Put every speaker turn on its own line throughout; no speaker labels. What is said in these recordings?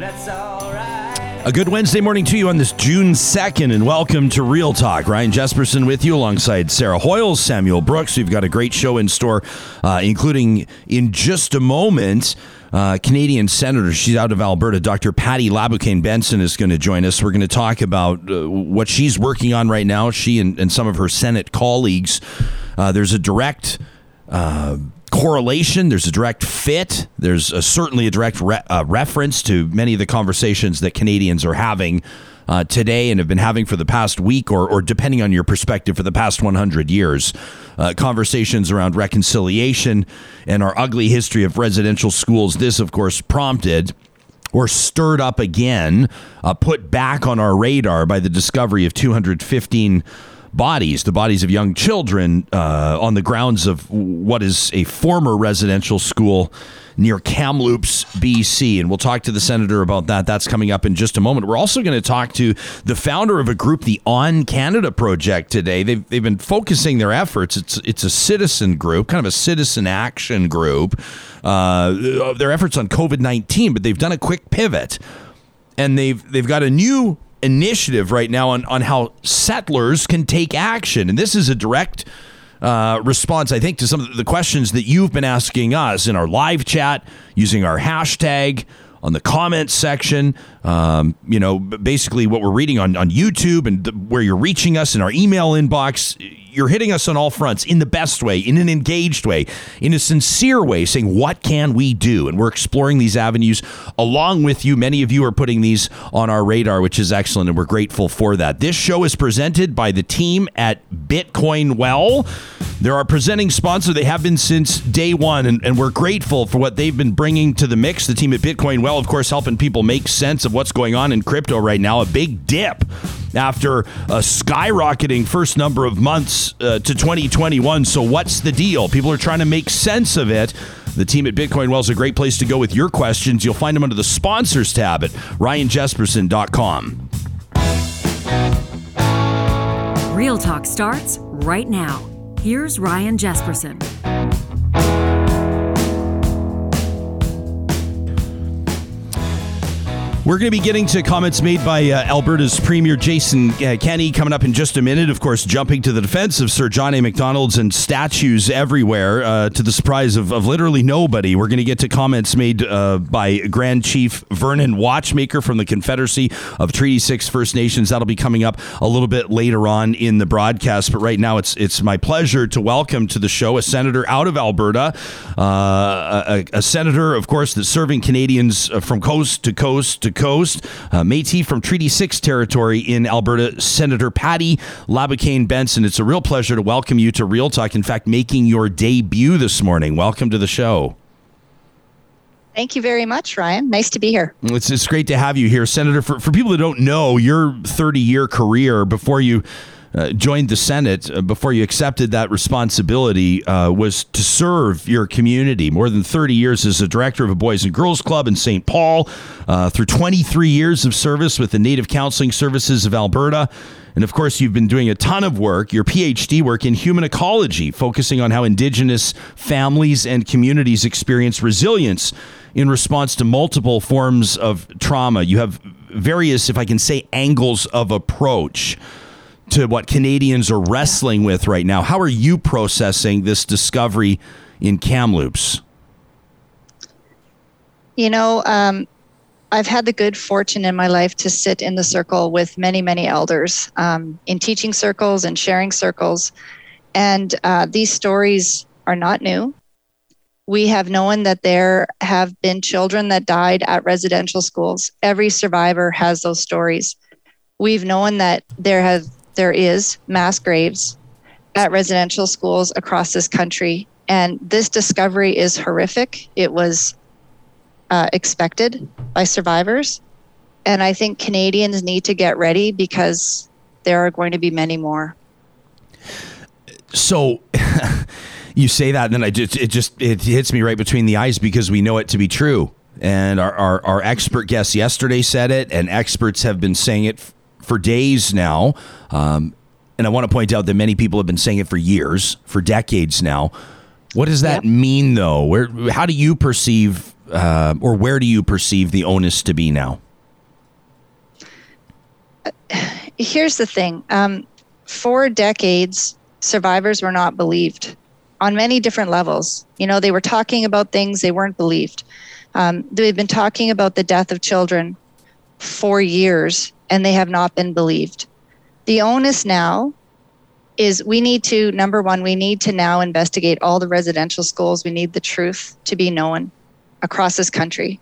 A good Wednesday morning to you on this June 2nd, and welcome to Real Talk. Ryan Jespersen with you alongside Sarah Hoyles, Samuel Brooks. We've got a great show in store, uh, including in just a moment. Uh, Canadian Senator, she's out of Alberta, Dr. Patti LaBoucane-Benson is going to join us. We're going to talk about uh, what she's working on right now, she and, and some of her Senate colleagues. Uh, there's a direct uh, correlation. There's a direct fit. There's a, certainly a direct re- uh, reference to many of the conversations that Canadians are having uh, today and have been having for the past week, or, or depending on your perspective, for the past 100 years. Uh, conversations around reconciliation and our ugly history of residential schools. This, of course, prompted or stirred up again, uh, put back on our radar by the discovery of 215 bodies, the bodies of young children, uh, on the grounds of what is a former residential school near Kamloops, BC. And we'll talk to the senator about that. That's coming up in just a moment. We're also going to talk to the founder of a group, the On Canada Project, today. They've, they've been focusing their efforts. It's, it's a citizen group, kind of a citizen action group, uh, their efforts on COVID 19, but they've done a quick pivot. And they've they've got a new initiative right now on, on how settlers can take action. And this is a direct uh, response, I think, to some of the questions that you've been asking us in our live chat using our hashtag on the comments section. Um, you know, basically what we're reading on, on YouTube and the, where you're reaching us in our email inbox. You're hitting us on all fronts in the best way, in an engaged way, in a sincere way, saying, What can we do? And we're exploring these avenues along with you. Many of you are putting these on our radar, which is excellent, and we're grateful for that. This show is presented by the team at Bitcoin Well. They're our presenting sponsor. They have been since day one, and, and we're grateful for what they've been bringing to the mix. The team at Bitcoin Well, of course, helping people make sense of what's going on in crypto right now. A big dip after a skyrocketing first number of months uh, to 2021. So, what's the deal? People are trying to make sense of it. The team at Bitcoin Well is a great place to go with your questions. You'll find them under the sponsors tab at ryanjespersen.com.
Real Talk starts right now. Here's Ryan Jespersen.
We're going to be getting to comments made by uh, Alberta's Premier Jason uh, Kenney coming up in just a minute. Of course, jumping to the defense of Sir John A. Macdonald's and statues everywhere uh, to the surprise of, of, literally nobody. We're going to get to comments made uh, by Grand Chief Vernon Watchmaker from the Confederacy of Treaty 6 First Nations. That'll be coming up a little bit later on in the broadcast. But right now, it's, it's my pleasure to welcome to the show a senator out of Alberta, uh, a, a, senator, of course, that's serving Canadians uh, from coast to coast to Coast. Uh, Métis from Treaty 6 territory in Alberta, Senator Patty Laboucaine Benson. It's a real pleasure to welcome you to Real Talk. In fact, making your debut this morning. Welcome to the show.
Thank you very much, Ryan. Nice to be here.
It's, it's great to have you here, Senator. For, for people that don't know, your 30 year career before you uh, joined the Senate uh, before you accepted that responsibility uh, was to serve your community. More than 30 years as a director of a Boys and Girls Club in St. Paul, uh, through 23 years of service with the Native Counseling Services of Alberta. And of course, you've been doing a ton of work, your PhD work in human ecology, focusing on how Indigenous families and communities experience resilience in response to multiple forms of trauma. You have various, if I can say, angles of approach to what Canadians are wrestling with right now. How are you processing this discovery in Kamloops?
You know, um, I've had the good fortune in my life to sit in the circle with many, many elders um, in teaching circles and sharing circles. And uh, these stories are not new. We have known that there have been children that died at residential schools. Every survivor has those stories. We've known that there have there is mass graves at residential schools across this country. And this discovery is horrific. It was uh, expected by survivors. And I think Canadians need to get ready because there are going to be many more.
So you say that, and then I just, it just it hits me right between the eyes because we know it to be true. And our, our, our expert guest yesterday said it, and experts have been saying it for days now. Um, and I want to point out that many people have been saying it for years, for decades now. What does that mean, though? Where, how do you perceive uh, or where do you perceive the onus to be now?
Here's the thing um, for decades, survivors were not believed on many different levels. You know, they were talking about things they weren't believed. Um, they've been talking about the death of children for years and they have not been believed. The onus now is we need to, number one, we need to now investigate all the residential schools. We need the truth to be known across this country.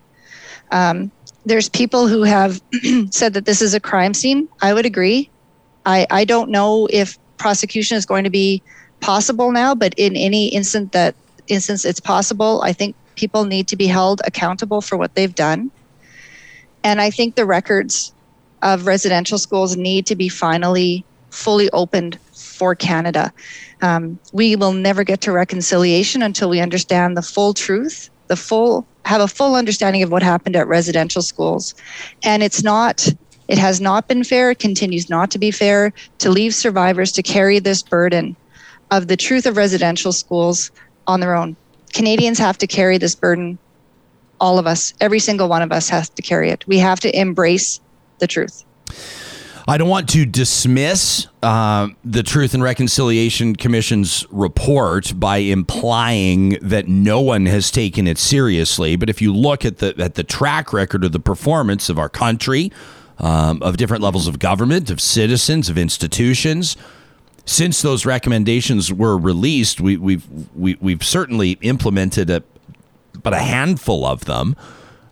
Um, there's people who have said that this is a crime scene. I would agree. I, I don't know if prosecution is going to be possible now, but in any instant that instance it's possible, I think people need to be held accountable for what they've done. And I think the records of residential schools need to be finally fully opened for Canada. Um, we will never get to reconciliation until we understand the full truth, the full have a full understanding of what happened at residential schools. And it's not it has not been fair, it continues not to be fair to leave survivors to carry this burden of the truth of residential schools on their own. Canadians have to carry this burden. All of us, every single one of us has to carry it. We have to embrace the truth.
I don't want to dismiss uh, the Truth and Reconciliation Commission's report by implying that no one has taken it seriously. But if you look at the at the track record of the performance of our country, um, of different levels of government, of citizens, of institutions, since those recommendations were released, we, we've we, we've certainly implemented a, but a handful of them.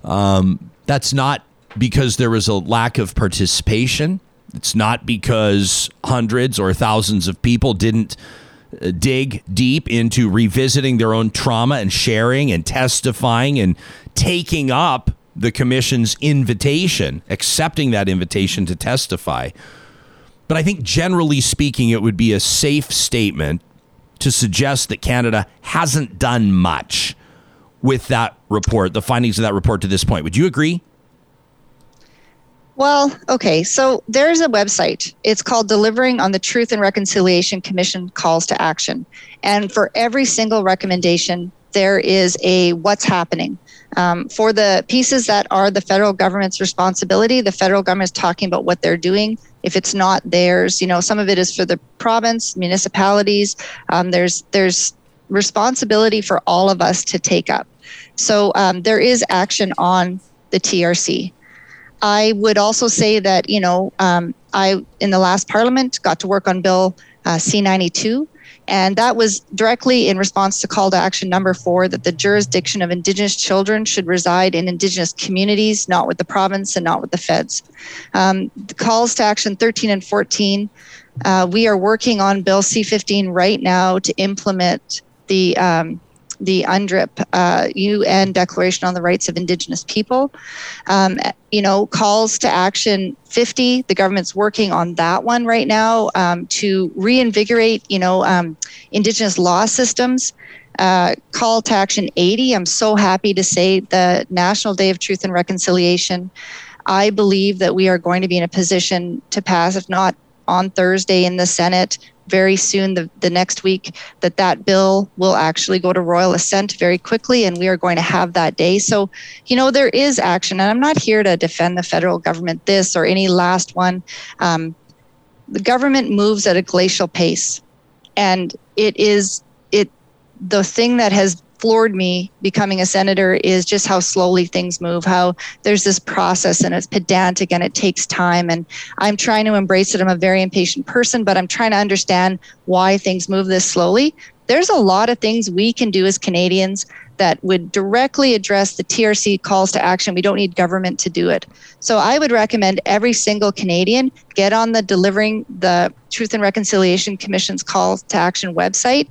Um, that's not because there was a lack of participation. It's not because hundreds or thousands of people didn't uh, dig deep into revisiting their own trauma and sharing and testifying and taking up the commission's invitation, accepting that invitation to testify. But I think generally speaking, it would be a safe statement to suggest that Canada hasn't done much with that report, the findings of that report to this point. Would you agree?
Well, okay. So there's a website. It's called Delivering on the Truth and Reconciliation Commission Calls to Action. And for every single recommendation, there is a what's happening. Um, for the pieces that are the federal government's responsibility, the federal government is talking about what they're doing. If it's not theirs, you know, some of it is for the province, municipalities. Um, there's there's responsibility for all of us to take up. So um, there is action on the TRC. I would also say that, you know, um, I, in the last parliament, got to work on Bill uh, C92. And that was directly in response to call to action number four that the jurisdiction of Indigenous children should reside in Indigenous communities, not with the province and not with the feds. Um, the calls to action 13 and 14, uh, we are working on Bill C 15 right now to implement the um, the UNDRIP, uh, UN Declaration on the Rights of Indigenous People. Um, you know, calls to action 50. The government's working on that one right now um, to reinvigorate, you know, um, Indigenous law systems. Uh, call to action 80. I'm so happy to say the National Day of Truth and Reconciliation. I believe that we are going to be in a position to pass, if not on Thursday in the Senate, very soon, the, the next week, that that bill will actually go to royal assent very quickly, and we are going to have that day. So, you know, there is action, and I'm not here to defend the federal government, this or any last one. Um, the government moves at a glacial pace, and it is it the thing that has floored me becoming a senator is just how slowly things move, how there's this process and it's pedantic and it takes time. And I'm trying to embrace it. I'm a very impatient person, but I'm trying to understand why things move this slowly. There's a lot of things we can do as Canadians that would directly address the TRC calls to action. We don't need government to do it. So I would recommend every single Canadian get on the delivering the Truth and Reconciliation Commission's calls to action website,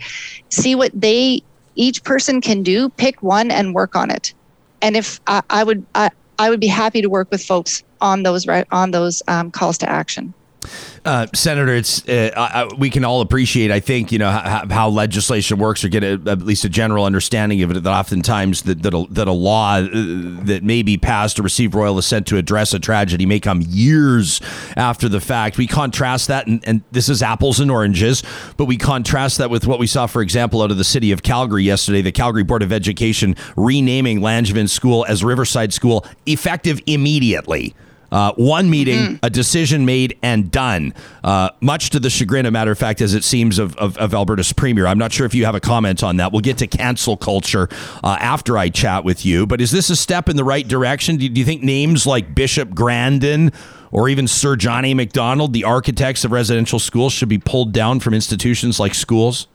see what they each person can do pick one and work on it. And if i, I would I, I would be happy to work with folks on those on those um, calls to action
Uh, Senator, it's uh, I, we can all appreciate, I think, you know how, how legislation works, or get a, at least a general understanding of it. That oftentimes that that a, that a law uh, that may be passed or receive royal assent to address a tragedy may come years after the fact. We contrast that, and, and this is apples and oranges, but we contrast that with what we saw, for example, out of the city of Calgary yesterday. The Calgary Board of Education renaming Langevin School as Riverside School effective immediately. Uh, one meeting, mm-hmm. a decision made and done, uh, much to the chagrin, a matter of fact, as it seems, of, of, of, Alberta's premier. I'm not sure if you have a comment on that. We'll get to cancel culture uh, after I chat with you. But is this a step in the right direction? Do, do you think names like Bishop Grandin or even Sir John A. Macdonald, the architects of residential schools, should be pulled down from institutions like schools?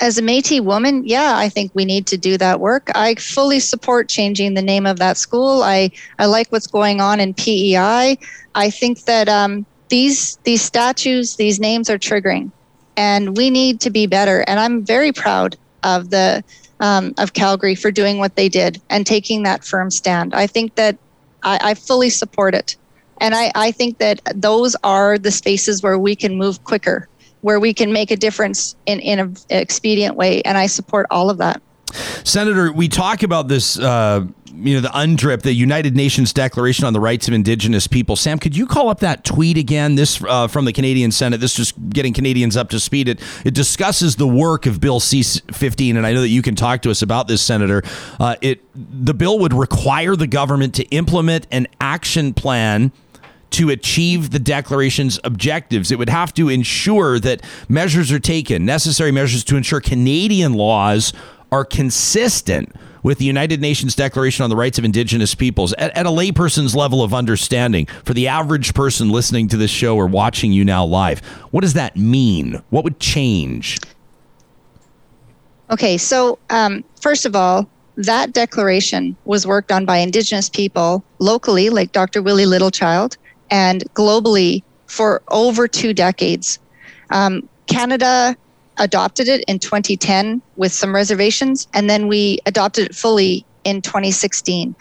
As a Métis woman, yeah, I think we need to do that work. I fully support changing the name of that school. I, I like what's going on in PEI. I think that um, these these statues, these names are triggering, and we need to be better. And I'm very proud of the um, of Calgary for doing what they did and taking that firm stand. I think that I, I fully support it. And I, I think that those are the spaces where we can move quicker where we can make a difference in, in an expedient way. And I support all of that.
Senator, we talk about this, uh, you know, the UNDRIP, the United Nations Declaration on the Rights of Indigenous People. Sam, could you call up that tweet again? This uh, from the Canadian Senate. This just getting Canadians up to speed. It it discusses the work of Bill C-15, and I know that you can talk to us about this, Senator. Uh, it the bill would require the government to implement an action plan to achieve the declaration's objectives. It would have to ensure that measures are taken, necessary measures to ensure Canadian laws are consistent with the United Nations Declaration on the Rights of Indigenous Peoples at, at, a layperson's level of understanding. For the average person listening to this show or watching you now live, what does that mean? What would change?
Okay, so um, first of all, that declaration was worked on by Indigenous people locally, like Dr. Willie Littlechild, and globally for over two decades. Um, Canada adopted it in 2010 with some reservations, and then we adopted it fully in 2016.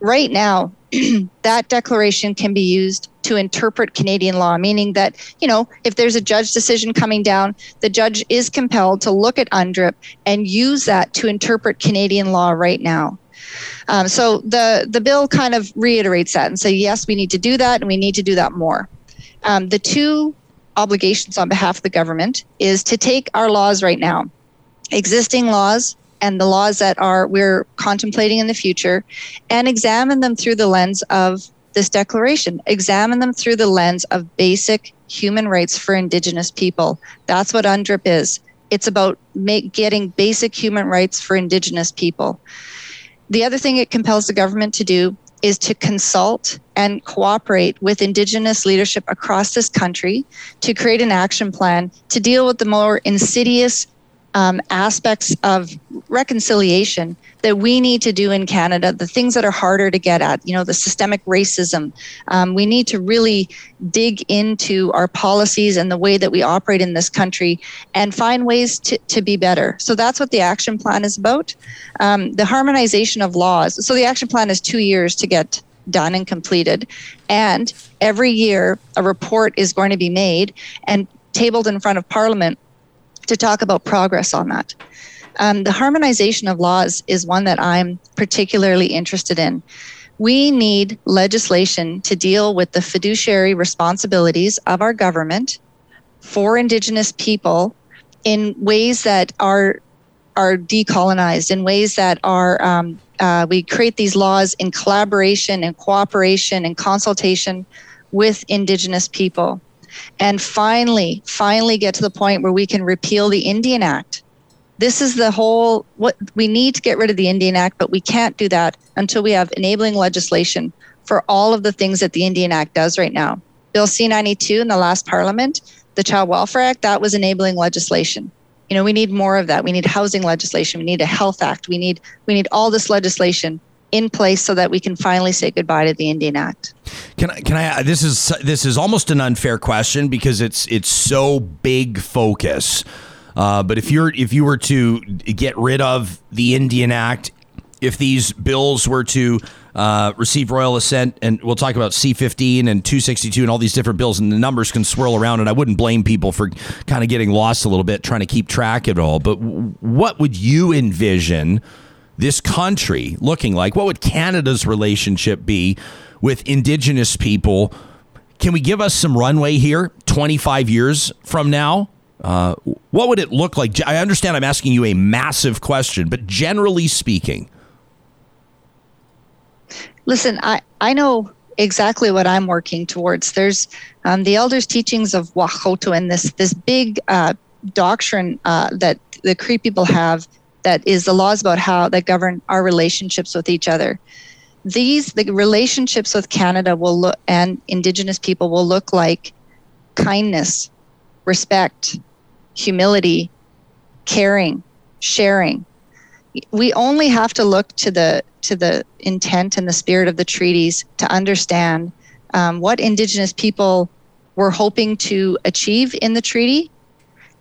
Right now, that declaration can be used to interpret Canadian law, meaning that, you know, if there's a judge decision coming down, the judge is compelled to look at UNDRIP and use that to interpret Canadian law right now. Um, so the the bill kind of reiterates that and say yes, we need to do that, and we need to do that more. Um, the two obligations on behalf of the government is to take our laws right now, existing laws and the laws that are we're contemplating in the future, and examine them through the lens of this declaration. Examine them through the lens of basic human rights for Indigenous people. That's what UNDRIP is. It's about make, getting basic human rights for Indigenous people. The other thing it compels the government to do is to consult and cooperate with Indigenous leadership across this country to create an action plan to deal with the more insidious um, aspects of reconciliation that we need to do in Canada, the things that are harder to get at, you know, the systemic racism. Um, we need to really dig into our policies and the way that we operate in this country and find ways to, to be better. So that's what the action plan is about. Um, the harmonization of laws. So the action plan is two years to get done and completed. And every year, a report is going to be made and tabled in front of Parliament to talk about progress on that. Um, the harmonization of laws is one that I'm particularly interested in. We need legislation to deal with the fiduciary responsibilities of our government for Indigenous people in ways that are are decolonized, in ways that are um, uh, we create these laws in collaboration and cooperation and consultation with Indigenous people and finally, finally get to the point where we can repeal the Indian Act. This is the whole what we need to get rid of the Indian Act, but we can't do that until we have enabling legislation for all of the things that the Indian Act does right now. Bill C 92 in the last parliament, the Child Welfare Act, that was enabling legislation. You know, we need more of that. We need housing legislation. We need a health act. We need we need all this legislation in place so that we can finally say goodbye to the Indian Act.
Can I? Can I? This is this is almost an unfair question because it's it's so big focus. Uh, but if you're if you were to get rid of the Indian Act, if these bills were to uh, receive royal assent, and we'll talk about C15 and 262 and all these different bills, and the numbers can swirl around. And I wouldn't blame people for kind of getting lost a little bit trying to keep track of it all. But what would you envision this country looking like? What would Canada's relationship be with Indigenous people? Can we give us some runway here 25 years from now? Uh, what would it look like? I understand I'm asking you a massive question, but generally speaking.
Listen, I, I know exactly what I'm working towards. There's um, the elders' teachings of Wahkoto and this this big uh, doctrine uh, that the Cree people have that is the laws about how that govern our relationships with each other. These the relationships with Canada will look and Indigenous people will look like kindness, respect, humility, caring, sharing. We only have to look to the to the intent and the spirit of the treaties to understand um, what Indigenous people were hoping to achieve in the treaty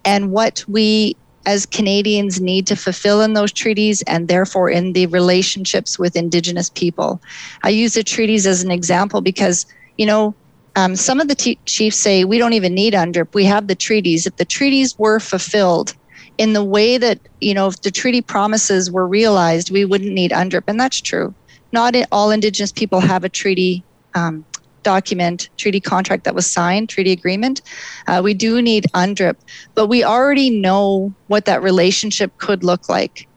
and what we as Canadians need to fulfill in those treaties and therefore in the relationships with Indigenous people. I use the treaties as an example because, you know, um, some of the t- chiefs say we don't even need UNDRIP. We have the treaties. If the treaties were fulfilled in the way that, you know, if the treaty promises were realized, we wouldn't need UNDRIP. And that's true. Not all Indigenous people have a treaty um, document, treaty contract that was signed, treaty agreement. Uh, we do need UNDRIP, but we already know what that relationship could look like.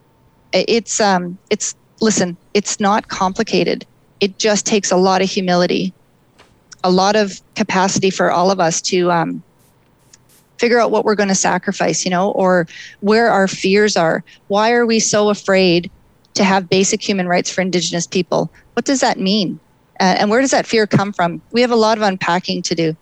It's, um, it's, listen, it's not complicated. It just takes a lot of humility a lot of capacity for all of us to um, figure out what we're going to sacrifice, you know, or where our fears are. Why are we so afraid to have basic human rights for Indigenous people? What does that mean? Uh, and where does that fear come from? We have a lot of unpacking to do.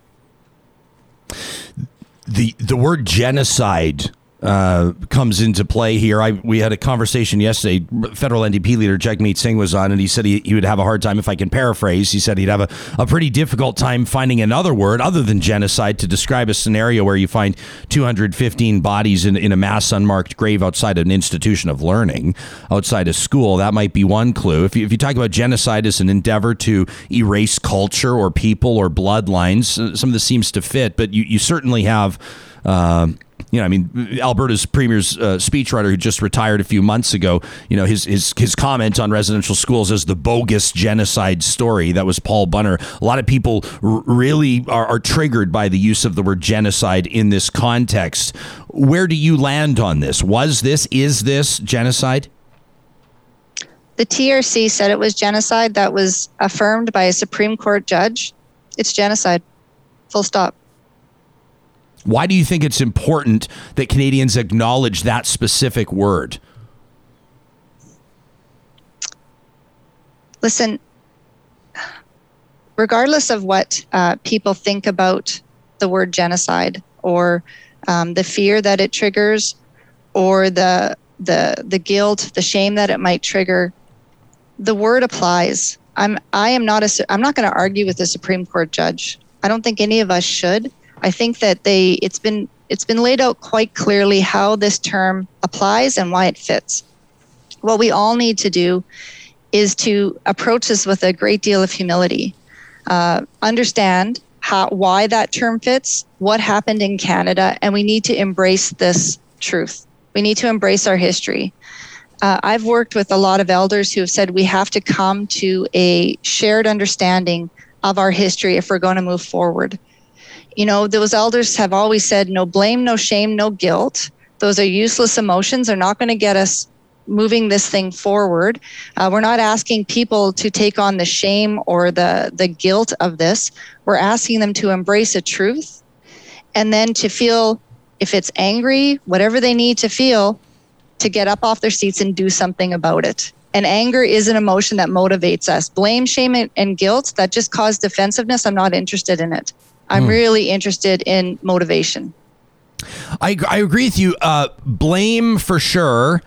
The the word genocide uh, comes into play here. I we had a conversation yesterday. Federal NDP leader Jagmeet Singh was on, and he said he, he would have a hard time if I can paraphrase. He said he'd have a, a pretty difficult time finding another word other than genocide to describe a scenario where you find 215 bodies in, in a mass unmarked grave outside an institution of learning, outside a school. That might be one clue. If you, if you talk about genocide as an endeavor to erase culture or people or bloodlines, uh, some of this seems to fit, but you, you certainly have. Uh, you know, I mean, Alberta's premier's uh, speechwriter who just retired a few months ago, you know, his, his his comment on residential schools as the bogus genocide story. That was Paul Bunner. A lot of people r- really are, are triggered by the use of the word genocide in this context. Where do you land on this? Was this, is this genocide?
The TRC said it was genocide. That was affirmed by a Supreme Court judge. It's genocide. Full stop.
Why do you think it's important that Canadians acknowledge that specific word?
Listen, regardless of what uh, people think about the word genocide or um, the fear that it triggers or the the the guilt, the shame that it might trigger, the word applies. I'm I am not a I'm not going to argue with the Supreme Court judge. I don't think any of us should. I think that they it's been it's been laid out quite clearly how this term applies and why it fits. What we all need to do is to approach this with a great deal of humility, uh, understand how why that term fits, what happened in Canada, and we need to embrace this truth. We need to embrace our history. Uh, I've worked with a lot of elders who have said we have to come to a shared understanding of our history if we're going to move forward. You know, those elders have always said no blame, no shame, no guilt. Those are useless emotions. They're not going to get us moving this thing forward. Uh, we're not asking people to take on the shame or the, the guilt of this. We're asking them to embrace a truth and then to feel, if it's angry, whatever they need to feel, to get up off their seats and do something about it. And anger is an emotion that motivates us. Blame, shame, and guilt that just cause defensiveness. I'm not interested in it. I'm mm. really interested in motivation.
I, I agree with you. Uh, blame for sure.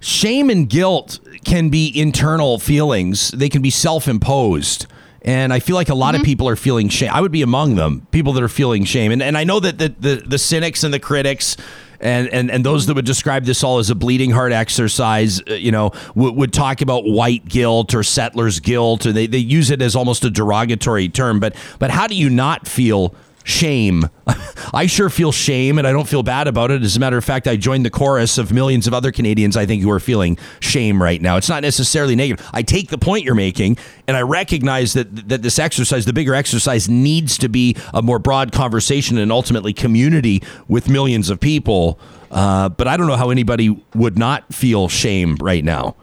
Shame and guilt can be internal feelings, they can be self imposed. And I feel like a lot mm-hmm. of people are feeling shame. I would be among them, people that are feeling shame. And, and I know that the, the, the cynics and the critics and and and those that would describe this all as a bleeding heart exercise, uh, you know, would, would talk about white guilt or settler's guilt, or they, they use it as almost a derogatory term. But but how do you not feel shame. I sure feel shame and I don't feel bad about it. As a matter of fact, I joined the chorus of millions of other Canadians I think who are feeling shame right now. It's not necessarily negative. I take the point you're making and I recognize that that this exercise, the bigger exercise needs to be a more broad conversation and ultimately community with millions of people. Uh, but I don't know how anybody would not feel shame right now.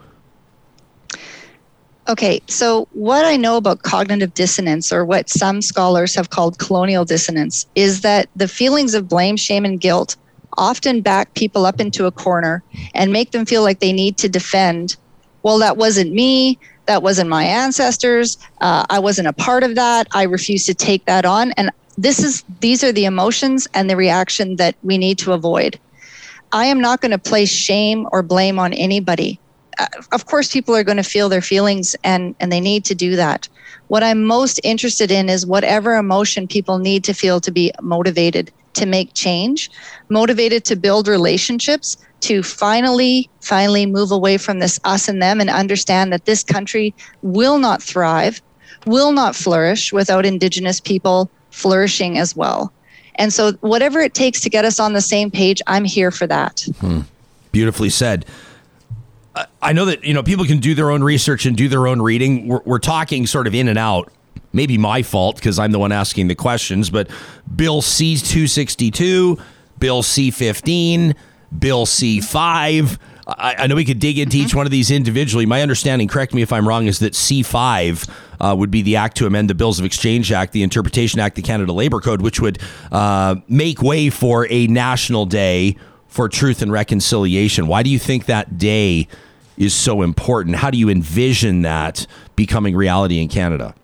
Okay, so what I know about cognitive dissonance, or what some scholars have called colonial dissonance, is that the feelings of blame, shame, and guilt often back people up into a corner and make them feel like they need to defend. Well, that wasn't me. That wasn't my ancestors. Uh, I wasn't a part of that. I refuse to take that on. And this is these are the emotions and the reaction that we need to avoid. I am not going to place shame or blame on anybody. Uh, of course people are going to feel their feelings and and they need to do that. What i'm most interested in is whatever emotion people need to feel to be motivated to make change motivated to build relationships to finally finally move away from this us and them and understand that this country will not thrive will not flourish without indigenous people flourishing as well. And so whatever it takes to get us on the same page i'm here for that.
Hmm. beautifully said I know that you know people can do their own research and do their own reading. We're, we're talking sort of in and out. Maybe my fault because I'm the one asking the questions. But Bill C two sixty two, Bill C fifteen, Bill C five. I, I, know we could dig into each one of these individually. My understanding, correct me if I'm wrong, is that C five uh, would be the act to amend the Bills of Exchange Act, the Interpretation Act, the Canada Labor Code, which would uh, make way for a national day for truth and reconciliation. Why do you think that day is so important? How do you envision that becoming reality in Canada?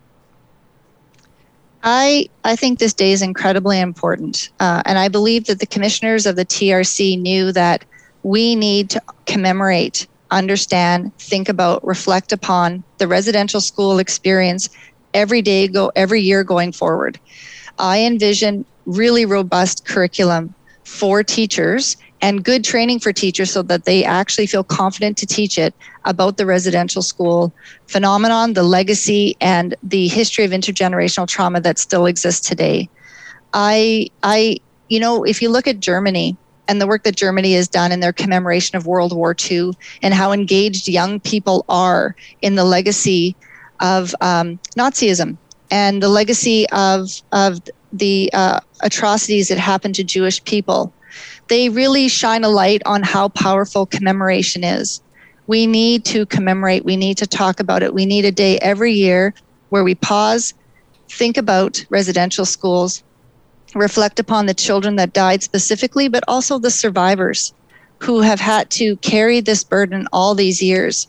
I, I think this day is incredibly important. Uh, and I believe that the commissioners of the TRC knew that we need to commemorate, understand, think about, reflect upon the residential school experience every day, go every year going forward. I envision really robust curriculum for teachers and good training for teachers so that they actually feel confident to teach it about the residential school phenomenon, the legacy, and the history of intergenerational trauma that still exists today. I, I, you know, if you look at Germany and the work that Germany has done in their commemoration of World War II and how engaged young people are in the legacy of um, Nazism and the legacy of of the uh, atrocities that happened to Jewish people they really shine a light on how powerful commemoration is. We need to commemorate, we need to talk about it. We need a day every year where we pause, think about residential schools, reflect upon the children that died specifically, but also the survivors who have had to carry this burden all these years.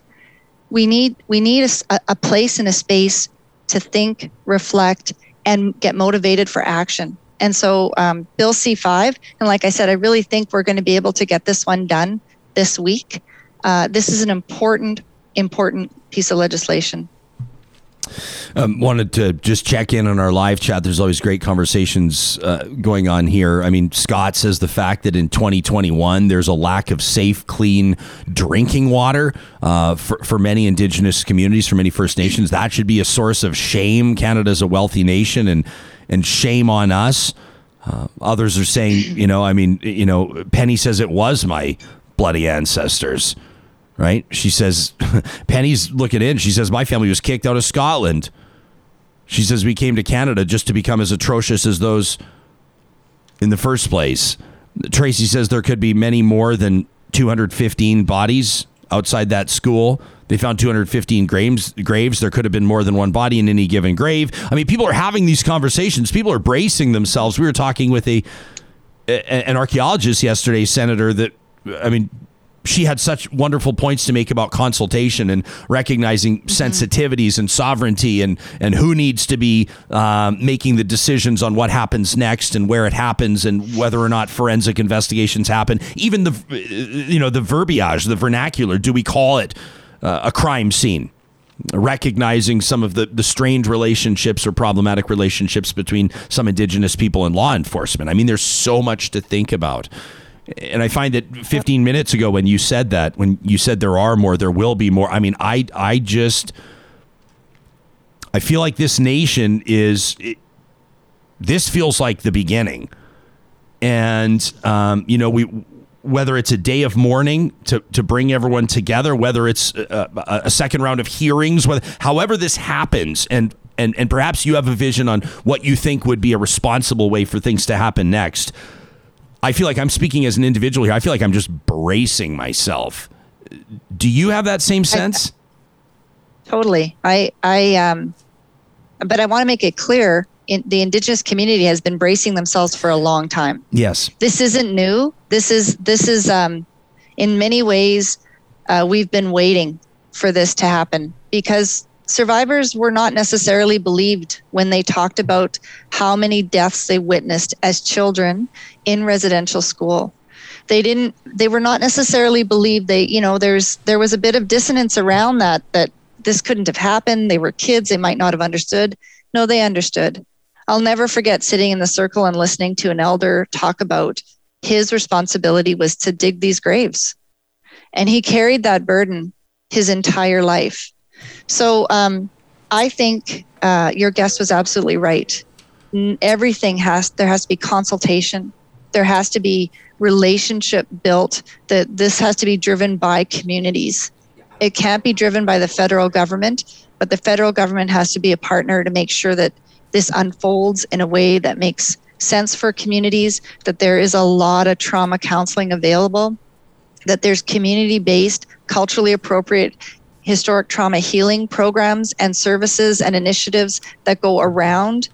We need we need a, a place and a space to think, reflect, and get motivated for action. And so, um, Bill C5, and like I said, I really think we're going to be able to get this one done this week. Uh, this is an important, important piece of legislation.
Um, wanted to just check in on our live chat. There's always great conversations uh, going on here. I mean, Scott says the fact that in 2021 there's a lack of safe, clean drinking water uh, for, for many Indigenous communities, for many First Nations, that should be a source of shame. Canada's a wealthy nation, and and shame on us. Uh, others are saying, you know, I mean, you know, Penny says it was my bloody ancestors, right? She says, Penny's looking in. She says, my family was kicked out of Scotland. She says, we came to Canada just to become as atrocious as those in the first place. Tracy says there could be many more than 215 bodies outside that school. They found 215 graves. Graves. There could have been more than one body in any given grave. I mean, people are having these conversations. People are bracing themselves. We were talking with a an archaeologist yesterday, Senator. That I mean, she had such wonderful points to make about consultation and recognizing mm-hmm. sensitivities and sovereignty and and who needs to be um, making the decisions on what happens next and where it happens and whether or not forensic investigations happen. Even the you know the verbiage, the vernacular. Do we call it? uh, a crime scene recognizing some of the, the strained relationships or problematic relationships between some indigenous people and law enforcement. I mean, there's so much to think about. And I find that 15 minutes ago when you said that, when you said there are more, there will be more. I mean, I I just I feel like this nation is. It, this feels like the beginning, and um, you know we whether it's a day of mourning to, to bring everyone together, whether it's a, a, second round of hearings, whether, however this happens, and, and, and perhaps you have a vision on what you think would be a responsible way for things to happen next. I feel like I'm speaking as an individual here. I feel like I'm just bracing myself. Do you have that same sense?
I, totally. I, I, um, but I want to make it clear in, the indigenous community has been bracing themselves for a long time.
Yes.
This isn't new. This is this is um, in many ways uh, we've been waiting for this to happen because survivors were not necessarily believed when they talked about how many deaths they witnessed as children in residential school they didn't they were not necessarily believed they you know there's there was a bit of dissonance around that that this couldn't have happened they were kids they might not have understood no they understood I'll never forget sitting in the circle and listening to an elder talk about his responsibility was to dig these graves. And he carried that burden his entire life. So um, I think uh, your guest was absolutely right. Everything has, there has to be consultation, there has to be relationship built, that this has to be driven by communities. It can't be driven by the federal government, but the federal government has to be a partner to make sure that this unfolds in a way that makes sense for communities, that there is a lot of trauma counseling available, that there's community based, culturally appropriate historic trauma healing programs and services and initiatives that go around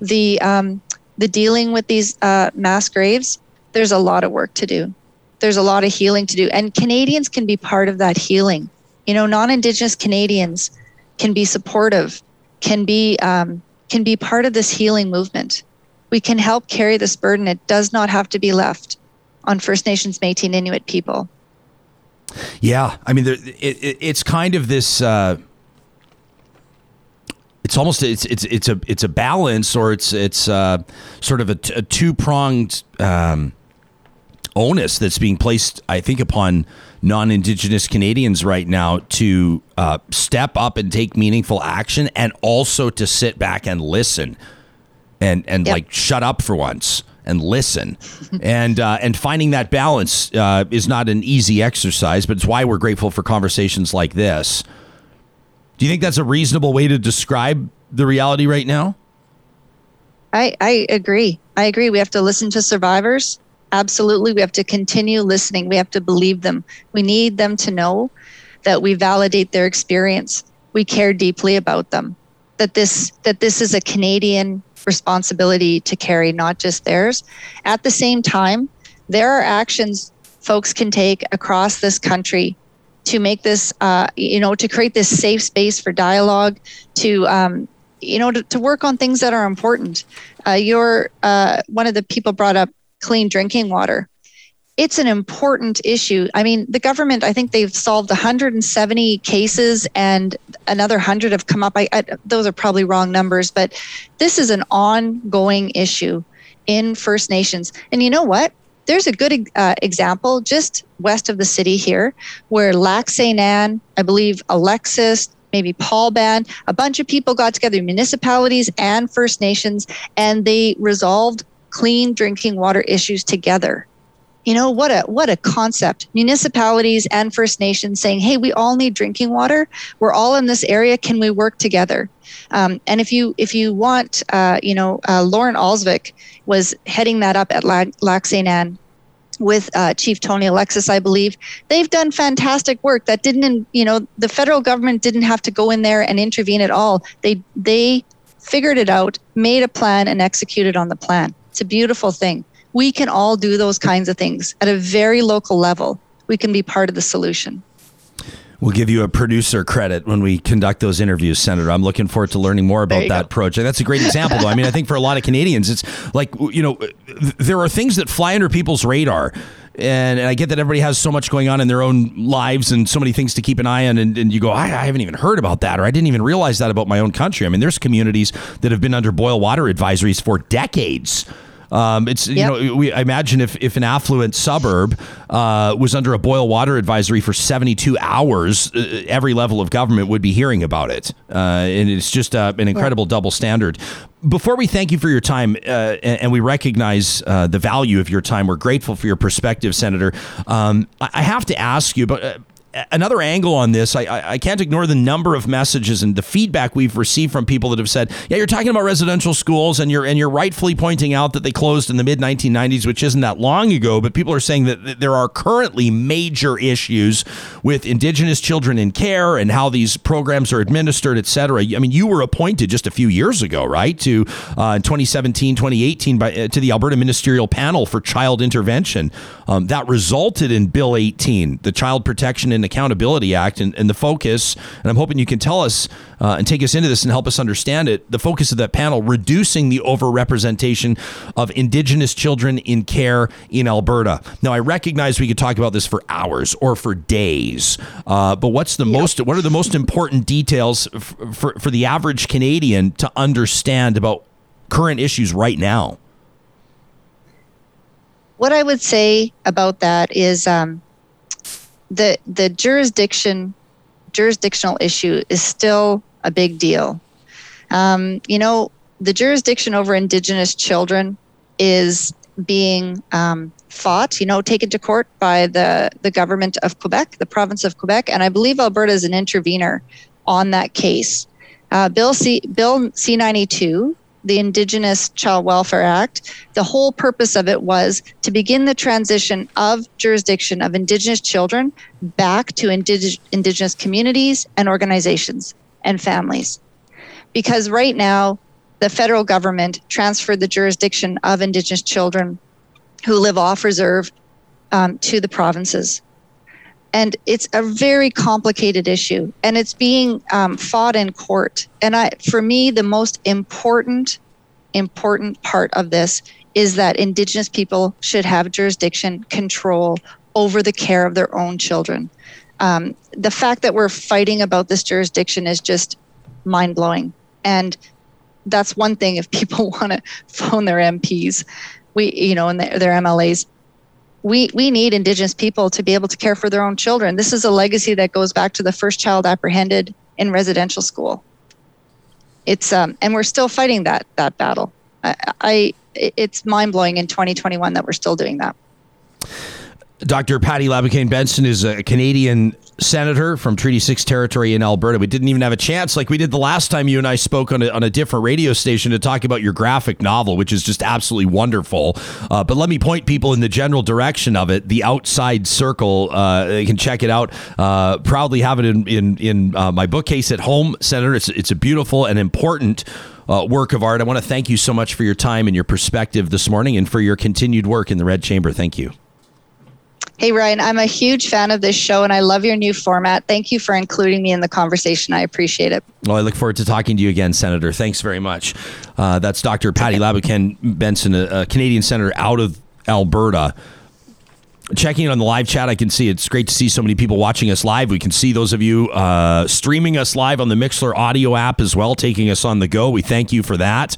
the um, the dealing with these uh, mass graves. There's a lot of work to do. There's a lot of healing to do, and Canadians can be part of that healing. You know, non-Indigenous Canadians can be supportive, can be um, can be part of this healing movement. We can help carry this burden. It does not have to be left on First Nations, Métis, Inuit people.
Yeah, I mean, there, it, it, it's kind of this. Uh, it's almost it's it's it's a it's a balance, or it's it's uh, sort of a, a two pronged um, onus that's being placed, I think, upon non-indigenous Canadians right now to uh, step up and take meaningful action, and also to sit back and listen, and and yep. like shut up for once and listen, and uh, and finding that balance uh, is not an easy exercise, but it's why we're grateful for conversations like this. Do you think that's a reasonable way to describe the reality right now?
I, I agree. I agree. We have to listen to survivors absolutely we have to continue listening we have to believe them we need them to know that we validate their experience we care deeply about them that this that this is a canadian responsibility to carry not just theirs at the same time there are actions folks can take across this country to make this uh, you know to create this safe space for dialogue to um, you know to, to work on things that are important uh, you're uh, one of the people brought up clean drinking water. It's an important issue. I mean, the government, I think they've solved 170 cases and another 100 have come up. I, I, those are probably wrong numbers, but this is an ongoing issue in First Nations. And you know what? There's a good uh, example just west of the city here where Lac St. Anne, I believe Alexis, maybe Paul Band, a bunch of people got together, municipalities and First Nations, and they resolved clean drinking water issues together. You know what a what a concept. Municipalities and First Nations saying, "Hey, we all need drinking water. We're all in this area. Can we work together?" Um, and if you if you want, uh, you know, uh, Lorne Olsvik was heading that up at Lac St. Anne with uh, Chief Tony Alexis, I believe. They've done fantastic work. That didn't, you know, the federal government didn't have to go in there and intervene at all. They they figured it out, made a plan, and executed on the plan. It's a beautiful thing. We can all do those kinds of things at a very local level. We can be part of the solution.
We'll give you a producer credit when we conduct those interviews, Senator. I'm looking forward to learning more about that go. project. That's a great example, though. I mean, I think for a lot of Canadians, it's like, you know, there are things that fly under people's radar. And, and I get that everybody has so much going on in their own lives and so many things to keep an eye on. And, and you go, I, I haven't even heard about that, or I didn't even realize that about my own country. I mean, there's communities that have been under boil water advisories for decades Um, it's you know we I imagine if if an affluent suburb uh, was under a boil water advisory for 72 hours, uh, every level of government would be hearing about it, uh, and it's just uh, an incredible double standard. Before we thank you for your time, uh, and, and we recognize uh, the value of your time, we're grateful for your perspective, Senator. Um, I, I have to ask you about. Another angle on this, I, I, I can't ignore the number of messages and the feedback we've received from people that have said, "Yeah, you're talking about residential schools, and you're and you're rightfully pointing out that they closed in the mid 1990s, which isn't that long ago." But people are saying that th- there are currently major issues with Indigenous children in care and how these programs are administered, et cetera. I mean, you were appointed just a few years ago, right, to uh, in 2017, 2018, by uh, to the Alberta Ministerial Panel for Child Intervention. Um, that resulted in Bill 18, the Child Protection and Accountability Act, and, and the focus. And I'm hoping you can tell us uh, and take us into this and help us understand it. The focus of that panel reducing the overrepresentation of Indigenous children in care in Alberta. Now, I recognize we could talk about this for hours or for days, uh, but what's the most? What are the most important details f- for for the average Canadian to understand about current issues right now?
what I would say about that is um, the the jurisdiction jurisdictional issue is still a big deal. Um, you know, the jurisdiction over Indigenous children is being um, fought, you know, taken to court by the the government of Quebec, the province of Quebec, and I believe Alberta is an intervener on that case. Uh, Bill C Bill C ninety two the Indigenous Child Welfare Act, the whole purpose of it was to begin the transition of jurisdiction of Indigenous children back to indig- Indigenous communities and organizations and families. Because right now, the federal government transferred the jurisdiction of Indigenous children who live off reserve um, to the provinces. And it's a very complicated issue, and it's being um, fought in court. And I, for me, the most important, important part of this is that Indigenous people should have jurisdiction control over the care of their own children. Um, the fact that we're fighting about this jurisdiction is just mind blowing. And that's one thing if people want to phone their MPs, we, you know, and their, their MLAs, we, we need Indigenous people to be able to care for their own children. This is a legacy that goes back to the first child apprehended in residential school. It's um, and we're still fighting that that battle. I, I it's mind blowing in 2021 that we're still doing that.
Dr. Patti LaBoucane-Benson is a Canadian senator from Treaty 6 territory in Alberta. We didn't even have a chance, like we did the last time you and I spoke on a, on a different radio station, to talk about your graphic novel, which is just absolutely wonderful. Uh, but let me point people in the general direction of it. The Outside Circle, uh, you can check it out. Uh, proudly have it in, in, in uh, my bookcase at home, Senator. It's, it's a beautiful and important uh, work of art. I want to thank you so much for your time and your perspective this morning and for your continued work in the Red Chamber. Thank you.
Hey, Ryan, I'm a huge fan of this show and I love your new format. Thank you for including me in the conversation. I appreciate it.
Well, I look forward to talking to you again, Senator. Thanks very much. Uh, that's Dr. Patti LaBoucane-Benson, a, a Canadian senator out of Alberta. Checking in on the live chat, I can see it's great to see so many people watching us live. We can see those of you uh, streaming us live on the Mixlr audio app as well, taking us on the go. We thank you for that.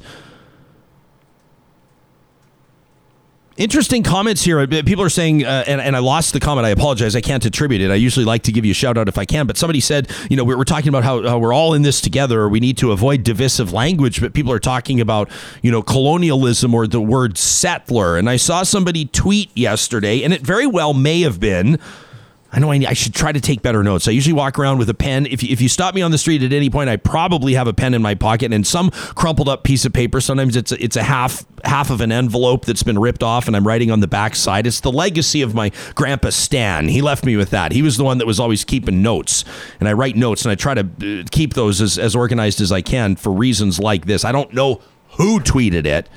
Interesting comments here. People are saying, uh, and, and I lost the comment. I apologize. I can't attribute it. I usually like to give you a shout out if I can. But somebody said, you know, we're, we're talking about how, how we're all in this together. We need to avoid divisive language. But people are talking about, you know, colonialism or the word settler. And I saw somebody tweet yesterday, and it very well may have been. I know I, I, should try to take better notes. I usually walk around with a pen. If you, if you stop me on the street at any point, I probably have a pen in my pocket and some crumpled up piece of paper. Sometimes it's a, it's a half half of an envelope that's been ripped off, and I'm writing on the back side. It's the legacy of my grandpa Stan. He left me with that. He was the one that was always keeping notes, and I write notes and I try to uh, keep those as, as organized as I can for reasons like this. I don't know who tweeted it.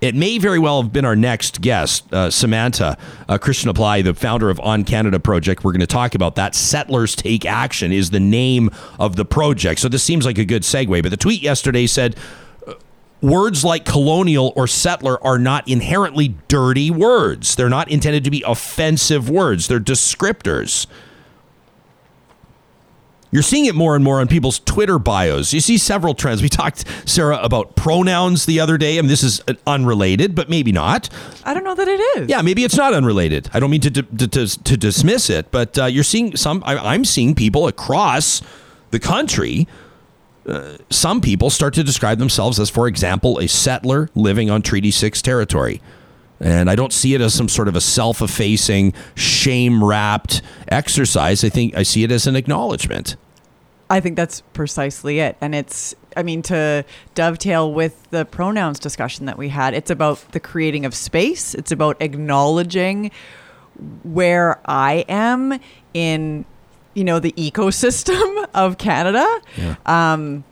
It may very well have been our next guest, uh, Samanta uh, Apply, the founder of On Canada Project. We're going to talk about that. Settlers Take Action is the name of the project. So this seems like a good segue. But the tweet yesterday said uh, words like colonial or settler are not inherently dirty words. They're not intended to be offensive words, they're descriptors. You're seeing it more and more on people's Twitter bios. You see several trends. We talked, Sarah, about pronouns the other day. I mean, this is unrelated, but maybe not.
I don't know that it is.
Yeah, maybe it's not unrelated. I don't mean to to, to, to dismiss it, but uh, you're seeing some. I, am seeing people across the country. Uh, some people start to describe themselves as, for example, a settler living on Treaty Six territory. And I don't see it as some sort of a self effacing, shame wrapped exercise. I think I see it as an acknowledgement.
I think that's precisely it. And it's, I mean, to dovetail with the pronouns discussion that we had, it's about the creating of space, it's about acknowledging where I am in, you know, the ecosystem of Canada. Yeah. Um,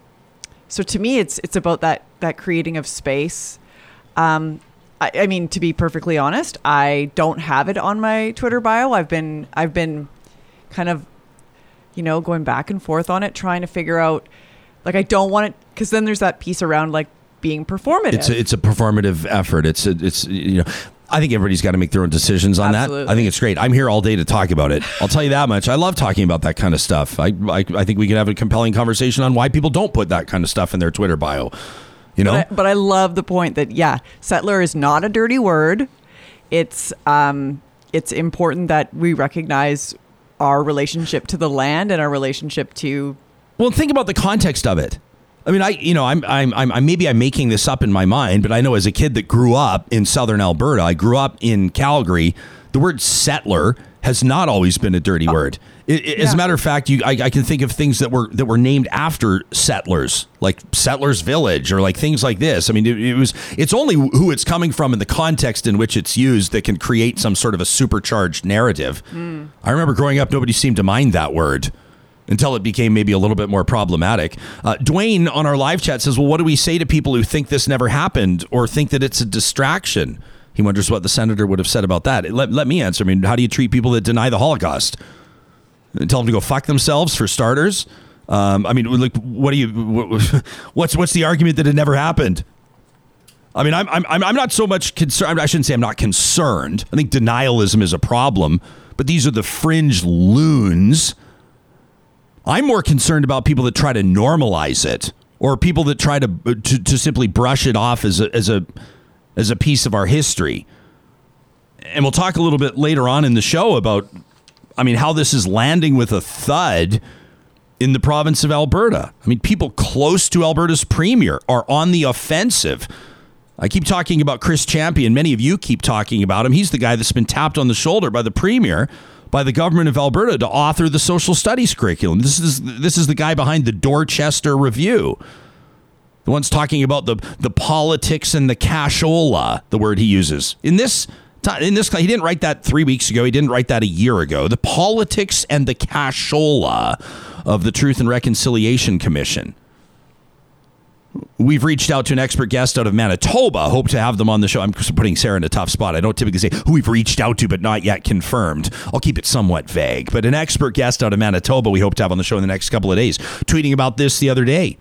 so to me, it's it's about that that creating of space. Um, I, I mean, to be perfectly honest, I don't have it on my Twitter bio. I've been I've been kind of, you know, going back and forth on it, trying to figure out. Like, I don't want it because then there's that piece around like being performative.
It's a, it's a performative effort. It's a, it's you know. I think everybody's got to make their own decisions on Absolutely. that. I think it's great. I'm here all day to talk about it. I'll tell you that much. I love talking about that kind of stuff. I, I, I think we can have a compelling conversation on why people don't put that kind of stuff in their Twitter bio. You know,
but I, but I love the point that yeah, settler is not a dirty word. It's um, it's important that we recognize our relationship to the land and our relationship to.
Well, think about the context of it. I mean, I you know, I'm, I'm I'm maybe I'm making this up in my mind, but I know as a kid that grew up in southern Alberta, I grew up in Calgary. The word settler has not always been a dirty oh. word. It, it, yeah. As a matter of fact, you I, I, can think of things that were that were named after settlers, like Settlers Village, or like things like this. I mean, it, it, was it's only who it's coming from and the context in which it's used that can create some sort of a supercharged narrative. Mm. I remember growing up, nobody seemed to mind that word until it became maybe a little bit more problematic. Uh, Dwayne on our live chat says, "Well, what do we say to people who think this never happened or think that it's a distraction?" He wonders what the senator would have said about that. Let, let me answer. I mean, how do you treat people that deny the Holocaust? Tell them to go fuck themselves for starters. Um, I mean, like, what do you? what's what's the argument that it never happened? I mean, I'm I'm I'm not so much concerned. I shouldn't say I'm not concerned. I think denialism is a problem, but these are the fringe loons. I'm more concerned about people that try to normalize it, or people that try to to, to simply brush it off as a as a as a piece of our history. And we'll talk a little bit later on in the show about I mean, how this is landing with a thud in the province of Alberta. I mean, people close to Alberta's premier are on the offensive. I keep talking about Chris Champion. Many of you keep talking about him. He's the guy that's been tapped on the shoulder by the premier, by the government of Alberta to author the social studies curriculum. This is this is the guy behind the Dorchester Review. The one's talking about the the politics and the cashola, the word he uses. In this in this he didn't write that three weeks ago. He didn't write that a year ago. The politics and the cashola of the Truth and Reconciliation Commission. We've reached out to an expert guest out of Manitoba. Hope to have them on the show. I'm putting Sarah in a tough spot. I don't typically say who we've reached out to, but not yet confirmed. I'll keep it somewhat vague. But an expert guest out of Manitoba, we hope to have on the show in the next couple of days, tweeting about this the other day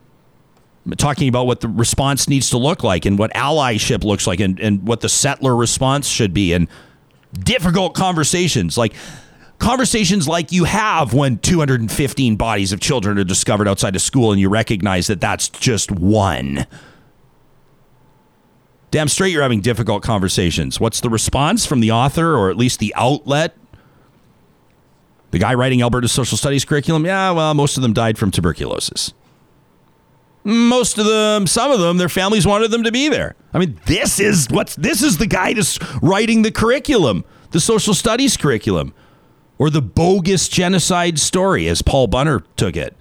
talking about what the response needs to look like and what allyship looks like and, and what the settler response should be and difficult conversations. Like conversations like you have when 215 bodies of children are discovered outside of school and you recognize that that's just one. Damn straight you're having difficult conversations. What's the response from the author or at least the outlet? The guy writing alberta's social studies curriculum? Yeah well most of them died from tuberculosis most of them, some of them, their families wanted them to be there. I mean, this is what's this is the guy that's writing the curriculum, the social studies curriculum, or the bogus genocide story, as Paul Bunner took it.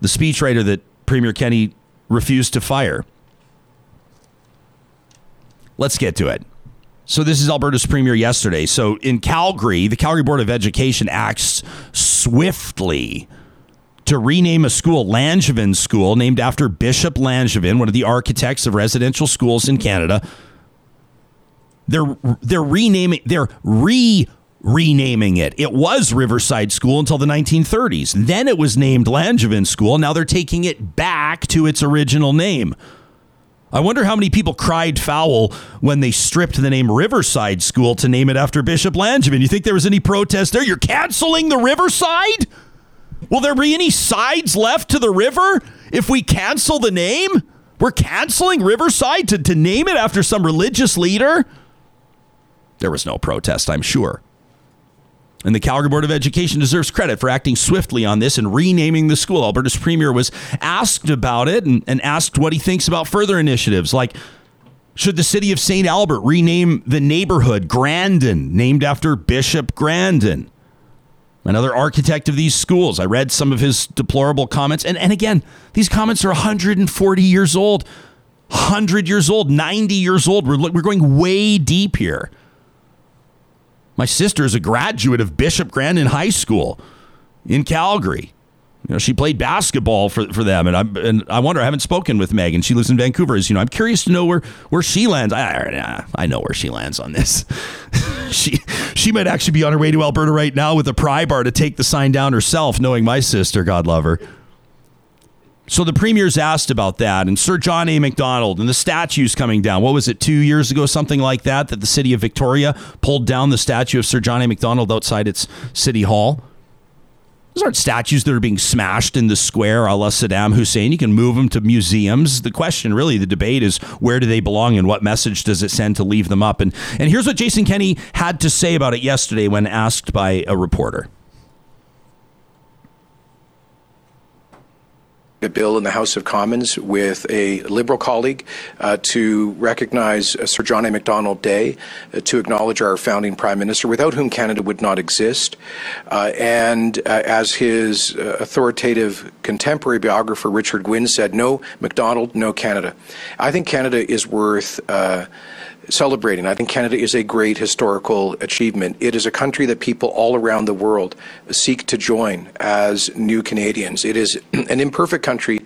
The speechwriter that Premier Kenney refused to fire. Let's get to it. So this is Alberta's premier yesterday. So in Calgary, the Calgary Board of Education acts swiftly to rename a school, Langevin School, named after Bishop Langevin, one of the architects of residential schools in Canada. They're they're renaming they're re renaming it. It was Riverside School until the 1930s. Then it was named Langevin School. Now they're taking it back to its original name. I wonder how many people cried foul when they stripped the name Riverside School to name it after Bishop Langevin. You think there was any protest there? You're canceling the Riverside? Will there be any sides left to the river if we cancel the name? We're canceling Riverside to, to name it after some religious leader? There was no protest, I'm sure. And the Calgary Board of Education deserves credit for acting swiftly on this and renaming the school. Alberta's premier was asked about it and, and asked what he thinks about further initiatives like should the city of St. Albert rename the neighborhood Grandin, named after Bishop Grandin? Another architect of these schools. I read some of his deplorable comments. And, and again, these comments are 140 years old, 100 years old, 90 years old. We're, we're going way deep here. My sister is a graduate of Bishop Grandin High School in Calgary. You know, she played basketball for, for them, and I and I wonder. I haven't spoken with Megan. She lives in Vancouver. As you know, I'm curious to know where where she lands. I I know where she lands on this. she she might actually be on her way to Alberta right now with a pry bar to take the sign down herself, knowing my sister. God love her. So the premier's asked about that, and Sir John A. Macdonald and the statues coming down. What was it, two years ago, something like that, that the city of Victoria pulled down the statue of Sir John A. Macdonald outside its city hall? Those aren't statues that are being smashed in the square a la Saddam Hussein. You can move them to museums. The question, really, the debate is where do they belong and what message does it send to leave them up? And, and here's what Jason Kenney had to say about it yesterday when asked by a reporter.
A bill in the House of Commons with a Liberal colleague uh, to recognize uh, Sir John A. Macdonald Day, uh, to acknowledge our founding Prime Minister, without whom Canada would not exist. Uh, and uh, as his uh, authoritative contemporary biographer Richard Gwyn said, no Macdonald, no Canada. I think Canada is worth celebrating. I think Canada is a great historical achievement. It is a country that people all around the world seek to join as new Canadians. It is an imperfect country,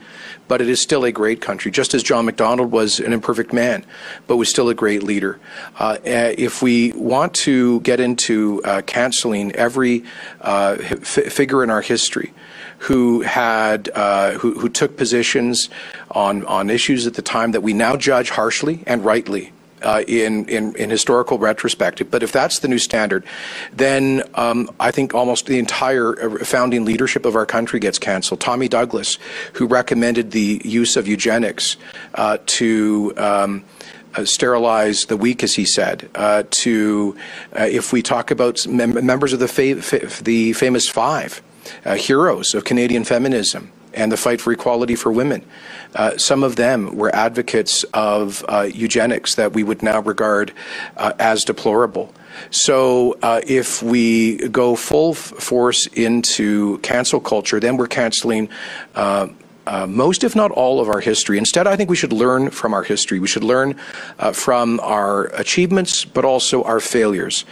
but it is still a great country, just as John Macdonald was an imperfect man, but was still a great leader. Uh, eh, if we want to get into uh, canceling every uh, f- figure in our history, who had uh, who, who took positions on on issues at the time that we now judge harshly and rightly uh, in, in, in historical retrospective. But if that's the new standard, then um, I think almost the entire uh, founding leadership of our country gets canceled. Tommy Douglas, who recommended the use of eugenics uh, to um, uh, sterilize the weak, as he said. Uh, to uh, if we talk about mem- members of the fa- fa- the famous five uh, heroes of Canadian feminism and the fight for equality for women. Uh, some of them were advocates of uh, eugenics that we would now regard uh, as deplorable. So, uh, if we go full f- force into cancel culture, then we're canceling. Uh, uh, most, if not all, of our history. Instead, I think we should learn from our history. We should learn from our achievements, but also our failures.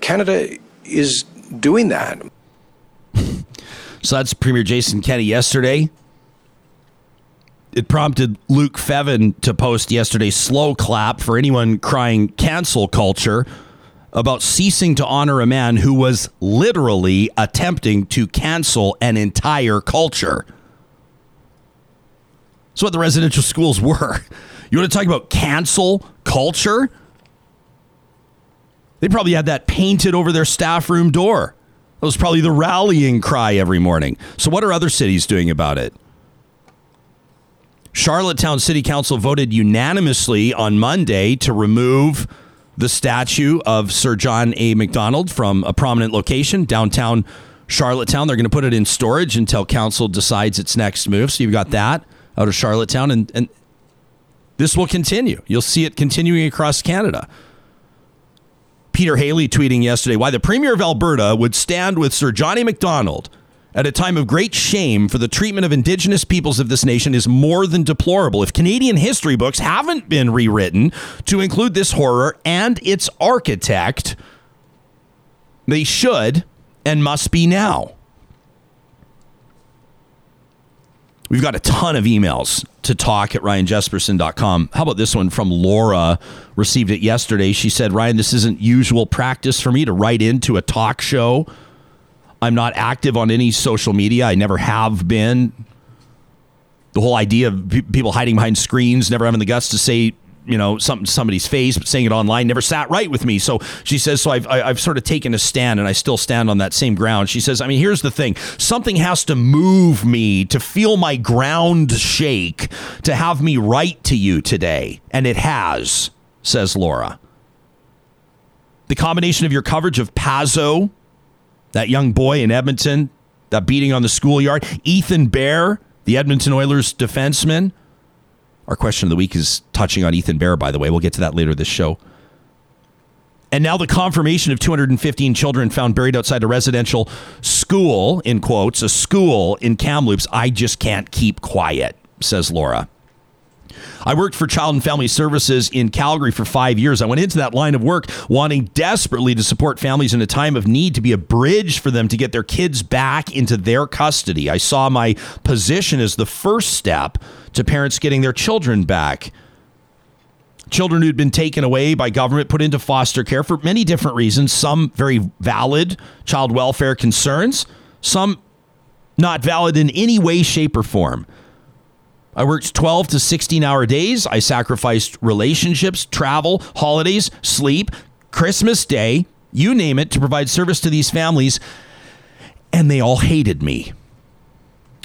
Canada is doing that.
So that's Premier Jason Kenney yesterday. It prompted Luke Fevin to post yesterday slow clap for anyone crying cancel culture about ceasing to honor a man who was literally attempting to cancel an entire culture. That's what the residential schools were. You want to talk about cancel culture? They probably had that painted over their staff room door. That was probably the rallying cry every morning. So, what are other cities doing about it? Charlottetown City Council voted unanimously on Monday to remove the statue of Sir John A. Macdonald from a prominent location downtown Charlottetown. They're going to put it in storage until council decides its next move. So you've got that out of Charlottetown, and, and this will continue. You'll see it continuing across Canada. Peter Haley tweeting yesterday why the Premier of Alberta would stand with Sir John A. Macdonald at a time of great shame for the treatment of Indigenous peoples of this nation is more than deplorable. If Canadian history books haven't been rewritten to include this horror and its architect, they should and must be now. We've got a ton of emails to talk at ryanjespersen.com. How about this one from Laura? Received it yesterday. She said, Ryan, this isn't usual practice for me to write into a talk show. I'm not active on any social media. I never have been. The whole idea of people hiding behind screens, never having the guts to say you know some somebody's face, but saying it online never sat right with me. So she says, so I've I- I've sort of taken a stand, and I still stand on that same ground. She says, I mean, here's the thing: something has to move me to feel my ground shake to have me write to you today, and it has, says Laura. The combination of your coverage of Pazzo, that young boy in Edmonton, that beating on the schoolyard, Ethan Bear, the Edmonton Oilers defenseman. Our question of the week is touching on Ethan Bear, by the way. We'll get to that later this show. And now the confirmation of 215 children found buried outside a residential school, in quotes, a school in Kamloops. I just can't keep quiet, says Laura. I worked for Child and Family Services in Calgary for five years. I went into that line of work wanting desperately to support families in a time of need, to be a bridge for them to get their kids back into their custody. I saw my position as the first step to parents getting their children back. Children who'd been taken away by government, put into foster care for many different reasons, some very valid child welfare concerns, some not valid in any way, shape, or form. I worked 12 to 16 hour days. I sacrificed relationships, travel, holidays, sleep, Christmas Day, you name it, to provide service to these families. And they all hated me.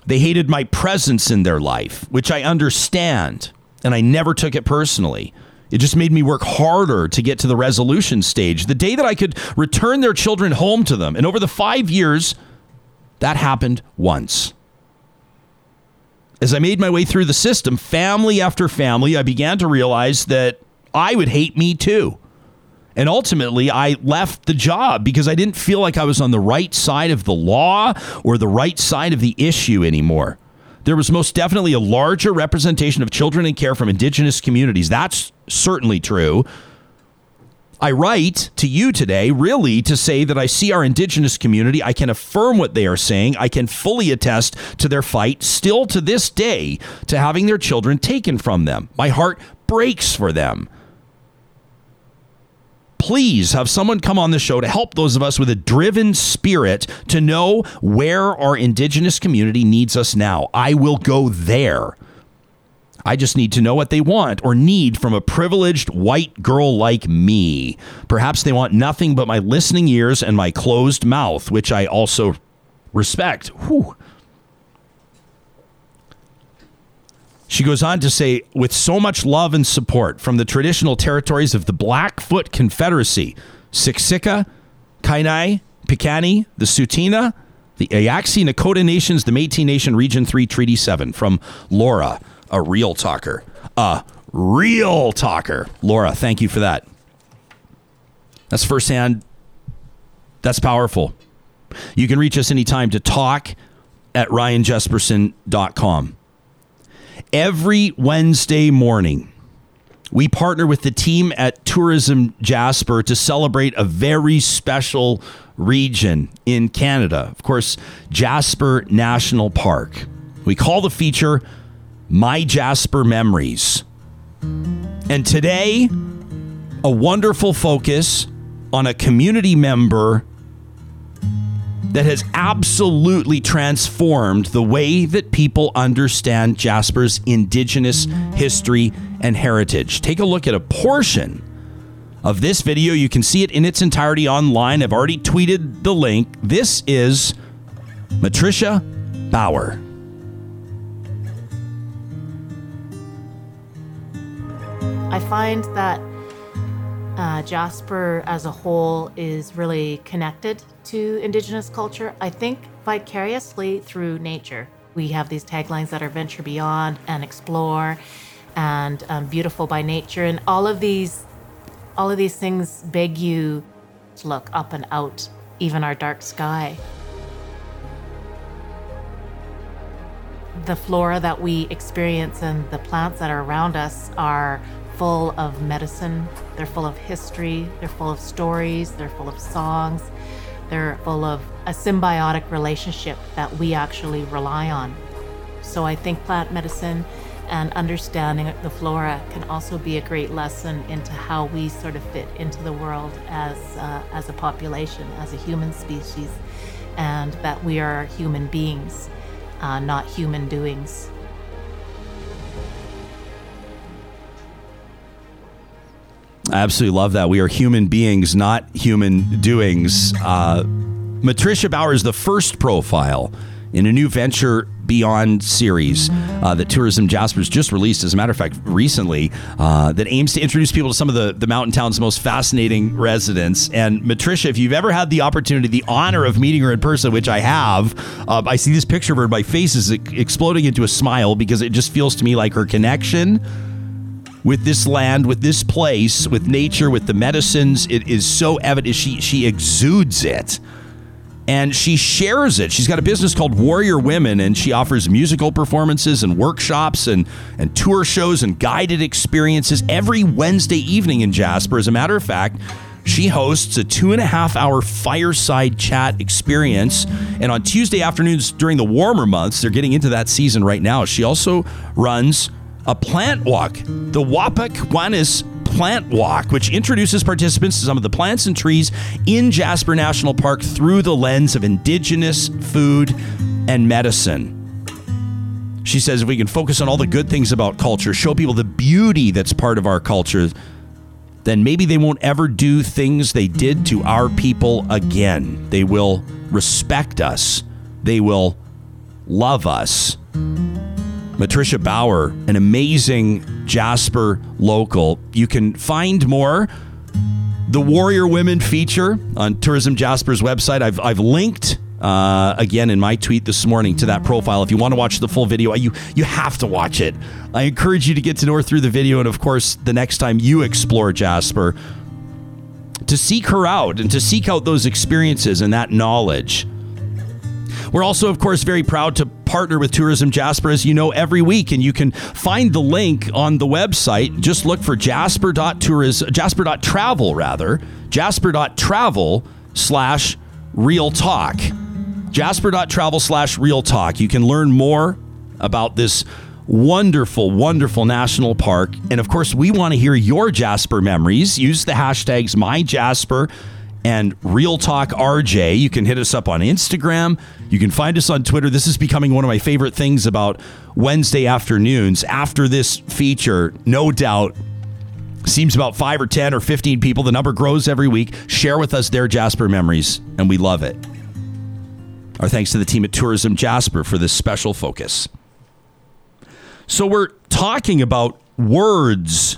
They hated my presence in their life, which I understand. And I never took it personally. It just made me work harder to get to the resolution stage. The day that I could return their children home to them. And over the five years, that happened once as I made my way through the system, family after family, I began to realize that I would hate me too. And ultimately, I left the job because I didn't feel like I was on the right side of the law or the right side of the issue anymore. There was most definitely a larger representation of children in care from Indigenous communities. That's certainly true. I write to you today really to say that I see our Indigenous community. I can affirm what they are saying. I can fully attest to their fight, still to this day, to having their children taken from them. My heart breaks for them. Please have someone come on the show to help those of us with a driven spirit to know where our Indigenous community needs us now. I will go there. I just need to know what they want or need from a privileged white girl like me. Perhaps they want nothing but my listening ears and my closed mouth, which I also respect. Whew. She goes on to say, with so much love and support from the traditional territories of the Blackfoot Confederacy, Siksika, Kainai, Piikani, the Tsuut'ina, the Ayaksi Nakota Nations, the Métis Nation Region 3 Treaty 7, from Laura a real talker. A real talker. Laura, thank you for that. That's firsthand. That's powerful. You can reach us anytime to talk at ryanjespersen.com. Every Wednesday morning, we partner with the team at Tourism Jasper to celebrate a very special region in Canada. Of course, Jasper National Park. We call the feature my Jasper Memories. And today, a wonderful focus on a community member that has absolutely transformed the way that people understand Jasper's Indigenous history and heritage. Take a look at a portion of this video. You can see it in its entirety online. I've already tweeted the link. This is Matricia Bauer.
I find that uh, Jasper as a whole is really connected to Indigenous culture, I think vicariously through nature. We have these taglines that are venture beyond and explore and um, beautiful by nature. And all of these, all of these things beg you to look up and out, even our dark sky. The flora that we experience and the plants that are around us are full of medicine, they're full of history, they're full of stories, they're full of songs, they're full of a symbiotic relationship that we actually rely on. So I think plant medicine and understanding the flora can also be a great lesson into how we sort of fit into the world as uh, as a population, as a human species, and that we are human beings, uh, not human doings.
I absolutely love that. We are human beings, not human doings. Uh, Matricia Bauer is the first profile in a new venture Beyond series uh, that Tourism Jasper's just released, as a matter of fact, recently, uh, that aims to introduce people to some of the, the mountain town's most fascinating residents. And Matricia, if you've ever had the opportunity, the honor of meeting her in person, which I have, uh, I see this picture of her, my face is exploding into a smile because it just feels to me like her connection with this land, with this place, with nature, with the medicines. It is so evident. She she exudes it and she shares it. She's got a business called Warrior Women, and she offers musical performances and workshops and, and tour shows and guided experiences every Wednesday evening in Jasper. As a matter of fact, she hosts a two and a half hour fireside chat experience. And on Tuesday afternoons during the warmer months, they're getting into that season right now. She also runs a plant walk, the Wapakiwanis Plant Walk, which introduces participants to some of the plants and trees in Jasper National Park through the lens of indigenous food and medicine. She says if we can focus on all the good things about culture, show people the beauty that's part of our culture, then maybe they won't ever do things they did to our people again. They will respect us, they will love us. Matricia Bauer, an amazing Jasper local. You can find more. The Warrior Women feature on Tourism Jasper's website. I've, I've linked uh, again in my tweet this morning to that profile. If you want to watch the full video, you you have to watch it. I encourage you to get to know her through the video, and of course, the next time you explore Jasper, to seek her out and to seek out those experiences and that knowledge. We're also, of course, very proud to partner with Tourism Jasper, as you know, every week. And you can find the link on the website. Just look for jasper.tourism, jasper.travel, rather, jasper.travel slash real talk. Jasper.travel slash real talk. You can learn more about this wonderful, wonderful national park. And of course, we want to hear your Jasper memories. Use the hashtags MyJasper and Real Talk RJ. You can hit us up on Instagram. You can find us on Twitter. This is becoming one of my favorite things about Wednesday afternoons. After this feature, no doubt, seems about five or 10 or 15 people. The number grows every week. Share with us their Jasper memories, and we love it. Our thanks to the team at Tourism Jasper for this special focus. So, we're talking about words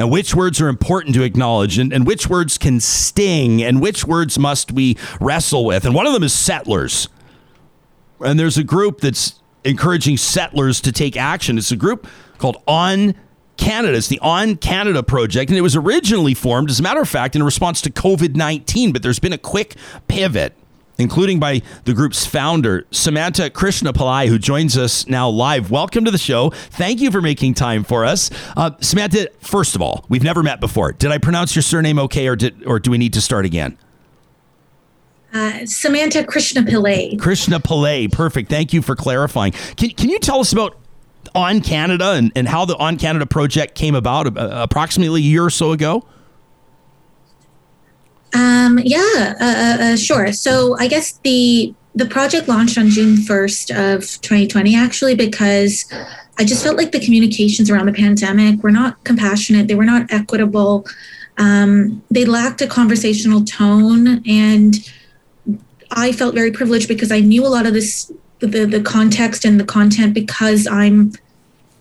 and which words are important to acknowledge and, and which words can sting and which words must we wrestle with. And one of them is settlers. And there's a group that's encouraging settlers to take action. It's a group called On Canada. It's the On Canada Project, and it was originally formed, as a matter of fact, in response to COVID 19, but there's been a quick pivot including by the group's founder, Samanta Krishnapillai, who joins us now live. Welcome to the show. Thank you for making time for us. Uh, Samanta, first of all, we've never met before. Did I pronounce your surname okay, or, did, or do we need to start again?
Uh, Samanta Krishnapillai.
Krishna Pillai, perfect. Thank you for clarifying. Can, can you tell us about On Canada and, and how the On Canada project came about uh, approximately a year or so ago?
Um, yeah, uh, uh, uh, sure. So I guess the the project launched on June 1st of 2020, actually, because I just felt like the communications around the pandemic were not compassionate. They were not equitable. Um, they lacked a conversational tone. And I felt very privileged because I knew a lot of this, the, the context and the content because I'm,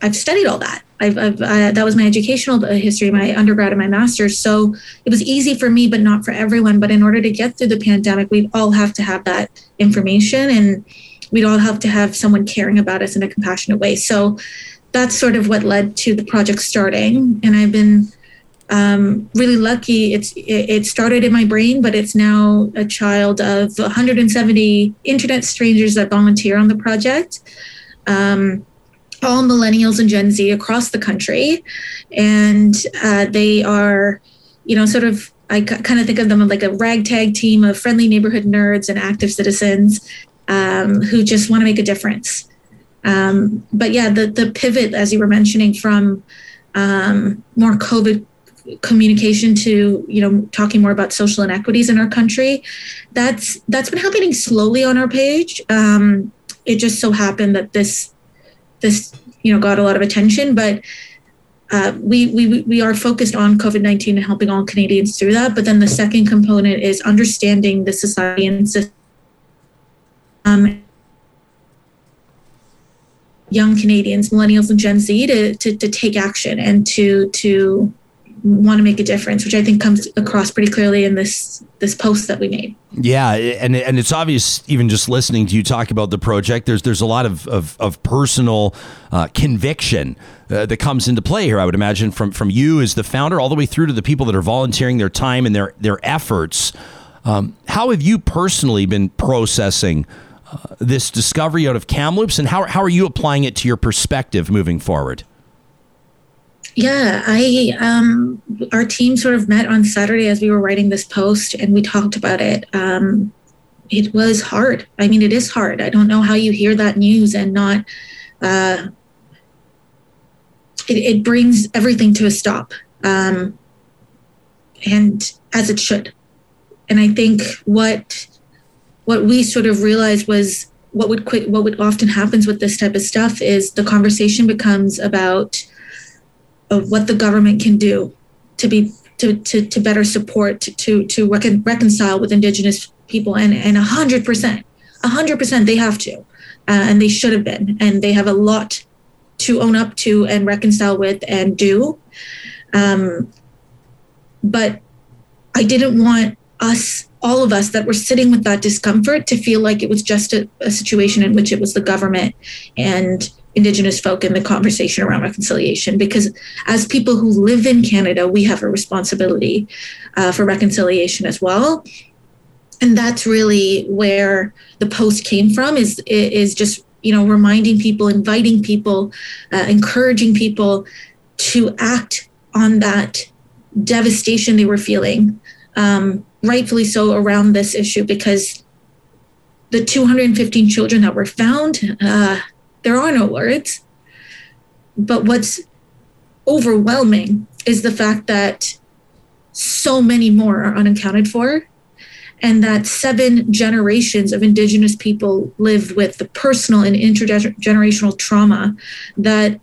I've studied all that. I've, I've uh, that was my educational history, my undergrad and my master's. So it was easy for me, but not for everyone. But in order to get through the pandemic, we all have to have that information, and we'd all have to have someone caring about us in a compassionate way. So that's sort of what led to the project starting, and I've been um, really lucky. It's it, started in my brain, but it's now a child of 170 internet strangers that volunteer on the project. Um, all millennials and Gen Z across the country. And uh, they are, you know, sort of, I c- kind of think of them like a ragtag team of friendly neighborhood nerds and active citizens um, who just want to make a difference. Um, but yeah, the, the pivot, as you were mentioning, from um, more COVID communication to you know talking more about social inequities in our country that's that's been happening slowly on our page um, it just so happened that this this you know got a lot of attention but uh, we, we we are focused on COVID nineteen and helping all Canadians through that. But then the second component is understanding the society and system. Um, young Canadians, millennials, and Gen Z to, to, to take action and to to want to make a difference, which I think comes across pretty clearly in this this post that we made.
Yeah, and and it's obvious even just listening to you talk about the project. There's there's a lot of of, of personal uh, conviction uh, that comes into play here. I would imagine from from you as the founder, all the way through to the people that are volunteering their time and their their efforts. Um, how have you personally been processing uh, this discovery out of Kamloops, and how how are you applying it to your perspective moving forward?
Yeah, I um, our team sort of met on Saturday as we were writing this post, and we talked about it. Um, it was hard. I mean, it is hard. I don't know how you hear that news and not. Uh, it, it brings everything to a stop, um, and as it should. And I think what what we sort of realized was what would quick what would often happens with this type of stuff is the conversation becomes about of what the government can do to be to, to, to better support to to, recon, reconcile with indigenous people. And and a hundred percent a hundred percent they have to uh, and they should have been. And they have a lot to own up to and reconcile with and do. Um, but i didn't want us all of us that were sitting with that discomfort to feel like it was just a, a situation in which it was the government. And Indigenous folk in the conversation around reconciliation because as people who live in Canada, we have a responsibility uh, for reconciliation as well. And that's really where the post came from is is just you know reminding people, inviting people, uh, encouraging people to act on that devastation they were feeling, um, rightfully so, around this issue because the 215 children that were found. Uh, there are no words. But what's overwhelming is the fact that so many more are unaccounted for and that seven generations of indigenous people lived with the personal and intergenerational trauma that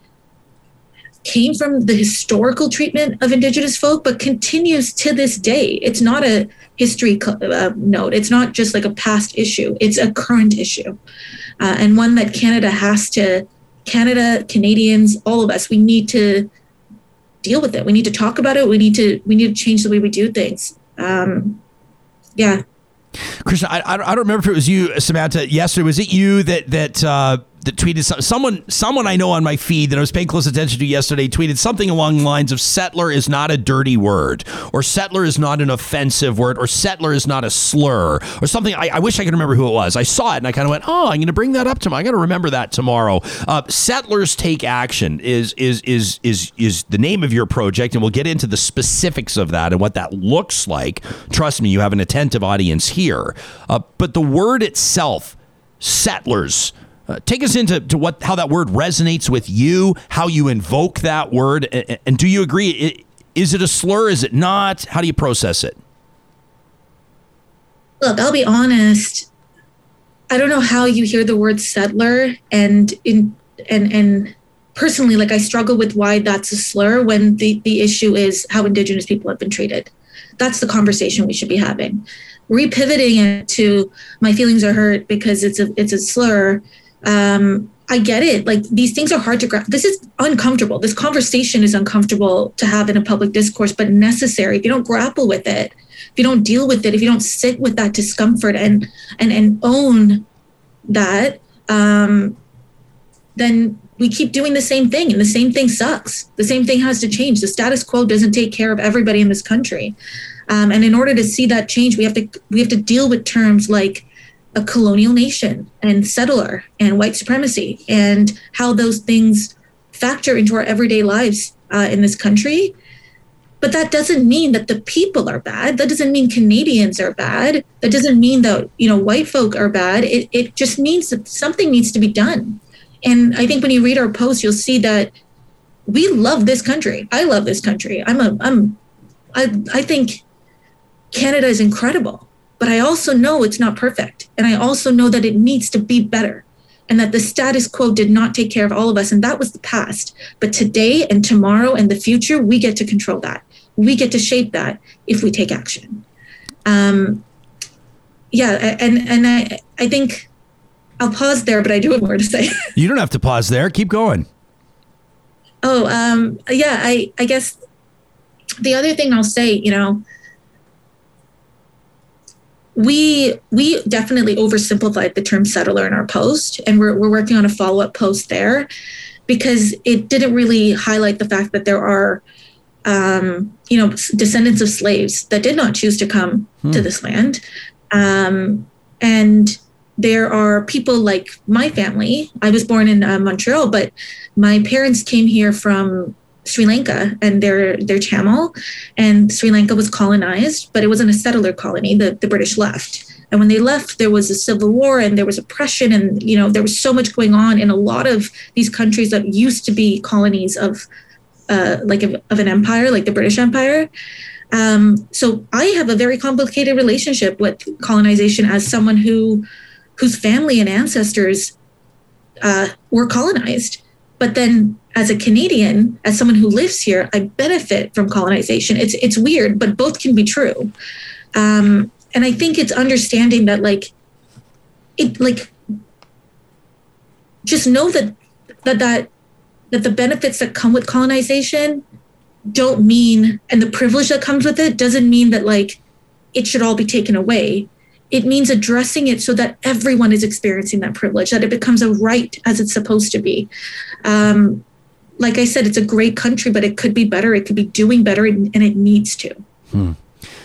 came from the historical treatment of indigenous folk but continues to this day it's not a history uh, note it's not just like a past issue it's a current issue uh, and one that Canada has to, Canada, Canadians, all of us, we need to deal with it. We need to talk about it. We need to we need to change the way we do things. Um, yeah.
Krishna, I, I don't remember if it was you, Samanta. Yesterday, was it you that that uh, that tweeted some, someone someone I know on my feed that I was paying close attention to yesterday tweeted something along the lines of settler is not a dirty word or settler is not an offensive word or settler is not a slur or something. I, I wish I could remember who it was. I saw it and I kind of went oh I'm going to bring that up tomorrow. I got to remember that tomorrow. Uh, settlers take action is is is is is the name of your project and we'll get into the specifics of that and what that looks like. Trust me you have an attentive audience here. Uh, but the word itself settlers uh, take us into to what how that word resonates with you, how you invoke that word, and, and do you agree? It, is it a slur? Is it not? How do you process it?
Look, I'll be honest. I don't know how you hear the word settler, and in and and personally, like I struggle with why that's a slur when the the issue is how Indigenous people have been treated. That's the conversation we should be having. Repivoting it to my feelings are hurt because it's a it's a slur um, I get it. Like these things are hard to grasp. This is uncomfortable. This conversation is uncomfortable to have in a public discourse, but necessary. If you don't grapple with it, if you don't deal with it, if you don't sit with that discomfort and and and own that, um, then we keep doing the same thing, and the same thing sucks. The same thing has to change. The status quo doesn't take care of everybody in this country, um, and in order to see that change, we have to we have to deal with terms like a colonial nation and settler and white supremacy and how those things factor into our everyday lives uh, in this country. But that doesn't mean that the people are bad. That doesn't mean Canadians are bad. That doesn't mean that you know white folk are bad. It it just means that something needs to be done. And I think when you read our post, you'll see that we love this country. I love this country. I'm a I'm I I think Canada is incredible but I also know it's not perfect. And I also know that it needs to be better. and that the status quo did not take care of all of us. And that was the past. But today and tomorrow and the future, we get to control that. We get to shape that if we take action. Um, yeah, and and I I think I'll pause there, but I do have more to say.
you don't have to pause there. Keep going.
Oh, um, yeah. I I guess the other thing I'll say, you know, we we definitely oversimplified the term settler in our post and we're, we're working on a follow-up post there because it didn't really highlight the fact that there are um, you know descendants of slaves that did not choose to come hmm. to this land um, and there are people like my family i was born in uh, montreal but my parents came here from Sri Lanka and their their Tamil, and Sri Lanka was colonized, but it wasn't a settler colony. The the British left, and when they left, there was a civil war and there was oppression, and you know there was so much going on in a lot of these countries that used to be colonies of uh, like of, of an empire, like the British Empire. Um, so I have a very complicated relationship with colonization as someone who whose family and ancestors uh, were colonized, but then as a Canadian, as someone who lives here, I benefit from colonization. It's it's weird, but both can be true. Um, and I think it's understanding that like it like just know that that that that the benefits that come with colonization don't mean and the privilege that comes with it doesn't mean that like it should all be taken away it means addressing it so that everyone is experiencing that privilege that it becomes a right as it's supposed to be um, like I said, it's a great country, but it could be better. It could be doing better, and, it needs to.
Hmm.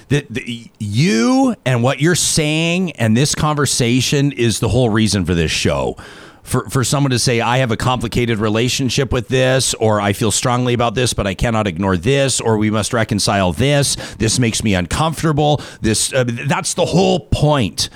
The, the, you and what you're saying and this conversation is the whole reason for this show. For, for someone to say, I have a complicated relationship with this, or I feel strongly about this, but I cannot ignore this, or we must reconcile this. This makes me uncomfortable. This uh, that's the whole point.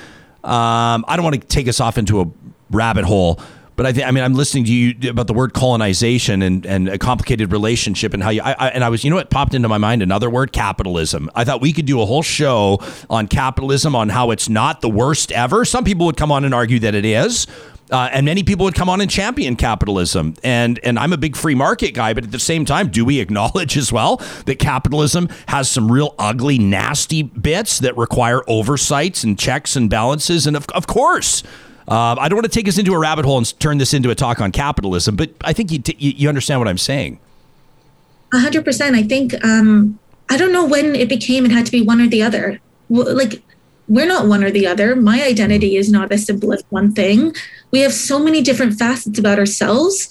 Um, I don't want to take us off into a rabbit hole, but I think I mean I'm listening to you about the word colonization and, and a complicated relationship and how you I, I, and I was you know what popped into my mind another word capitalism. I thought we could do a whole show on capitalism on how it's not the worst ever. Some people would come on and argue that it is. Uh, and many people would come on and champion capitalism, and and I'm a big free market guy, but at the same time, do we acknowledge as well that capitalism has some real ugly, nasty bits that require oversights and checks and balances? And of, of course, uh, I don't want to take us into a rabbit hole and turn this into a talk on capitalism, but I think you, t- you understand what I'm saying.
100%. I think, um, I don't know when it became it had to be one or the other. Like, we're not one or the other. My identity is not as simple as one thing. We have so many different facets about ourselves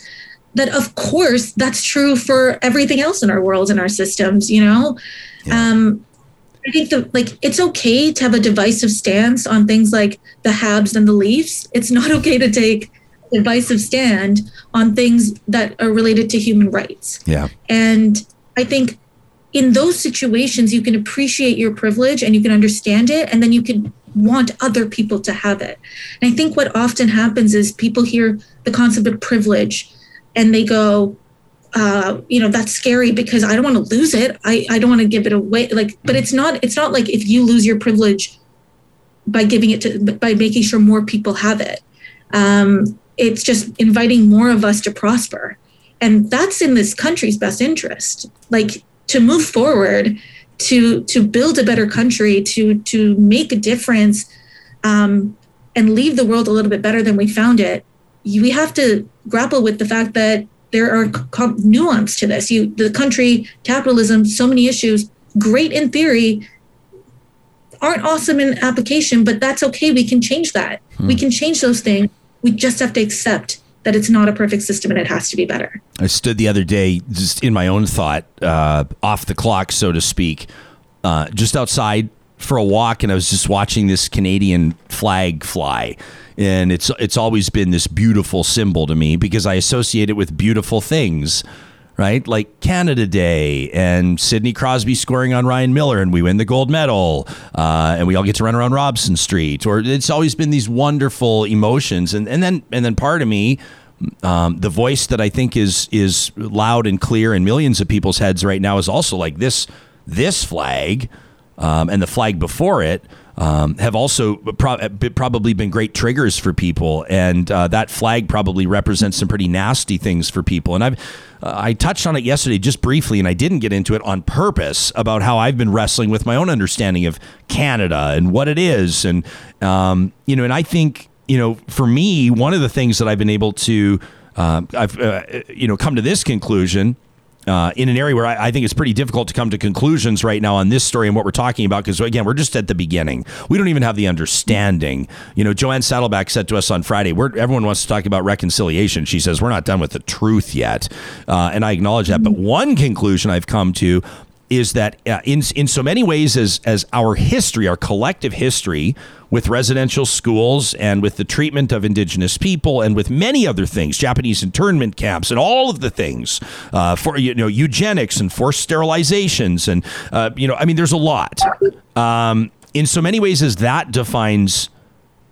that, of course, that's true for everything else in our world and our systems, you know? Yeah. Um, I think the like it's okay to have a divisive stance on things like the Habs and the Leafs. It's not okay to take a divisive stand on things that are related to human rights.
Yeah.
And I think in those situations you can appreciate your privilege and you can understand it and then you can want other people to have it. And I think what often happens is people hear the concept of privilege and they go, uh, you know that's scary because I don't want to lose it. I, I don't want to give it away. Like, but it's not it's not like if you lose your privilege by giving it to by making sure more people have it. Um, it's just inviting more of us to prosper, and that's in this country's best interest. Like to move forward, to to build a better country, to to make a difference, um, and leave the world a little bit better than we found it. We have to grapple with the fact that there are co- nuance to this. You, the country, capitalism, so many issues, great in theory, aren't awesome in application, but that's okay. We can change that. Hmm. We can change those things. We just have to accept that it's not a perfect system and it has to be better.
I stood the other day, just in my own thought, uh, off the clock, so to speak, uh, just outside for a walk, and I was just watching this Canadian flag fly and it's it's always been this beautiful symbol to me because I associate it with beautiful things, right? Like Canada Day and Sidney Crosby scoring on Ryan Miller, and we win the gold medal, uh, and we all get to run around Robson Street. Or it's always been these wonderful emotions, and and then and then part of me. Um, the voice that I think is is loud and clear in millions of people's heads right now is also like this this flag um, and the flag before it um, have also pro- probably been great triggers for people, and uh, that flag probably represents some pretty nasty things for people. And I've uh, I touched on it yesterday just briefly, and I didn't get into it on purpose about how I've been wrestling with my own understanding of Canada and what it is, and um, you know, and I think you know, for me, one of the things that I've been able to uh, I've uh, you know come to this conclusion uh, in an area where I, I, think it's pretty difficult to come to conclusions right now on this story and what we're talking about because again we're just at the beginning. We don't even have the understanding. You know joanne saddleback said to us on friday everyone wants to talk about reconciliation. She says we're not done with the truth yet. Uh, and i acknowledge that but one conclusion i've come to is that uh, in in so many ways as as our history, our collective history with residential schools and with the treatment of indigenous people and with many other things, Japanese internment camps and all of the things uh, for you know eugenics and forced sterilizations and uh, you know I mean there's a lot. Um, in so many ways as that defines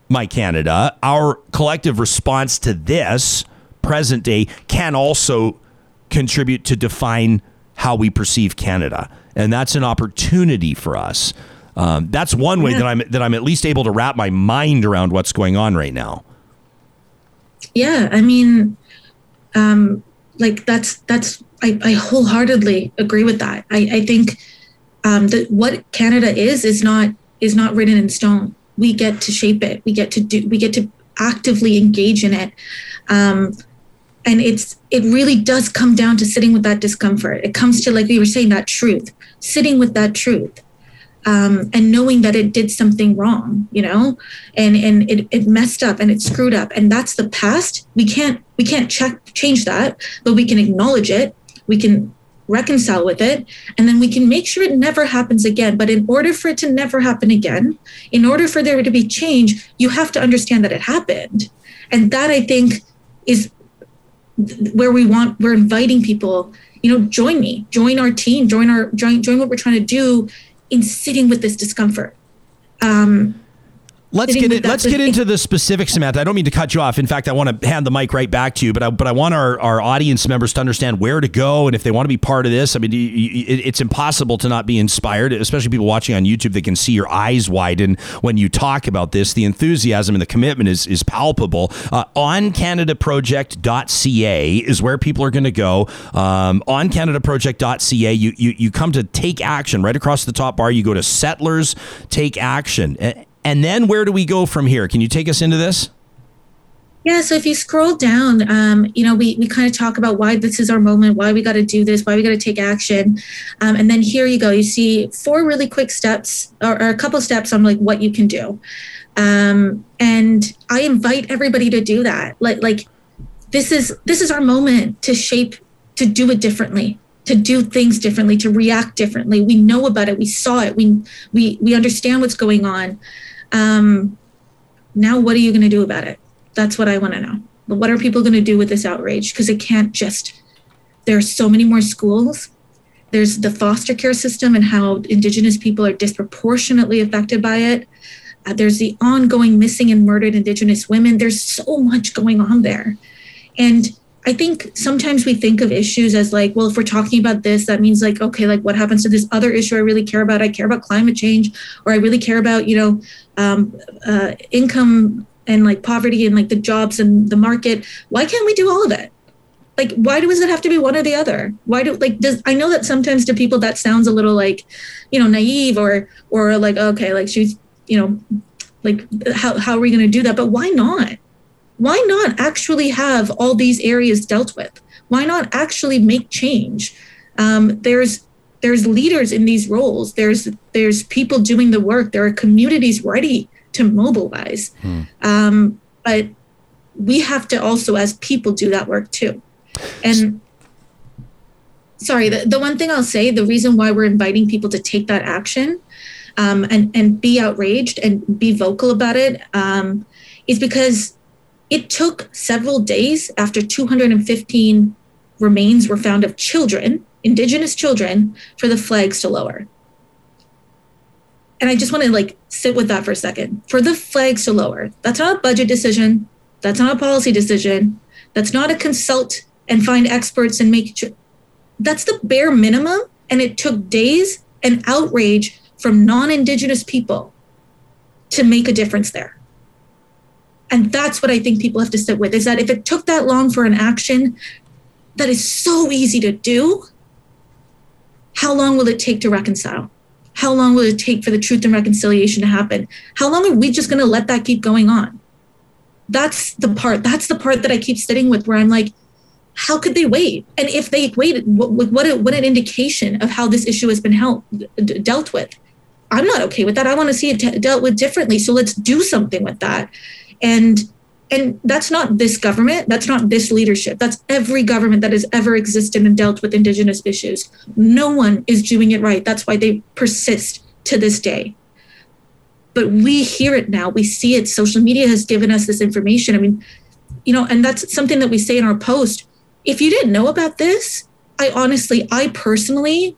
my Canada, our collective response to this present day can also contribute to define how we perceive Canada, and that's an opportunity for us. Um, that's one way yeah. that I'm that I'm at least able to wrap my mind around what's going on right now.
Yeah, I mean, um, like that's that's I, I wholeheartedly agree with that. I, I think um, that what Canada is is not is not written in stone. We get to shape it. We get to do. We get to actively engage in it. Um, and it's it really does come down to sitting with that discomfort. It comes to like we were saying that truth sitting with that truth um, and knowing that it did something wrong you know? And and it, it messed up and it screwed up. And that's the past. We can't we can't check change that but we can acknowledge it. We can reconcile with it. And then we can make sure it never happens again. But in order for it to never happen again in order for there to be change you have to understand that it happened. And that i think is where we want we're inviting people you know join me join our team join our join join what we're trying to do in sitting with this discomfort. Um
Let's get it, let's get into the specifics, Samanta. I don't mean to cut you off. In fact, I want to hand the mic right back to you, but I, but I want our, our audience members to understand where to go and if they want to be part of this. I mean, it's impossible to not be inspired, especially people watching on YouTube. They can see your eyes widen when you talk about this. The enthusiasm and the commitment is is palpable. Uh, OnCanadaProject.ca is where people are going to go. Um, OnCanadaProject.ca, you, you you come to take action right across the top bar. You go to Settlers Take Action and then where do we go from here? Can you take us into this?
Yeah, so if you scroll down, um, you know, we, we kind of talk about why this is our moment, why we got to do this, why we got to take action. Um, and then here you go. You see four really quick steps or, or a couple steps on like what you can do. Um, and I invite everybody to do that. Like, like this is this is our moment to shape, to do it differently, to do things differently, to react differently. We know about it. We saw it. We we we understand what's going on. Um, now, what are you going to do about it? That's what I want to know. But What are people going to do with this outrage? Because it can't just, there are so many more schools. There's the foster care system and how Indigenous people are disproportionately affected by it. Uh, there's the ongoing missing and murdered Indigenous women. There's so much going on there. And I think sometimes we think of issues as like, well, if we're talking about this, that means like, okay, like what happens to this other issue I really care about? I care about climate change, or I really care about, you know, um, uh, income and like poverty and like the jobs and the market. Why can't we do all of it? Like, why does it have to be one or the other? Why do like does I know that sometimes to people that sounds a little like, you know, naive or or like okay, like she's you know, like how how are we going to do that? But why not? Why not actually have all these areas dealt with? Why not actually make change? Um, there's there's leaders in these roles. There's there's people doing the work. There are communities ready to mobilize. Hmm. Um, but we have to also, as people, do that work too. And sorry, the, the one thing I'll say, the reason why we're inviting people to take that action um, and and be outraged and be vocal about it um, is because it took several days after 215 remains were found of children, indigenous children, for the flags to lower. And I just want to like sit with that for a second. For the flags to lower, that's not a budget decision. That's not a policy decision. That's not a consult and find experts and make sure. That's the bare minimum. And it took days and outrage from non Indigenous people to make a difference there. And that's what I think people have to sit with is that if it took that long for an action that is so easy to do, how long will it take to reconcile? How long will it take for the truth and reconciliation to happen? How long are we just going to let that keep going on? That's the part. That's the part that I keep sitting with, where I'm like, how could they wait? And if they waited, what what, a, what an indication of how this issue has been held, dealt with. I'm not okay with that. I want to see it t- dealt with differently. So let's do something with that. And and that's not this government. That's not this leadership. That's every government that has ever existed and dealt with indigenous issues. No one is doing it right. That's why they persist to this day. But we hear it now. We see it. Social media has given us this information. I mean you know and that's something that we say in our post. If you didn't know about this i honestly i personally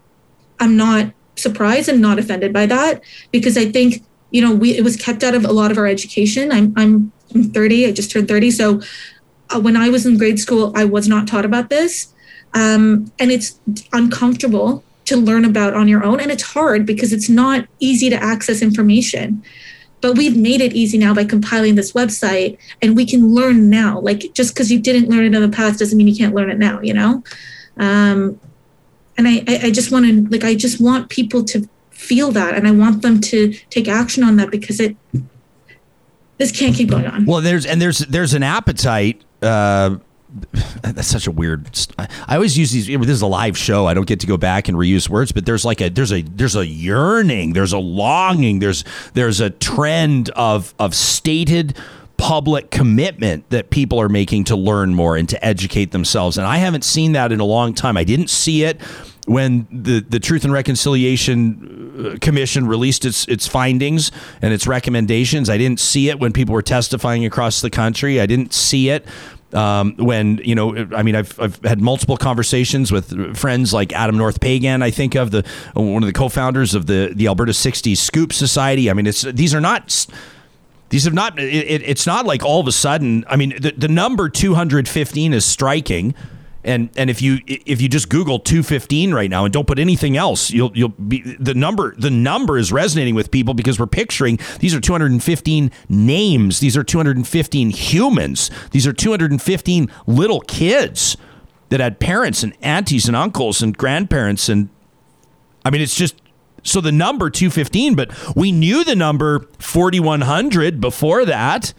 i'm not surprised and not offended by that because i think you know we it was kept out of a lot of our education i'm i'm I'm 30. I just turned 30. So uh, when I was in grade school, I was not taught about this. Um, and it's uncomfortable to learn about on your own. And it's hard because it's not easy to access information. But we've made it easy now by compiling this website and we can learn now. Like just because you didn't learn it in the past doesn't mean you can't learn it now, you know? Um, and I, I just want to like I just want people to feel that and I want them to take action on that because it this can't keep going on.
Well, there's and there's there's an appetite. Uh, that's such a weird. I always use these. This is a live show. I don't get to go back and reuse words, but there's like a there's a there's a yearning. There's a longing. There's there's a trend of of stated public commitment that people are making to learn more and to educate themselves. And I haven't seen that in a long time. I didn't see it when the, the Truth and Reconciliation uh, Commission released its its findings and its recommendations. I didn't see it when people were testifying across the country. I didn't see it um, when you know. I mean, I've, I've had multiple conversations with friends like Adam North Peigan. I think of the one of the co-founders of the the Alberta '60s Scoop Society. I mean, it's these are not. These have not. It, it's not like all of a sudden. I mean, the, the number 215 is striking. And and if you if you just Google 215 right now and don't put anything else, you'll you'll be the number the number is resonating with people because we're picturing these are 215 names, these are 215 humans, these are 215 little kids that had parents and aunties and uncles and grandparents and I mean it's just so the number 215, but we knew the number 4100 before that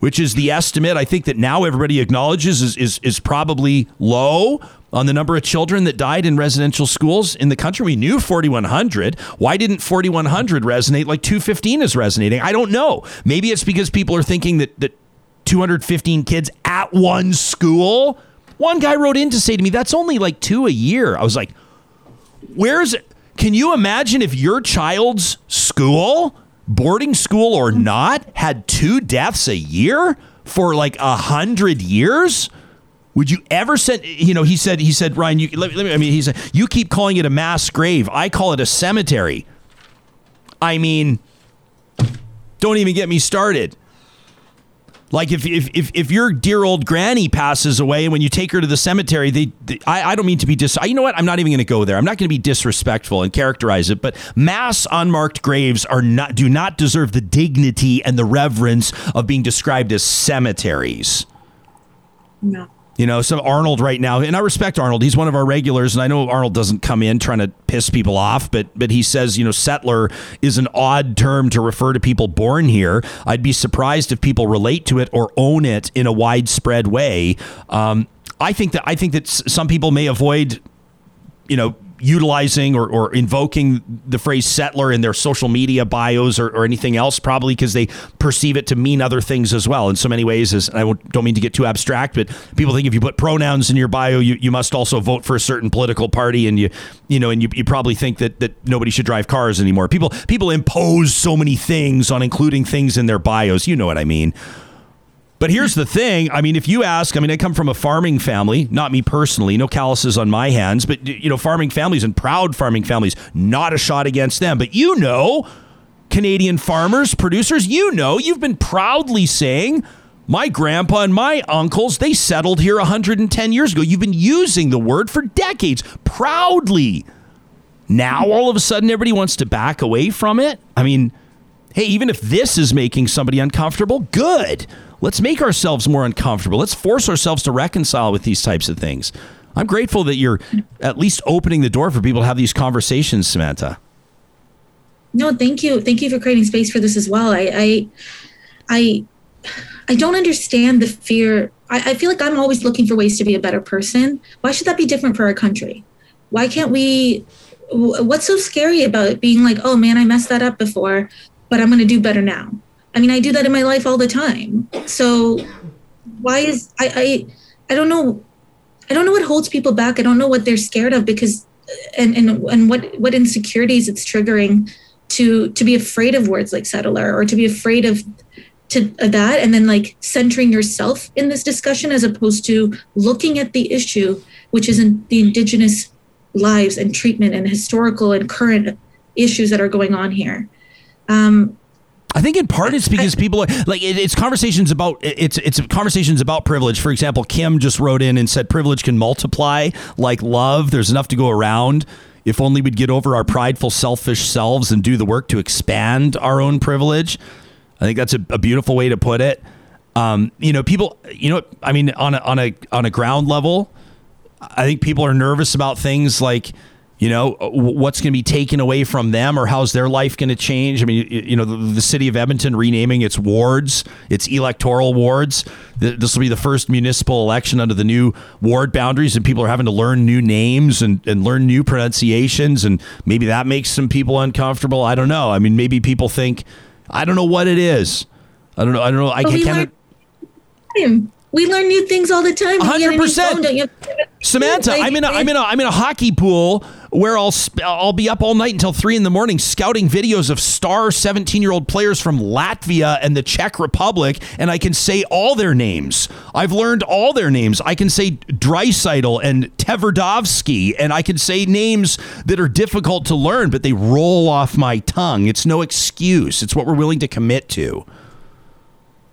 which is the estimate I think that now everybody acknowledges is, is, is probably low on the number of children that died in residential schools in the country. We knew 4,100. Why didn't 4,100 resonate like 215 is resonating? I don't know. Maybe it's because people are thinking that, that 215 kids at one school. One guy wrote in to say to me, that's only like two a year. I was like, where's it? Can you imagine if your child's school boarding school or mm-hmm. not, had two deaths a year for like a hundred years? Would you ever send? You know, he said. He said, Ryan. You let, let me. I mean, he said you keep calling it a mass grave. I call it a cemetery. I mean, don't even get me started. Like if, if if if your dear old granny passes away and when you take her to the cemetery, they, they I, I don't mean to be dis. You know what? I'm not even going to go there. I'm not going to be disrespectful and characterize it. But mass unmarked graves are not do not deserve the dignity and the reverence of being described as cemeteries.
No.
You know, some Arnold right now, and I respect Arnold. He's one of our regulars, and I know Arnold doesn't come in trying to piss people off, but but he says, you know, settler is an odd term to refer to people born here. I'd be surprised if people relate to it or own it in a widespread way. Um, I think that I think that some people may avoid, you know, utilizing or, or invoking the phrase settler in their social media bios or, or anything else, probably because they perceive it to mean other things as well. In so many ways, as I don't mean to get too abstract, but people think if you put pronouns in your bio, you, you must also vote for a certain political party, and you you know, and you, you probably think that that nobody should drive cars anymore. People people impose so many things on including things in their bios. You know what I mean? But here's the thing. I mean, if you ask, I mean, I come from a farming family, not me personally, no calluses on my hands, but, you know, farming families and proud farming families, not a shot against them. But you know, Canadian farmers, producers, you know, you've been proudly saying, my grandpa and my uncles, they settled here 110 years ago. You've been using the word for decades, proudly. Now, all of a sudden, everybody wants to back away from it. I mean, hey, even if this is making somebody uncomfortable, good. Let's make ourselves more uncomfortable. Let's force ourselves to reconcile with these types of things. I'm grateful that you're at least opening the door for people to have these conversations, Samanta.
No, thank you. Thank you for creating space for this as well. I I I, I don't understand the fear. I, I feel like I'm always looking for ways to be a better person. Why should that be different for our country? Why can't we what's so scary about being like, oh man, I messed that up before, but I'm going to do better now? I mean, I do that in my life all the time. So why is I I I don't know I don't know what holds people back. I don't know what they're scared of because and and and what what insecurities it's triggering to to be afraid of words like settler or to be afraid of to that and then like centering yourself in this discussion as opposed to looking at the issue which is in the indigenous lives and treatment and historical and current issues that are going on here um,
I think in part it's because people are like it, it's conversations about it's it's conversations about privilege. For example, Kim just wrote in and said privilege can multiply like love. There's enough to go around. If only we'd get over our prideful, selfish selves and do the work to expand our own privilege. I think that's a, a beautiful way to put it. Um, you know, people. You know, I mean, on a on a on a ground level, I think people are nervous about things like you know uh, what's going to be taken away from them or how's their life going to change? I mean you know the, the, city of edmonton renaming its wards its electoral wards. This will be the first municipal election under the new ward boundaries and people are having to learn new names and, and learn new pronunciations and maybe that makes some people uncomfortable. I don't know. I mean maybe people think i don't know what it is. I don't know i don't know i can't,
can't we learn new things all the time.
Hundred percent. Samanta, I'm in a I'm in a I'm in a hockey pool where I'll I'll be up all night until three in the morning scouting videos of star 17 year old players from Latvia and the Czech Republic, and I can say all their names. I've learned all their names. I can say Draisaitl and Tverdovsky, and I can say names that are difficult to learn, but they roll off my tongue. It's no excuse. It's what we're willing to commit to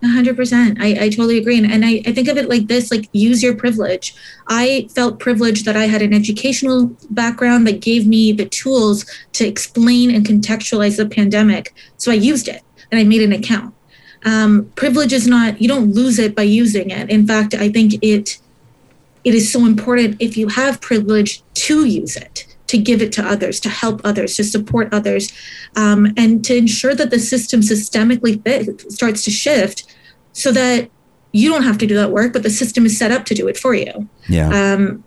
hundred percent. I, I totally agree. And, and I, I think of it like this, like use your privilege. I felt privileged that I had an educational background that gave me the tools to explain and contextualize the pandemic. So I used it and I made an account. Um, privilege is not, you don't lose it by using it. In fact, I think it it is so important if you have privilege to use it to give it to others, to help others, to support others, um, and to ensure that the system systemically fit, starts to shift so that you don't have to do that work, but the system is set up to do it for you.
Yeah. Um,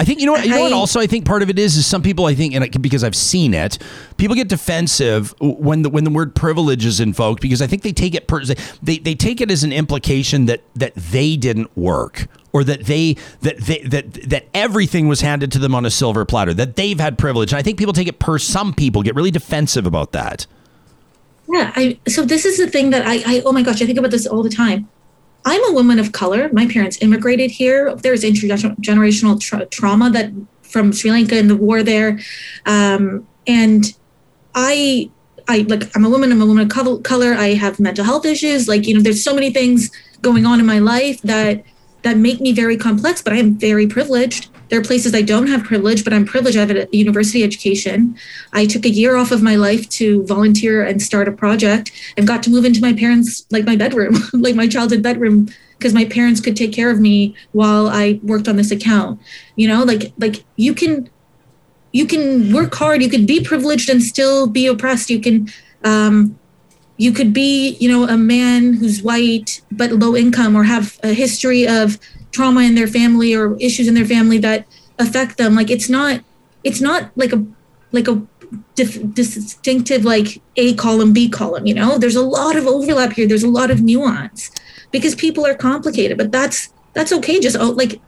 I think you know what you know what also I think part of it is is some people I think and it, because I've seen it people get defensive when the when the word privilege is invoked because I think they take it per, they they take it as an implication that that they didn't work or that they that they that that everything was handed to them on a silver platter that they've had privilege and I think people take it per some people get really defensive about that.
Yeah, I so this is the thing that I, I oh my gosh, I think about this all the time. I'm a woman of color. My parents immigrated here. There's intergenerational tra- trauma that from Sri Lanka and the war there, um, and I I like I'm a woman. I'm a woman of color. I have mental health issues. Like you know, there's so many things going on in my life that that make me very complex. But I am very privileged there are places I don't have privilege, but I'm privileged. I have a university education. I took a year off of my life to volunteer and start a project and got to move into my parents' like my bedroom, like my childhood bedroom, because my parents could take care of me while I worked on this account. You know, like like you can you can work hard, you could be privileged and still be oppressed. You can um, you could be, you know, a man who's white but low income or have a history of trauma in their family or issues in their family that affect them. Like it's not it's not like a like a dif- distinctive like a column b column you know? There's a lot of overlap here. There's a lot of nuance because people are complicated but that's that's okay. Just oh, like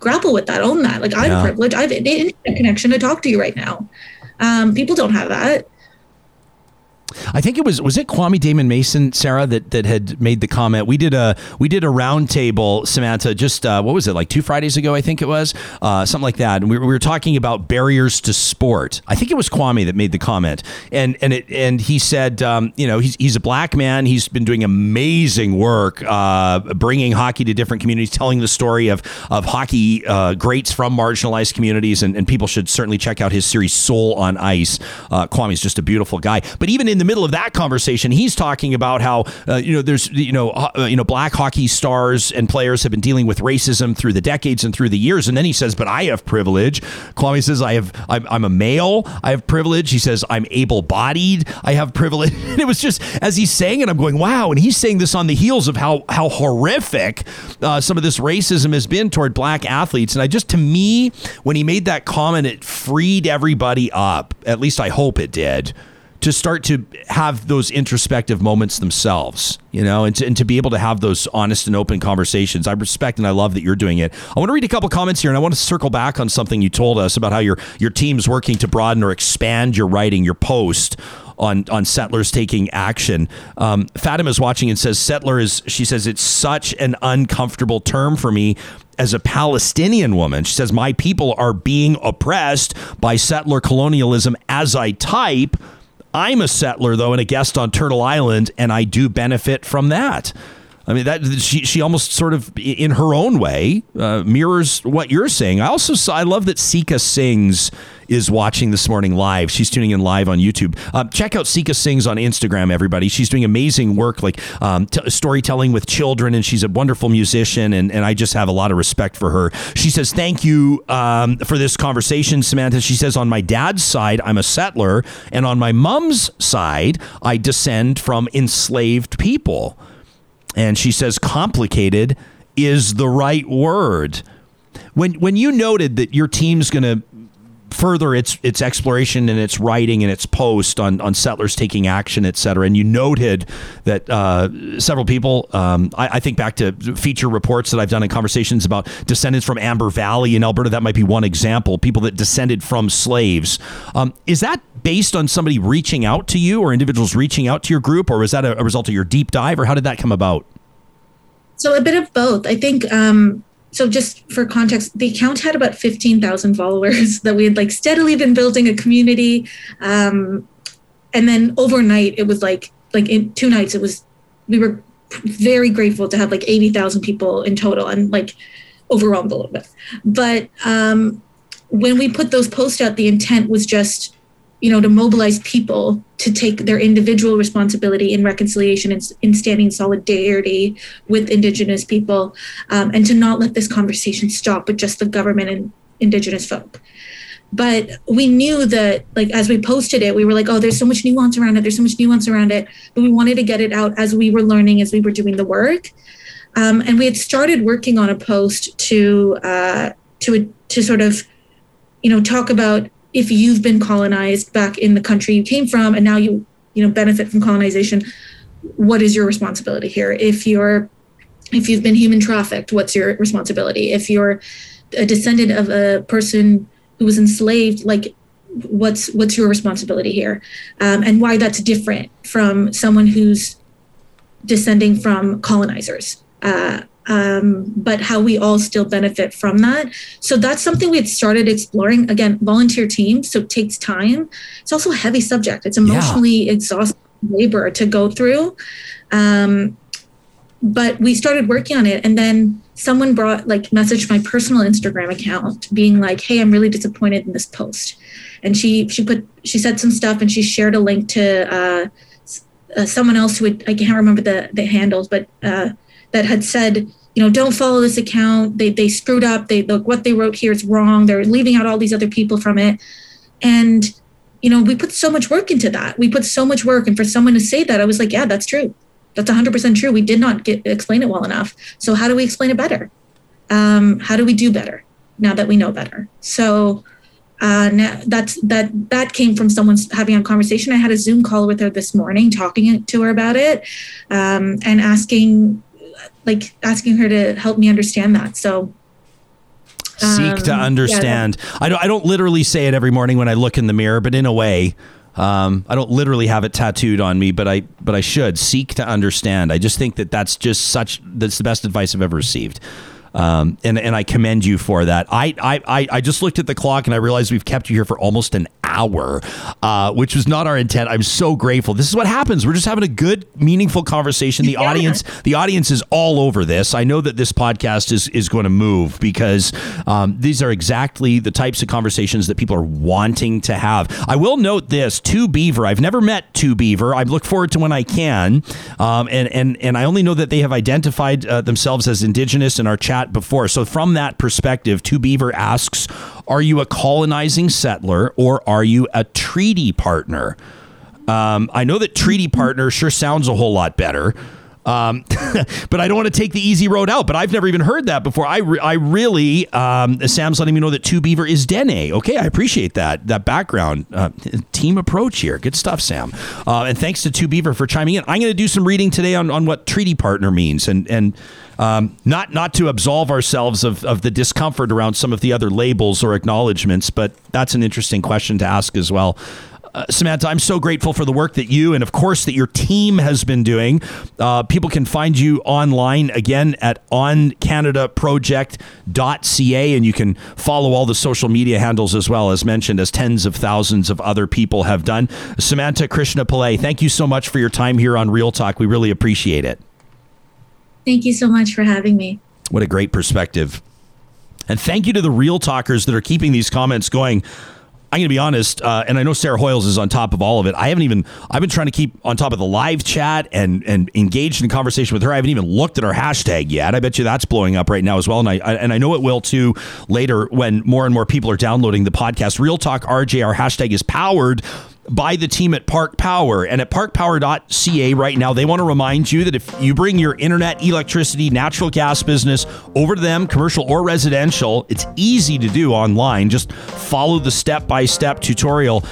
grapple with that own that. Like i'm privileged. I have an internet connection to talk to you right now. Um, people don't have that
I think it was was it Kwame Damon Mason, Sarah, that that had made the comment. We did a we did a roundtable, Samanta, just uh, what was it like two Fridays ago? I think it was uh, something like that. And we, we, were talking about barriers to sport. I think it was Kwame that made the comment, and and it and he said, um, you know, he's he's a black man. He's been doing amazing work, uh, bringing hockey to different communities, telling the story of of hockey uh, greats from marginalized communities, and, and people should certainly check out his series Soul on Ice. Uh, Kwame's just a beautiful guy, but even in the middle of that conversation, he's talking about how uh, you know there's you know uh, you know black hockey stars and players have been dealing with racism through the decades and through the years, and then he says, "But I have privilege." Kwame says, "I have I'm, I'm a male. I have privilege." He says, "I'm able-bodied. I have privilege." And it was just as he's saying it, I'm going, "Wow!" And he's saying this on the heels of how how horrific uh, some of this racism has been toward black athletes. And I just to me, when he made that comment, it freed everybody up. At least I hope it did to start to have those introspective moments themselves, you know, and to, and to be able to have those honest and open conversations. I respect and I love that you're doing it. I want to read a couple comments here, and I want to circle back on something you told us about how your your team's working to broaden or expand your writing, your post on on settlers taking action. Um, Fatima is watching and says settler is. She says it's such an uncomfortable term for me as a Palestinian woman. She says my people are being oppressed by settler colonialism as I type. I'm a settler though and a guest on Turtle Island, and I do benefit from that. I mean that she she almost sort of in her own way uh, mirrors what you're saying. I also saw, I love that Sika sings is watching this morning live. She's tuning in live on YouTube. Uh, check out Sika Sings on Instagram, everybody. She's doing amazing work, like um, t- storytelling with children, and she's a wonderful musician, and, and I just have a lot of respect for her. She says, Thank you um, for this conversation, Samanta. She says, On my dad's side, I'm a settler, and on my mom's side, I descend from enslaved people. And she says, complicated is the right word. When when you noted that your team's going to further its its exploration and its writing and its post on on settlers taking action, et cetera, and you noted that uh, several people, um, I, I, think back to feature reports that I've done in conversations about descendants from Amber Valley in Alberta. That might be one example. People that descended from slaves. Um, is that based on somebody reaching out to you or individuals reaching out to your group, or was that a, a result of your deep dive, or how did that come about?
So a bit of both. I think um, so just for context, the account had about 15,000 followers that we had like steadily been building a community. Um, and then overnight it was like, like in two nights, it was, we were very grateful to have like 80,000 people in total and like overwhelmed a little bit. But um, when we put those posts out, the intent was just you know, to mobilize people to take their individual responsibility in reconciliation and in standing solidarity with Indigenous people, um, and to not let this conversation stop with just the government and Indigenous folk. But we knew that, like, as we posted it, we were like, oh, there's so much nuance around it. There's so much nuance around it. But we wanted to get it out as we were learning, as we were doing the work. Um, and we had started working on a post to uh, to to sort of, you know, talk about if you've been colonized back in the country you came from and now you you know benefit from colonization what is your responsibility here? If you're if you've been human trafficked what's your responsibility? If you're a descendant of a person who was enslaved like what's what's your responsibility here? Um, and why that's different from someone who's descending from colonizers. Uh, um, but how we all still benefit from that. So that's something we had started exploring. Again, volunteer teams, so it takes time. It's also a heavy subject. It's emotionally yeah. exhausting labor to go through. Um, but we started working on it, and then someone brought like messaged my personal Instagram account, being like, "Hey, I'm really disappointed in this post," and she she put she said some stuff, and she shared a link to. Uh, uh, someone else who had, I can't remember the the handles, but uh, that had said, you know, don't follow this account. They they screwed up. They look what they wrote here is wrong. They're leaving out all these other people from it. And you know, we put so much work into that. We put so much work, and for someone to say that, I was like, yeah, that's true. That's 100% true. We did not get explain it well enough. So how do we explain it better? Um, how do we do better now that we know better? So uh, now that's that that came from someone having a conversation. I had a Zoom call with her this morning, talking to her about it, um, and asking like asking her to help me understand that. So
seek to um, understand. Yeah. I don't I don't literally say it every morning when I look in the mirror, but in a way, um, I don't literally have it tattooed on me, but I but I should seek to understand. I just think that that's just such that's the best advice I've ever received. Um, and, and I commend you for that. I, I, I just looked at the clock and I realized we've kept you here for almost an hour, uh, which was not our intent. I'm so grateful. This is what happens. We're just having a good, meaningful conversation. The yeah. audience, the audience is all over this. I know that this podcast is is going to move because um, these are exactly the types of conversations that people are wanting to have. I will note this: Two Beaver. I've never met Two Beaver. I look forward to when I can, um, and and and I only know that they have identified uh, themselves as Indigenous in our chat before. So from that perspective, Two Beaver asks, "Are you a colonizing settler or are you a treaty partner?" Um, I know that treaty partner sure sounds a whole lot better. Um, but I don't want to take the easy road out. But I've never even heard that before. I, re- I really, um, Sam's letting me know that Two Beaver is Dene. Okay, I appreciate that that background uh, team approach here. Good stuff, Sam. Uh, and thanks to Two Beaver for chiming in. I'm going to do some reading today on, on what treaty partner means and and um, not not to absolve ourselves of, of the discomfort around some of the other labels or acknowledgments, but that's an interesting question to ask as well. Uh, Samanta, I'm so grateful for the work that you and, of course, that your team has been doing. Uh, people can find you online again at oncanadaproject.ca, and you can follow all the social media handles as well, as mentioned, as tens of thousands of other people have done. Samanta Krishnapillai, thank you so much for your time here on Real Talk. We really appreciate it.
Thank you so much for having me.
What a great perspective. And thank you to the Real Talkers that are keeping these comments going. I'm going to be honest, uh, and I know Sarah Hoyles is on top of all of it. I haven't even I've been trying to keep on top of the live chat and and engaged in conversation with her. I haven't even looked at our hashtag yet. I bet you that's blowing up right now as well, and I, I and I know it will too later when more and more people are downloading the podcast. Real Talk RJ, our hashtag is powered by the team at Park Power. And at parkpower.ca right now, they want to remind you that if you bring your internet, electricity, natural gas business over to them, commercial or residential, it's easy to do online. Just follow the step by step tutorial.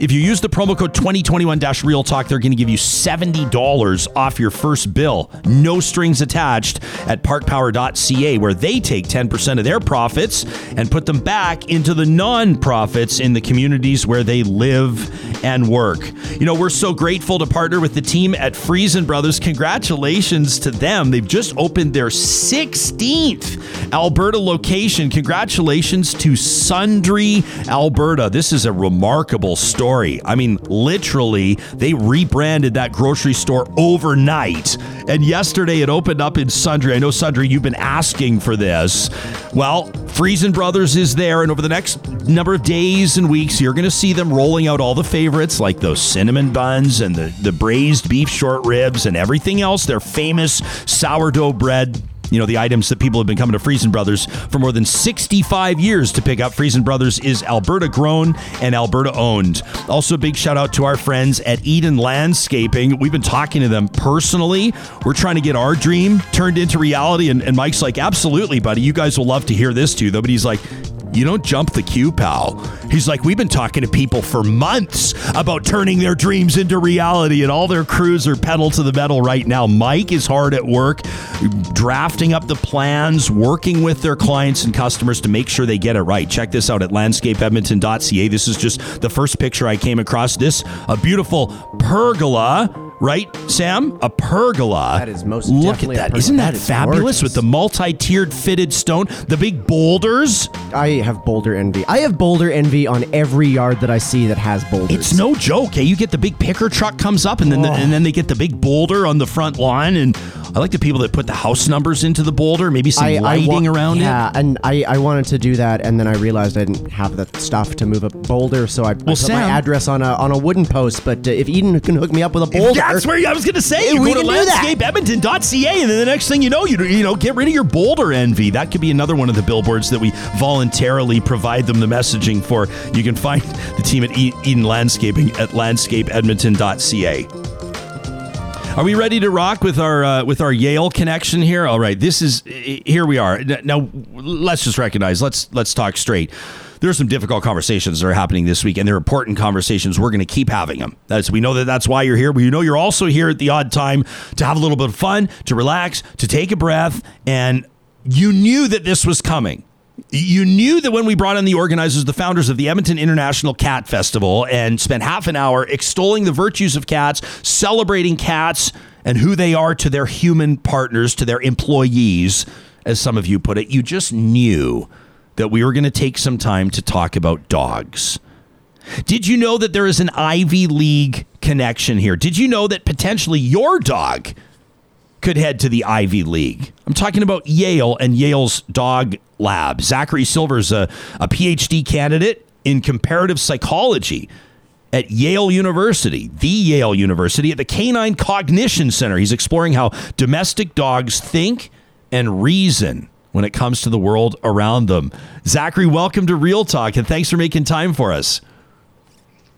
If you use the promo code 2021 Real Talk, they're going to give you $70 off your first bill. No strings attached at parkpower.ca, where they take 10% of their profits and put them back into the non-profits in the communities where they live and work. You know, we're so grateful to partner with the team at Freson Brothers. Congratulations to them. They've just opened their 16th Alberta location. Congratulations to Sundre Alberta. This is a remarkable story story. I mean, literally, they rebranded that grocery store overnight. And yesterday it opened up in Sundre. I know, Sundre, you've been asking for this. Well, Freson Brothers is there, and over the next number of days and weeks, you're going to see them rolling out all the favorites like those cinnamon buns and the, the braised beef short ribs and everything else. Their famous sourdough bread you know, the items that people have been coming to Freson Brothers for more than 65 years to pick up. Freson Brothers is Alberta grown and Alberta owned. Also, a big shout out to our friends at Eden Landscaping. We've been talking to them personally. We're trying to get our dream turned into reality. And, and Mike's like, absolutely, buddy. You guys will love to hear this too, though. But he's like, you don't jump the queue, pal. He's like, we've been talking to people for months about turning their dreams into reality, and all their crews are pedal to the metal right now. Mike is hard at work, drafting up the plans, working with their clients and customers to make sure they get it right. Check this out at landscapeedmonton.ca. This is just the first picture I came across. This, a beautiful pergola right, Sam? A pergola.
That is most
Look at that. Isn't that, that is fabulous gorgeous. with the multi-tiered fitted stone, the big boulders?
I have boulder envy. I have boulder envy on every yard that I see that has boulders.
It's no joke. Hey, you get the big picker truck comes up and then oh. the, and then they get the big boulder on the front lawn and I like the people that put the house numbers into the boulder, maybe some I, lighting
I
wa- around
yeah, it. Yeah, and I, I wanted to do that, and then I realized I didn't have the stuff to move a boulder, so I, well, I put Sam, my address on a on a wooden post. But uh, if Eden can hook me up with a boulder,
that's where I was going to say. You
we
go to landscapeedmonton.ca, and then the next thing you know, you you know, get rid of your boulder envy. That could be another one of the billboards that we voluntarily provide them the messaging for. You can find the team at Eden Landscaping at landscapeedmonton.ca. Are we ready to rock with our uh, with our Yale connection here? All right, this is here we are. Now let's just recognize. Let's let's talk straight. There are some difficult conversations that are happening this week, and they're important conversations. We're going to keep having them. We know that that's why you're here. We know you're also here at the odd time to have a little bit of fun, to relax, to take a breath, and you knew that this was coming you knew that when we brought in the organizers, the founders of the Edmonton International Cat Festival, and spent half an hour extolling the virtues of cats, celebrating cats and who they are to their human partners, to their employees, as some of you put it, you just knew that we were going to take some time to talk about dogs. Did you know that there is an Ivy League connection here? Did you know that potentially your dog could head to the Ivy League? I'm talking about Yale and Yale's dog lab. Zachary Silver's a, a PhD candidate in comparative psychology at Yale University, the Yale University, at the Canine Cognition Center. He's exploring how domestic dogs think and reason when it comes to the world around them. Zachary, welcome to Real Talk and thanks for making time for us.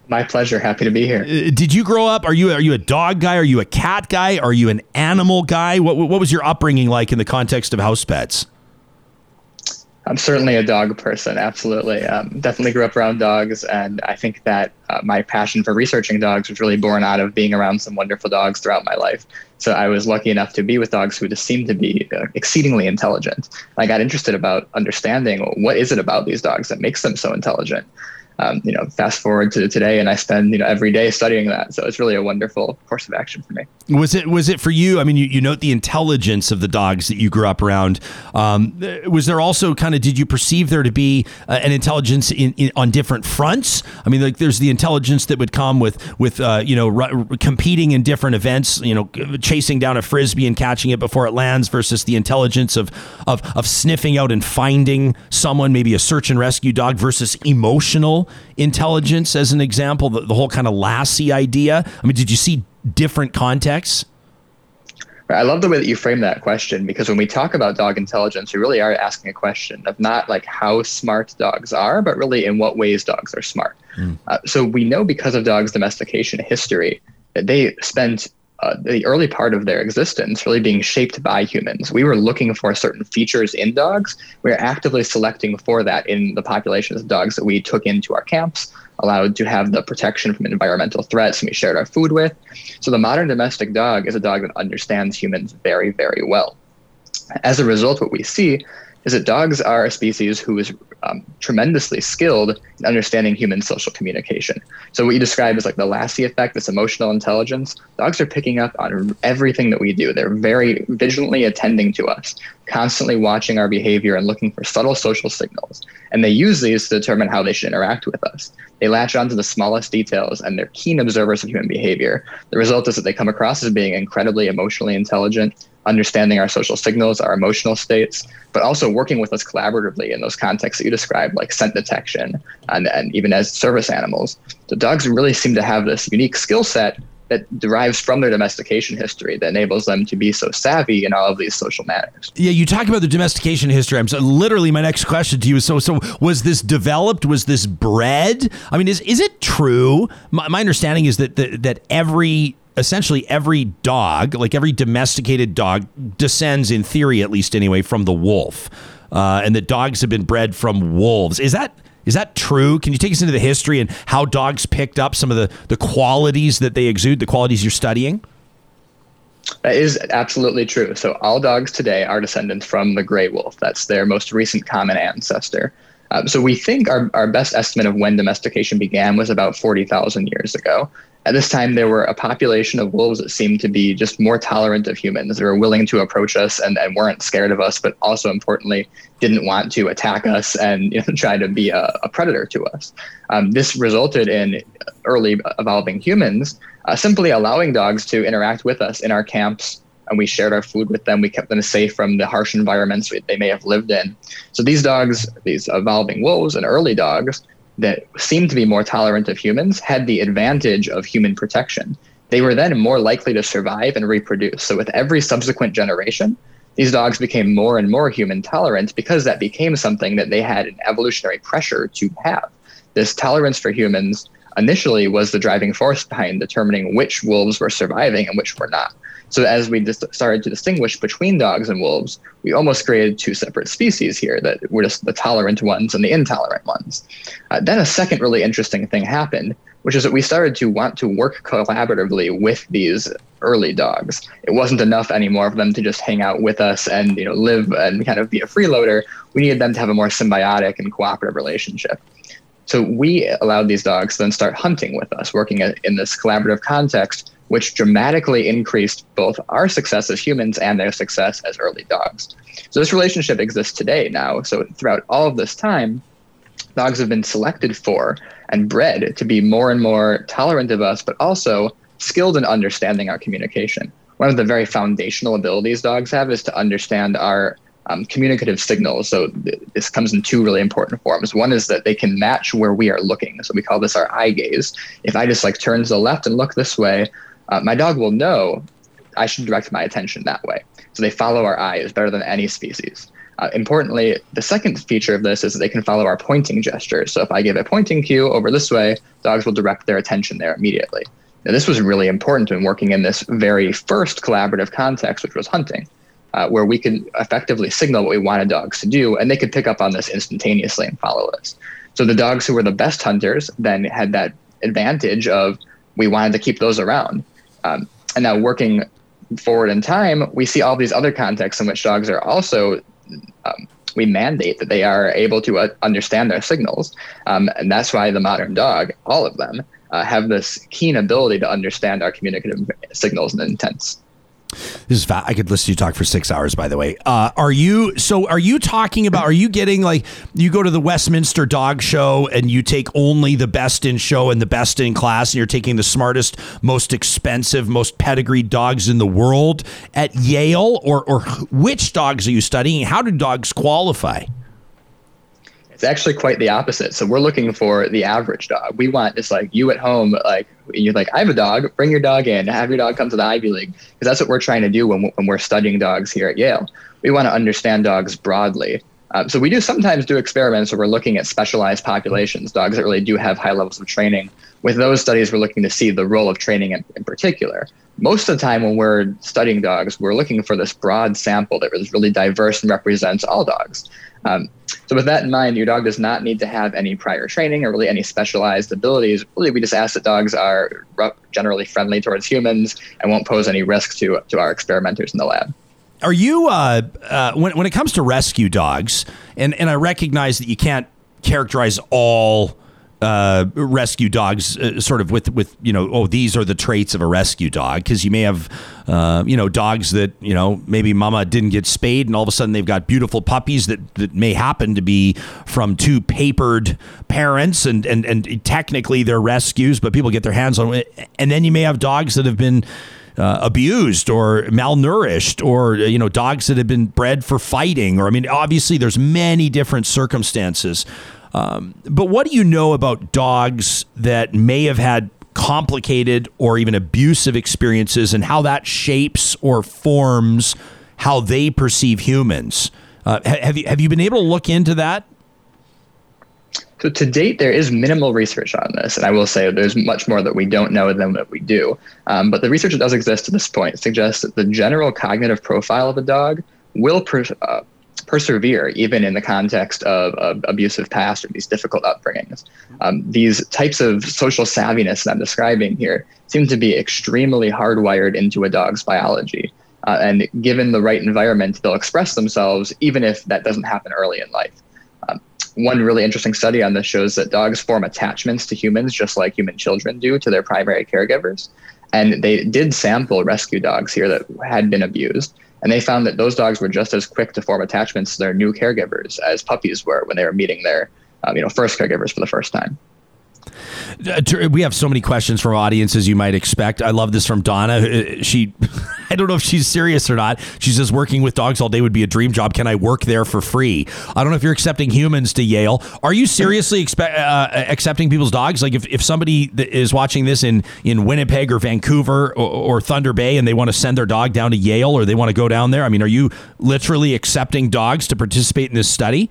My pleasure. Happy to be here. Uh,
did you grow up? Are you are you a dog guy? Are you a cat guy? Are you an animal guy? What what was your upbringing like in the context of house pets?
I'm certainly a dog person. Absolutely, um, definitely grew up around dogs, and I think that uh, my passion for researching dogs was really born out of being around some wonderful dogs throughout my life. So I was lucky enough to be with dogs who just seemed to be uh, exceedingly intelligent. I got interested about understanding what is it about these dogs that makes them so intelligent um, you know, fast forward to today, and I spend you know every day studying that. So it's really a wonderful course of action for me.
Was it was it for you? I mean, you, you note the intelligence of the dogs that you grew up around. Um, was there also kind of did you perceive there to be uh, an intelligence in, in, on different fronts? I mean, like there's the intelligence that would come with with uh, you know r- competing in different events, you know, chasing down a frisbee and catching it before it lands, versus the intelligence of of of sniffing out and finding someone, maybe a search and rescue dog, versus emotional intelligence as an example, the, the whole kind of Lassie idea? I mean, did you see different contexts?
I love the way that you frame that question because when we talk about dog intelligence, we really are asking a question of not like how smart dogs are, but really in what ways dogs are smart. Mm. Uh, so we know because of dogs' domestication history that they spent uh, the early part of their existence really being shaped by humans. We were looking for certain features in dogs. We were actively selecting for that in the populations of dogs that we took into our camps, allowed to have the protection from environmental threats and we shared our food with. So the modern domestic dog is a dog that understands humans very, very well. As a result, what we see is that dogs are a species who is um, tremendously skilled in understanding human social communication. So what you describe as like the Lassie effect, this emotional intelligence, dogs are picking up on everything that we do. They're very vigilantly attending to us, constantly watching our behavior and looking for subtle social signals. And they use these to determine how they should interact with us. They latch onto the smallest details and they're keen observers of human behavior. The result is that they come across as being incredibly emotionally intelligent, understanding our social signals, our emotional states, but also working with us collaboratively in those contexts that you described, like scent detection and, and even as service animals. The dogs really seem to have this unique skill set that derives from their domestication history that enables them to be so savvy in all of these social matters.
Yeah, you talk about the domestication history. I'm so literally my next question to you is so so was this developed? Was this bred? I mean, is is it true? My, my understanding is that, that that every essentially every dog, like every domesticated dog, descends in theory, at least anyway, from the wolf, uh, and that dogs have been bred from wolves. Is that is that true? Can you take us into the history and how dogs picked up some of the the qualities that they exude, the qualities you're studying?
That is absolutely true. So all dogs today are descendants from the gray wolf. That's their most recent common ancestor. Um, so we think our, our best estimate of when domestication began was about 40,000 years ago. At this time, there were a population of wolves that seemed to be just more tolerant of humans. They were willing to approach us and, and weren't scared of us, but also importantly, didn't want to attack us and you know, try to be a, a predator to us. Um, this resulted in early evolving humans uh, simply allowing dogs to interact with us in our camps and we shared our food with them. We kept them safe from the harsh environments they may have lived in. So these dogs, these evolving wolves and early dogs, that seemed to be more tolerant of humans had the advantage of human protection. They were then more likely to survive and reproduce. So, with every subsequent generation, these dogs became more and more human tolerant because that became something that they had an evolutionary pressure to have. This tolerance for humans initially was the driving force behind determining which wolves were surviving and which were not. So as we just started to distinguish between dogs and wolves, we almost created two separate species here that were just the tolerant ones and the intolerant ones. Uh, then a second really interesting thing happened, which is that we started to want to work collaboratively with these early dogs. It wasn't enough anymore for them to just hang out with us and you know live and kind of be a freeloader. We needed them to have a more symbiotic and cooperative relationship. So we allowed these dogs to then start hunting with us, working in this collaborative context which dramatically increased both our success as humans and their success as early dogs. So this relationship exists today now. So throughout all of this time, dogs have been selected for and bred to be more and more tolerant of us, but also skilled in understanding our communication. One of the very foundational abilities dogs have is to understand our um, communicative signals. So th- this comes in two really important forms. One is that they can match where we are looking. So we call this our eye gaze. If I just like turn to the left and look this way, uh, my dog will know I should direct my attention that way. So they follow our eyes better than any species. Uh, importantly, the second feature of this is that they can follow our pointing gesture. So if I give a pointing cue over this way, dogs will direct their attention there immediately. Now, this was really important when working in this very first collaborative context, which was hunting, uh, where we could effectively signal what we wanted dogs to do, and they could pick up on this instantaneously and follow us. So the dogs who were the best hunters then had that advantage of we wanted to keep those around. Um, and now working forward in time, we see all these other contexts in which dogs are also um, we mandate that they are able to uh, understand their signals, um, and that's why the modern dog, all of them, uh, have this keen ability to understand our communicative signals and intents.
This is fat. I could listen to you talk for six hours. By the way, uh, are you? So, are you talking about? Are you getting like you go to the Westminster Dog Show and you take only the best in show and the best in class, and you're taking the smartest, most expensive, most pedigreed dogs in the world at Yale, or or which dogs are you studying? How do dogs qualify?
It's actually quite the opposite. So we're looking for the average dog. We want just like you at home, like you're like, I have a dog, bring your dog in, have your dog come to the Ivy League. Because that's what we're trying to do when, when we're studying dogs here at Yale. We want to understand dogs broadly. Um, so we do sometimes do experiments where we're looking at specialized populations, dogs that really do have high levels of training. With those studies, we're looking to see the role of training in, in particular. Most of the time, when we're studying dogs, we're looking for this broad sample that is really diverse and represents all dogs. Um, so with that in mind, your dog does not need to have any prior training or really any specialized abilities. Really, we just ask that dogs are generally friendly towards humans and won't pose any risk to, to our experimenters in the lab.
Are you, uh, uh, when, when it comes to rescue dogs, and, and I recognize that you can't characterize all uh, rescue dogs uh, sort of with with you know oh these are the traits of a rescue dog. Because you may have uh, you know dogs that you know maybe mama didn't get spayed and all of a sudden they've got beautiful puppies that, that may happen to be from two papered parents and, and and technically they're rescues but people get their hands on it and then you may have dogs that have been uh, abused or malnourished or you know dogs that have been bred for fighting or I mean obviously there's many different circumstances um, but what do you know about dogs that may have had complicated or even abusive experiences and how that shapes or forms how they perceive humans? Uh, have you have you been able to look into that?
So to date, there is minimal research on this, and I will say there's much more that we don't know than that we do. Um, but the research that does exist to this point suggests that the general cognitive profile of a dog will uh, persevere even in the context of, of abusive past or these difficult upbringings. Um, these types of social savviness that I'm describing here seem to be extremely hardwired into a dog's biology. Uh, and given the right environment, they'll express themselves even if that doesn't happen early in life. Um, one really interesting study on this shows that dogs form attachments to humans just like human children do to their primary caregivers. And they did sample rescue dogs here that had been abused. And they found that those dogs were just as quick to form attachments to their new caregivers as puppies were when they were meeting their um, you know, first caregivers for the first time.
Uh, we have so many questions from audiences you might expect. I love this from Donna. Uh, she, I don't know if she's serious or not. She says working with dogs all day would be a dream job. Can I work there for free? I don't know if you're accepting humans to Yale. Are you seriously expe- uh, accepting people's dogs? Like if, if somebody is watching this in in Winnipeg or Vancouver or, or Thunder Bay and they want to send their dog down to Yale or they want to go down there, I mean, are you literally accepting dogs to participate in this study?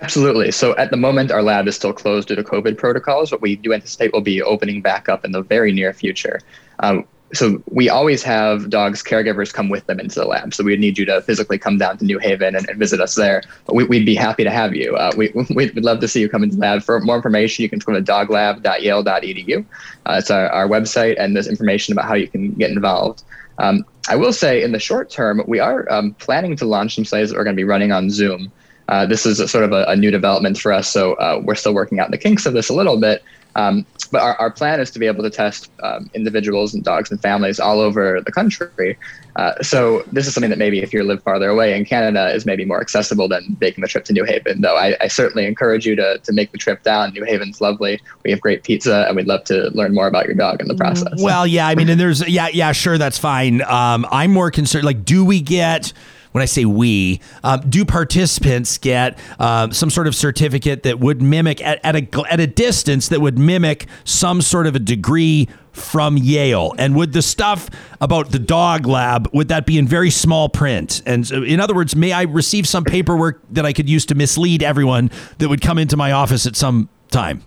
Absolutely. So at the moment, our lab is still closed due to COVID protocols, but we do anticipate we'll be opening back up in the very near future. Um, so we always have dogs caregivers come with them into the lab. So we'd need you to physically come down to New Haven and, and visit us there. But we, would be happy to have you. Uh, we, we'd love to see you come into the lab. For more information, you can go to doglab.yale.edu. Uh, it's our, our website, and there's information about how you can get involved. Um, I will say, in the short term, we are um, planning to launch some studies that are going to be running on Zoom. Uh, this is sort of a, a, new development for us, so uh, we're still working out the kinks of this a little bit. Um, but our, our plan is to be able to test um, individuals and dogs and families all over the country. Uh, so this is something that maybe if you live farther away in Canada is maybe more accessible than making the trip to New Haven. Though I, I certainly encourage you to, to make the trip down. New Haven's lovely. We have great pizza, and we'd love to learn more about your dog in the process.
Well, yeah, I mean, and there's yeah, yeah, sure, that's fine. Um, I'm more concerned. Like, do we get when I say we, um, do participants get uh, some sort of certificate that would mimic at, at, a at a distance that would mimic some sort of a degree from Yale? And would the stuff about the dog lab would that be in very small print? And so, in other words, may I receive some paperwork that I could use to mislead everyone that would come into my office at some time?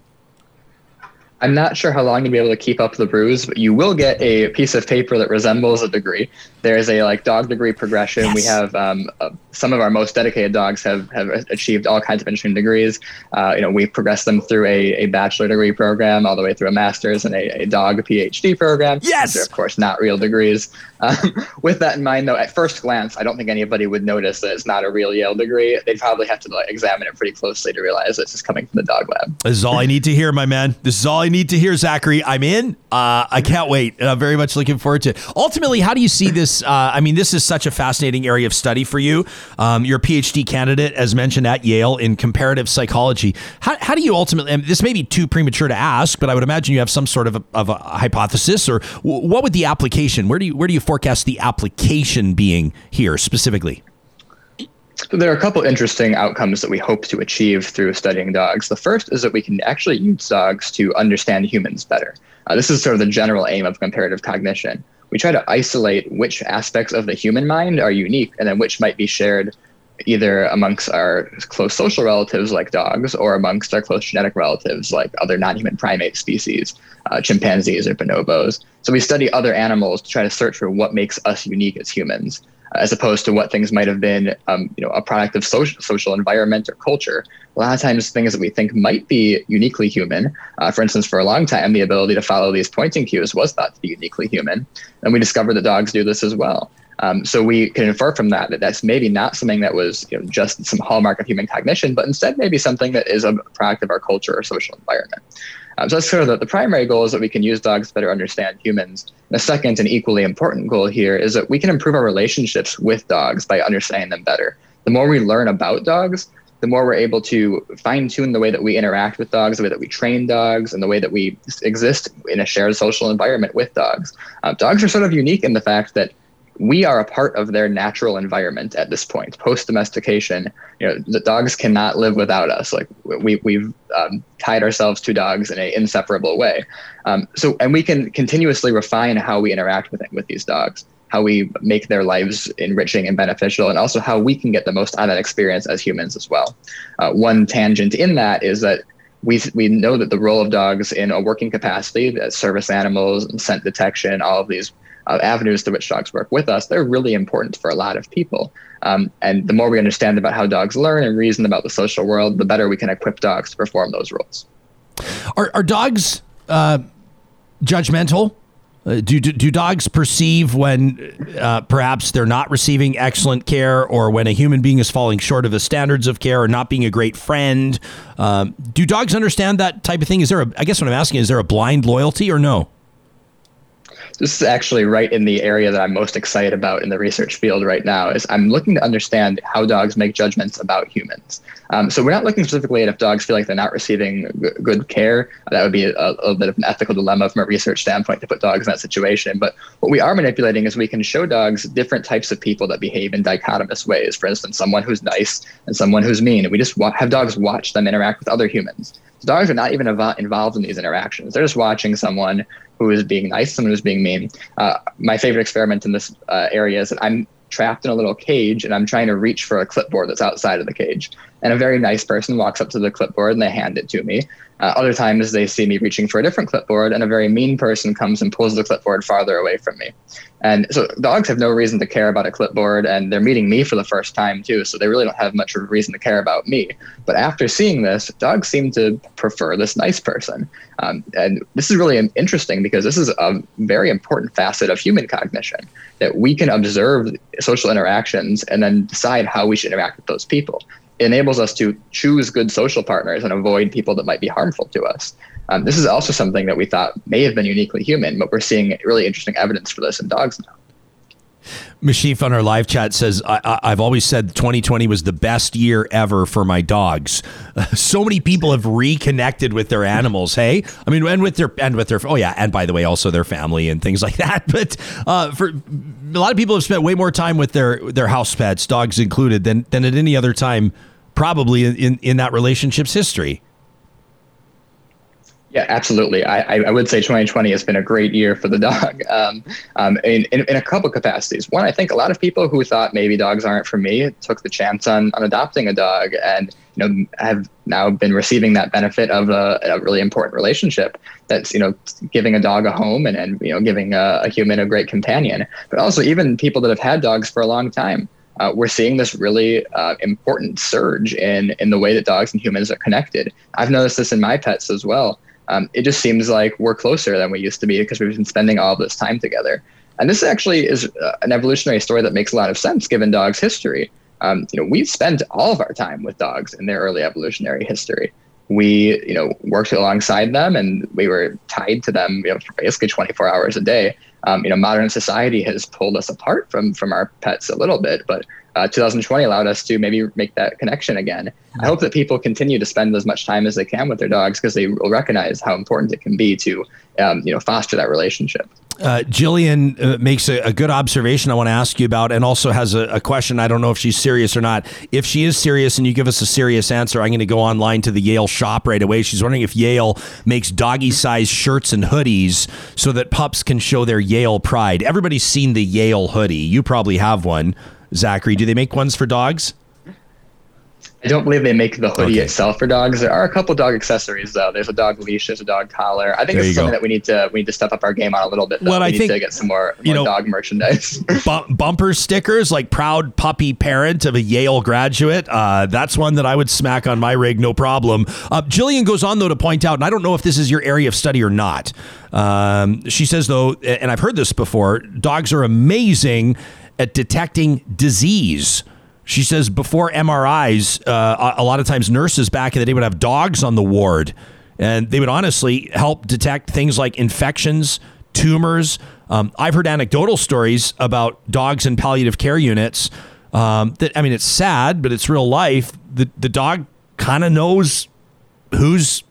I'm not sure how long you'll be able to keep up the bruise, but you will get a piece of paper that resembles a degree. There's a like dog degree progression. Yes. We have um, uh, some of our most dedicated dogs have, have achieved all kinds of interesting degrees. Uh, you know, we progress them through a, a bachelor degree program all the way through a master's and a, a dog PhD program.
Yes,
are, of course not real degrees. Um, with that in mind, though, at first glance, I don't think anybody would notice that it's not a real Yale degree. They'd probably have to like, examine it pretty closely to realize it's just coming from the dog lab.
This is all I need to hear, my man. This is all I need to hear, Zachary. I'm in. Uh, I can't wait. And I'm very much looking forward to it. Ultimately, how do you see this? Uh, I mean, this is such a fascinating area of study for you. Um, you're a PhD candidate, as mentioned at Yale in comparative psychology. How, how do you ultimately, this may be too premature to ask, but I would imagine you have some sort of a, of a hypothesis or what would the application, where do you, where do you forecast the application being here specifically?
There are a couple interesting outcomes that we hope to achieve through studying dogs. The first is that we can actually use dogs to understand humans better. Uh, this is sort of the general aim of comparative cognition. We try to isolate which aspects of the human mind are unique and then which might be shared either amongst our close social relatives like dogs or amongst our close genetic relatives like other non-human primate species, uh, chimpanzees or bonobos. So we study other animals to try to search for what makes us unique as humans as opposed to what things might have been, um, you know, a product of social social environment or culture. A lot of times, things that we think might be uniquely human. Uh, for instance, for a long time, the ability to follow these pointing cues was thought to be uniquely human, and we discovered that dogs do this as well. Um, so we can infer from that that that's maybe not something that was you know, just some hallmark of human cognition, but instead maybe something that is a product of our culture or social environment. Um, so that's sort of the, the primary goal is that we can use dogs to better understand humans. The second and equally important goal here is that we can improve our relationships with dogs by understanding them better. The more we learn about dogs, the more we're able to fine tune the way that we interact with dogs, the way that we train dogs, and the way that we exist in a shared social environment with dogs. Uh, dogs are sort of unique in the fact that we are a part of their natural environment at this point. Post domestication, you know, the dogs cannot live without us. Like we we've um, tied ourselves to dogs in an inseparable way. Um, so, and we can continuously refine how we interact with with these dogs, how we make their lives enriching and beneficial, and also how we can get the most out of that experience as humans as well. Uh, one tangent in that is that we we know that the role of dogs in a working capacity, that service animals and scent detection, all of these uh, avenues through which dogs work with us, they're really important for a lot of people. Um, and the more we understand about how dogs learn and reason about the social world, the better we can equip dogs to perform those roles.
Are, are dogs uh, judgmental? Uh, do, do, do, dogs perceive when uh, perhaps they're not receiving excellent care or when a human being is falling short of the standards of care or not being a great friend? Um, do dogs understand that type of thing? Is there a, I guess what I'm asking, is there a blind loyalty or no?
This is actually right in the area that I'm most excited about in the research field right now is I'm looking to understand how dogs make judgments about humans. Um, so we're not looking specifically at if dogs feel like they're not receiving g- good care. That would be a, a, little bit of an ethical dilemma from a research standpoint to put dogs in that situation. But what we are manipulating is we can show dogs different types of people that behave in dichotomous ways. For instance, someone who's nice and someone who's mean. And we just wa- have dogs watch them interact with other humans. Dogs are not even ev- involved in these interactions. They're just watching someone who is being nice, someone who's being mean. Uh, my favorite experiment in this uh, area is that I'm trapped in a little cage and I'm trying to reach for a clipboard that's outside of the cage. And a very nice person walks up to the clipboard and they hand it to me. Uh, other times they see me reaching for a different clipboard, and a very mean person comes and pulls the clipboard farther away from me. And so dogs have no reason to care about a clipboard, and they're meeting me for the first time too, so they really don't have much of a reason to care about me. But after seeing this, dogs seem to prefer this nice person. Um, and this is really interesting because this is a very important facet of human cognition that we can observe social interactions and then decide how we should interact with those people enables us to choose good social partners and avoid people that might be harmful to us. Um, this is also something that we thought may have been uniquely human, but we're seeing really interesting evidence for this in dogs now.
Mashif on our live chat says, I, have always said 2020 was the best year ever for my dogs. So many people have reconnected with their animals. Hey, I mean, and with their and with their oh yeah, and by the way, also their family and things like that. But uh, for a lot of people have spent way more time with their their house pets, dogs included, than than at any other time, probably in in, that relationship's history.
Yeah, absolutely. I, I would say 2020 has been a great year for the dog um, um, in, in, in, a couple capacities. One, I think a lot of people who thought maybe dogs aren't for me took the chance on, on adopting a dog and you know have now been receiving that benefit of a, a really important relationship that's you know giving a dog a home and, and you know giving a, a human a great companion. But also even people that have had dogs for a long time. Uh, we're seeing this really uh, important surge in in the way that dogs and humans are connected. I've noticed this in my pets as well um, it just seems like we're closer than we used to be because we've been spending all this time together. And this actually is uh, an evolutionary story that makes a lot of sense given dogs' history. Um, you know, we've spent all of our time with dogs in their early evolutionary history. We, you know, worked alongside them and we were tied to them, you know, for basically 24 hours a day. Um, you know, modern society has pulled us apart from from our pets a little bit, but uh, 2020 allowed us to maybe make that connection again. I hope that people continue to spend as much time as they can with their dogs because they will recognize how important it can be to, um, you know, foster that relationship.
Uh, Jillian uh, makes a, a, good observation I want to ask you about, and also has a, a, question. I don't know if she's serious or not. If she is serious and you give us a serious answer, I'm going to go online to the Yale shop right away. She's wondering if Yale makes doggy size shirts and hoodies so that pups can show their Yale pride. Everybody's seen the Yale hoodie. You probably have one. Zachary, do they make ones for dogs?
I don't believe they make the hoodie okay. itself for dogs. There are a couple dog accessories though. There's a dog leash, there's a dog collar. I think it's something go. that we need to we need to step up our game on a little bit. Though. Well, we I need think to get some more, more you know, dog merchandise.
bu- bumper stickers like proud puppy parent of a Yale graduate. Uh, that's one that I would smack on my rig, no problem. Uh, Jillian goes on though to point out, and I don't know if this is your area of study or not. Um, she says though, and I've heard this before, dogs are amazing at detecting disease. She says before MRIs, uh, a lot of times nurses back in the day would have dogs on the ward, and they would honestly help detect things like infections, tumors. Um, I've heard anecdotal stories about dogs in palliative care units. Um, that I mean, it's sad, but it's real life. The the dog kind of knows who's,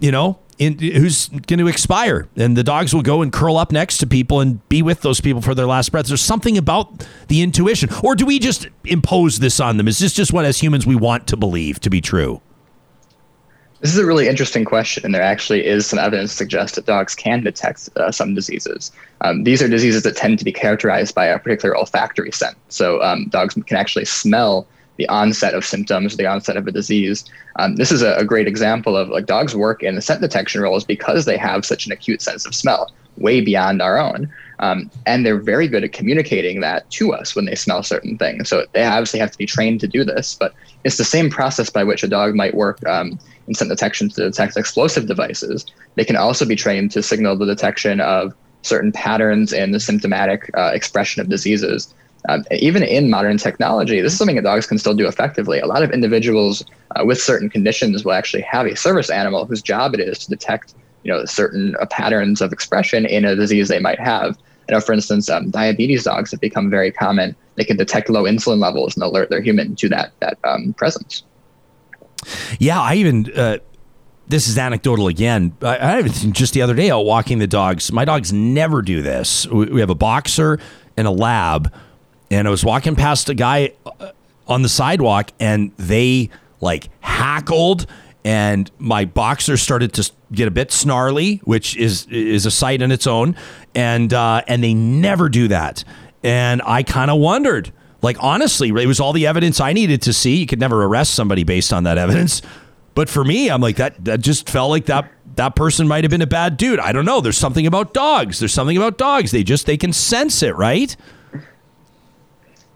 you know, in, who's going to expire, and the dogs will go and curl up next to people and be with those people for their last breaths. There's something about the intuition, or do we just impose this on them? Is this just what, as humans, we want to believe to be true?
This is a really interesting question, and there actually is some evidence to suggest that dogs can detect uh, some diseases. Um, these are diseases that tend to be characterized by a particular olfactory scent. So um, dogs can actually smell the onset of symptoms, the onset of a disease. Um, this is a, a, great example of like dogs work in the scent detection roles because they have such an acute sense of smell, way beyond our own. Um, and they're very good at communicating that to us when they smell certain things. So they obviously have to be trained to do this, but it's the same process by which a dog might work um, in scent detection to detect explosive devices. They can also be trained to signal the detection of certain patterns in the symptomatic uh, expression of diseases. Um, even in modern technology, this is something that dogs can still do effectively. A lot of individuals uh, with certain conditions will actually have a service animal whose job it is to detect, you know, certain uh, patterns of expression in a disease they might have. I know, for instance, um, diabetes dogs have become very common. They can detect low insulin levels and alert their human to that that um, presence.
Yeah, I even. Uh this is anecdotal again. I, I just the other day out walking the dogs. My dogs never do this. We, we have a boxer and a lab and I was walking past a guy uh, on the sidewalk, and they like hackled, and my boxer started to get a bit snarly, which is is a sight in its own, and uh, and they never do that, and I kind of wondered, like honestly, it was all the evidence I needed to see. You could never arrest somebody based on that evidence, but for me, I'm like that. That just felt like that that person might have been a bad dude. I don't know. There's something about dogs. There's something about dogs. They just they can sense it, right?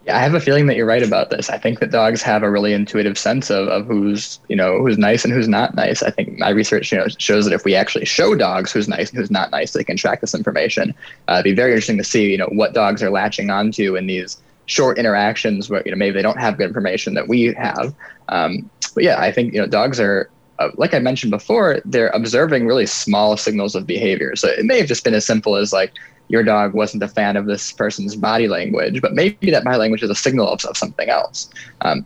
Yeah, I have a feeling that you're right about this. I think that dogs have a really intuitive sense of, of who's you know who's nice and who's not nice. I think my research you know shows that if we actually show dogs who's nice and who's not nice, they can track this information. Uh, it'd be very interesting to see you know what dogs are latching onto in these short interactions where you know maybe they don't have good information that we have. Um, but yeah, I think you know dogs are uh, like I mentioned before, they're observing really small signals of behavior. So it may have just been as simple as like your dog wasn't a fan of this person's body language, but maybe that body language is a signal of, of something else. Um,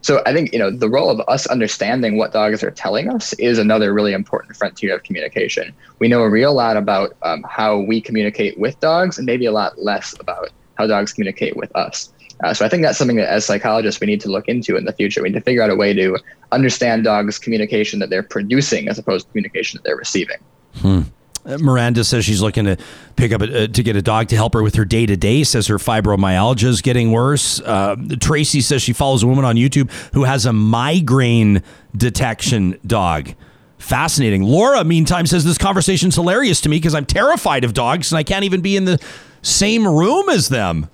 so I think you know the role of us understanding what dogs are telling us is another really important frontier of communication. We know a real lot about um, how we communicate with dogs, and maybe a lot less about how dogs communicate with us. Uh, so I think that's something that as psychologists we need to look into in the future. We need to figure out a way to understand dogs' communication that they're producing as opposed to communication that they're receiving.
Hmm. Miranda says she's looking to pick up a, uh, to get a dog to help her with her day to day. Says her fibromyalgia is getting worse. Uh, Tracy says she follows a woman on YouTube who has a migraine detection dog. Fascinating. Laura, meantime, says this conversation's hilarious to me because I'm terrified of dogs and I can't even be in the same room as them.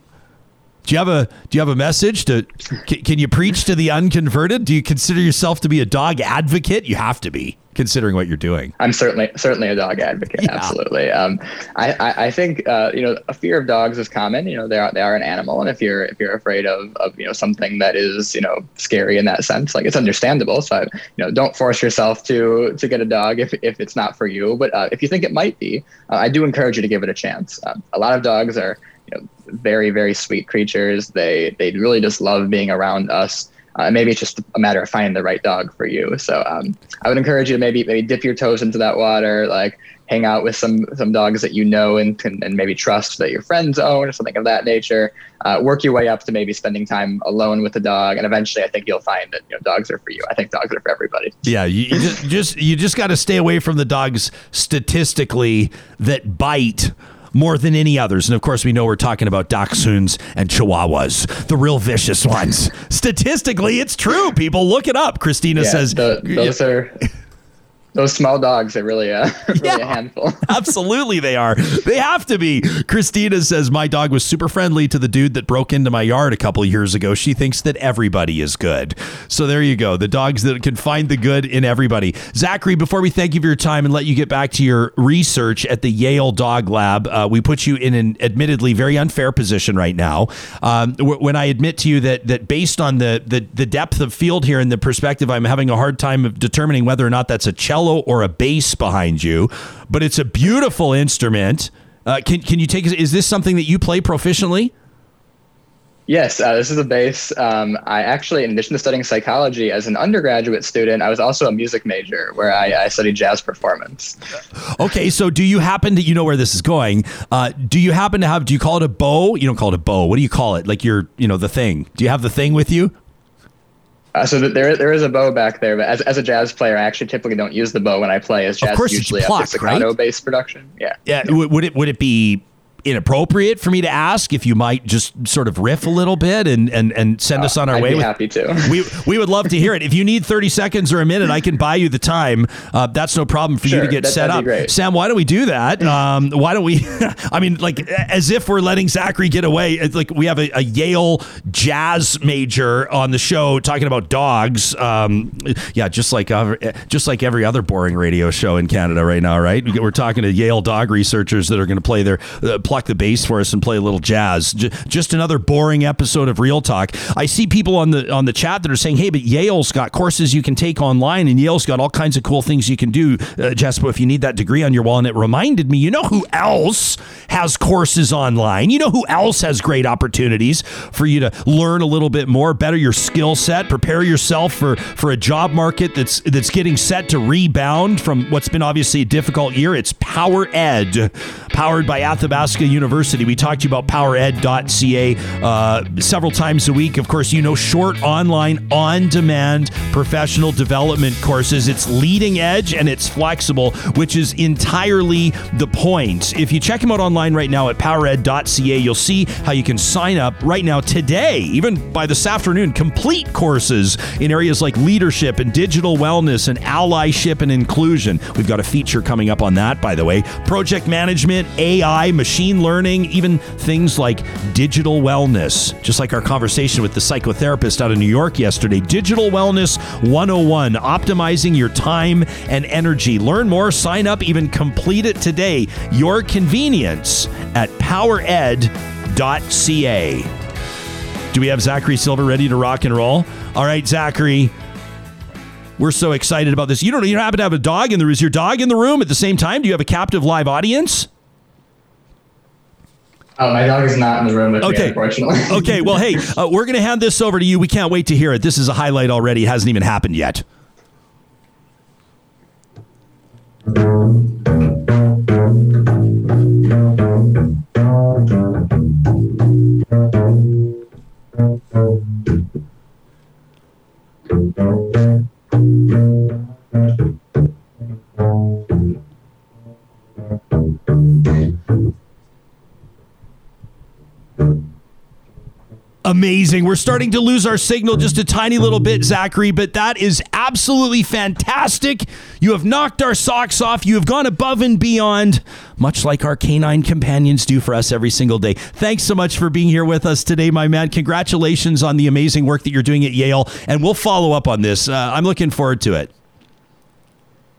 Do you have a Do you have a message to? Can, can you preach to the unconverted? Do you consider yourself to be a dog advocate? You have to be considering what you're doing.
I'm certainly certainly a dog advocate. Yeah. Absolutely. Um, I, I, I think uh, you know a fear of dogs is common. You know they are they are an animal, and if you're if you're afraid of, of you know something that is you know scary in that sense, like it's understandable. So you know don't force yourself to to get a dog if if it's not for you. But uh, if you think it might be, uh, I do encourage you to give it a chance. Um, a lot of dogs are you know very very sweet creatures. They they really just love being around us. Uh, maybe it's just a matter of finding the right dog for you. So um, I would encourage you to maybe maybe dip your toes into that water, like hang out with some some dogs that you know and and maybe trust that your friends own or something of that nature. Uh, work your way up to maybe spending time alone with the dog, and eventually, I think you'll find that you know dogs are for you. I think dogs are for everybody.
Yeah, you, you just, just you just got to stay away from the dogs statistically that bite more than any others. And of course, we know we're talking about dachshunds and chihuahuas, the real vicious ones. Statistically, it's true. People look it up. Christina
yeah,
says
the, those are those small dogs are really a, really yeah, a handful.
absolutely, they are. They have to be. Christina says, My dog was super friendly to the dude that broke into my yard a couple years ago. She thinks that everybody is good. So there you go. The dogs that can find the good in everybody. Zachary, before we thank you for your time and let you get back to your research at the Yale Dog Lab, uh, we put you in an admittedly very unfair position right now. Um, when I admit to you that that based on the, the, the depth of field here and the perspective, I'm having a hard time of determining whether or not that's a cello cello or a bass behind you, but it's a beautiful instrument. Uh, can can you take? Is this something that you play proficiently?
Yes, uh, this is a bass. Um, I actually, in addition to studying psychology as an undergraduate student, I was also a music major where I, I studied jazz performance.
Okay, so do you happen to, you know where this is going? Uh, do you happen to have, do you call it a bow? You don't call it a bow. What do you call it? Like your, you know, the thing. Do you have the thing with you?
Uh, so there, there is a bow back there, but as, as a jazz player, I actually typically don't use the bow when I play. As jazz
of course
usually
it's plucked, a
staccato-based production. Yeah.
yeah. Yeah. Would it would it be inappropriate for me to ask if you might just sort of riff a little bit and and, and send uh, us on our
I'd
way?
Be with, happy to.
we we would love to hear it. If you need thirty seconds or a minute, I can buy you the time. Uh, that's no problem for sure, you to get
that,
set up. Sam, why don't we do that? Um, why don't we? I mean, like as if we're letting Zachary get away. It's like we have a, a, Yale jazz major on the show talking about dogs. Um, yeah, just like uh, just like every other boring radio show in Canada right now, right? We're talking to Yale dog researchers that are going to play their uh, pluck the bass for us and play a little jazz. J- just another boring episode of Real Talk. I see people on the on the chat that are saying, "Hey, but Yale's got courses you can take online, and Yale's got all kinds of cool things you can do, uh, Jasper, if you need that degree on your wall." And it reminded me, you know who else has courses online? You know who else has great opportunities for you to learn a little bit more, better your skill set, prepare yourself for for a job market that's that's getting set to rebound from what's been obviously a difficult year. It's Power Ed, powered by Athabasca University. We talked to you about powered.ca uh, several times a week. Of course, you know, short online, on demand professional development courses. It's leading edge and it's flexible, which is entirely the point. If you check them out online right now at powered.ca, you'll see how you can sign up right now today, even by this afternoon, complete courses in areas like leadership and digital wellness and allyship and inclusion. We've got a feature coming up on that, by the way. Project management, AI, machine learning, even things like digital wellness, just like our conversation with the psychotherapist out of New York yesterday. Digital Wellness 101, optimizing your time and energy. Learn more, sign up, even complete it today. Your convenience at powered.ca. Do we have Zachary Silver ready to rock and roll? All right, Zachary. We're so excited about this. You don't you happen to have a dog in the is your dog in the room at the same time? Do you have a captive live audience?
Oh, my dog is not in the room with
okay.
me, unfortunately.
okay, well, hey, uh, we're going to hand this over to you. We can't wait to hear it. This is a highlight already. It hasn't even happened yet. Amazing. We're starting to lose our signal just a tiny little bit, Zachary, but that is absolutely fantastic. You have knocked our socks off. You have gone above and beyond, much like our canine companions do for us every single day. Thanks so much for being here with us today, my man. Congratulations on the amazing work that you're doing at Yale, and we'll follow up on this. Uh, I'm looking forward to it.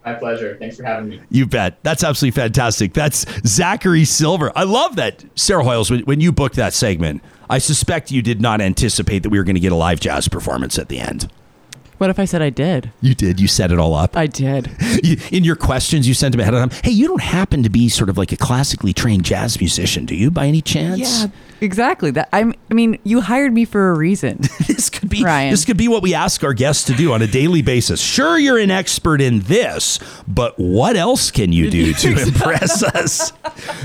My pleasure. Thanks for having me.
You bet. That's absolutely fantastic. That's Zachary Silver. I love that. Sarah Hoyles, when, when you booked that segment, I suspect you did not anticipate that we were going to get a live jazz performance at the end.
What if I said I did?
You did. You set it all up.
I did.
In your questions, you sent them ahead of time. Hey, you don't happen to be sort of like a classically trained jazz musician, do you, by any chance?
Yeah, exactly. That I'm. I mean, you hired me for a reason.
this could be.
Ryan.
This could be what we ask our guests to do on a daily basis. Sure, you're an expert in this, but what else can you do to impress us?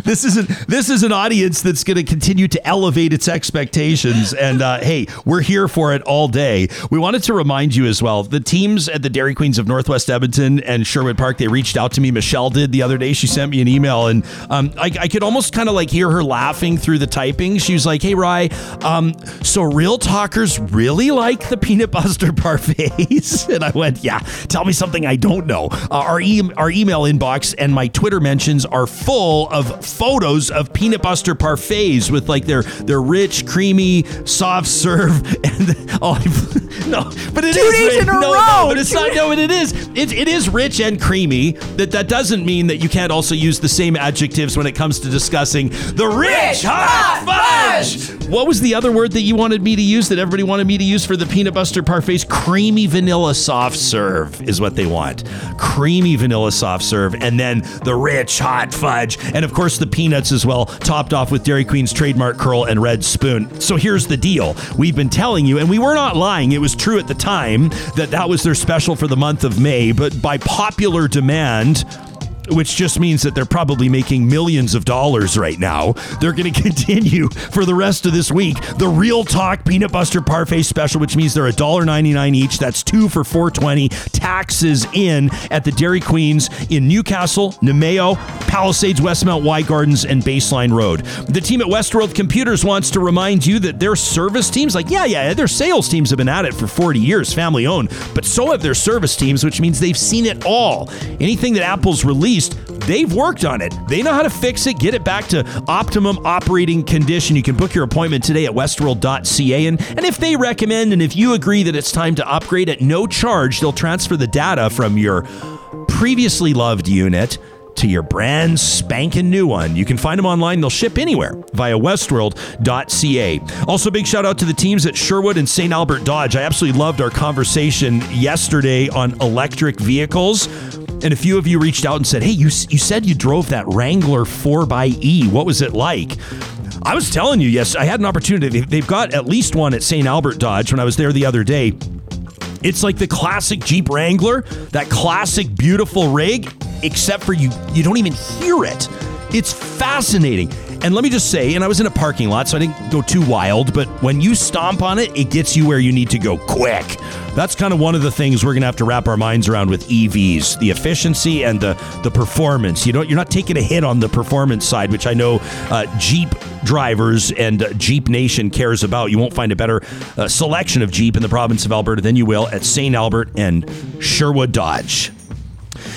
This is an this is an audience that's going to continue to elevate its expectations, and uh, hey, we're here for it all day. We wanted to remind you as well well. The teams at the Dairy Queens of Northwest Edmonton and Sherwood Park, they reached out to me. Michelle did the other day. She sent me an email, and um, I, I, could almost kind of like hear her laughing through the typing. She was like, "Hey, Rye, um, so real talkers really like the peanut butter parfaits," and I went, "Yeah, tell me something I don't know." Uh, our e- our email inbox and my Twitter mentions are full of photos of peanut butter parfaits with like their their rich, creamy, soft serve, and oh, no, but it
Two
is
days in a
no,
row.
no, but it's not. No, but it is. It, it is rich and creamy. That that doesn't mean that you can't also use the same adjectives when it comes to discussing the rich hot fudge. What was the other word that you wanted me to use? That everybody wanted me to use for the peanut butter parfaits? Creamy vanilla soft serve is what they want. Creamy vanilla soft serve, and then the rich hot fudge, and of course the peanuts as well, topped off with Dairy Queen's trademark curl and red spoon. So here's the deal: we've been telling you, and we were not lying. It was true at the time that that was their special for the month of May, but by popular demand, which just means that they're probably making millions of dollars right now. They're going to continue for the rest of this week. The Real Talk Peanut Butter Parfait Special, which means they're $1.99 each. That's two for 420 Taxes in at the Dairy Queens in Newcastle, Namao, Palisades, Westmount, Y Gardens, and Baseline Road. The team at Westworld Computers wants to remind you that their service teams, like, yeah, yeah, their sales teams have been at it for 40 years, family owned, but so have their service teams, which means they've seen it all. Anything that Apple's released, they've worked on it. They know how to fix it, get it back to optimum operating condition. You can book your appointment today at westworld.ca. And, and if they recommend and if you agree that it's time to upgrade at no charge, they'll transfer the data from your previously loved unit to your brand spanking new one. You can find them online. They'll ship anywhere via westworld.ca. Also, big shout out to the teams at Sherwood and St. Albert Dodge. I absolutely loved our conversation yesterday on electric vehicles. And a few of you reached out and said, Hey, you, you said you drove that Wrangler 4xE. What was it like? I was telling you, yes, I had an opportunity. They've got at least one at St. Albert Dodge when I was there the other day. It's like the classic Jeep Wrangler, that classic beautiful rig, except for you you don't even hear it. It's fascinating. And let me just say, and I was in a parking lot, so I didn't go too wild, but when you stomp on it, it gets you where you need to go quick. That's kind of one of the things we're gonna have to wrap our minds around with EVs: the efficiency and the the performance. You know, you're not taking a hit on the performance side, which I know uh, Jeep drivers and uh, Jeep Nation cares about. You won't find a better uh, selection of Jeep in the province of Alberta than you will at St. Albert and Sherwood Dodge.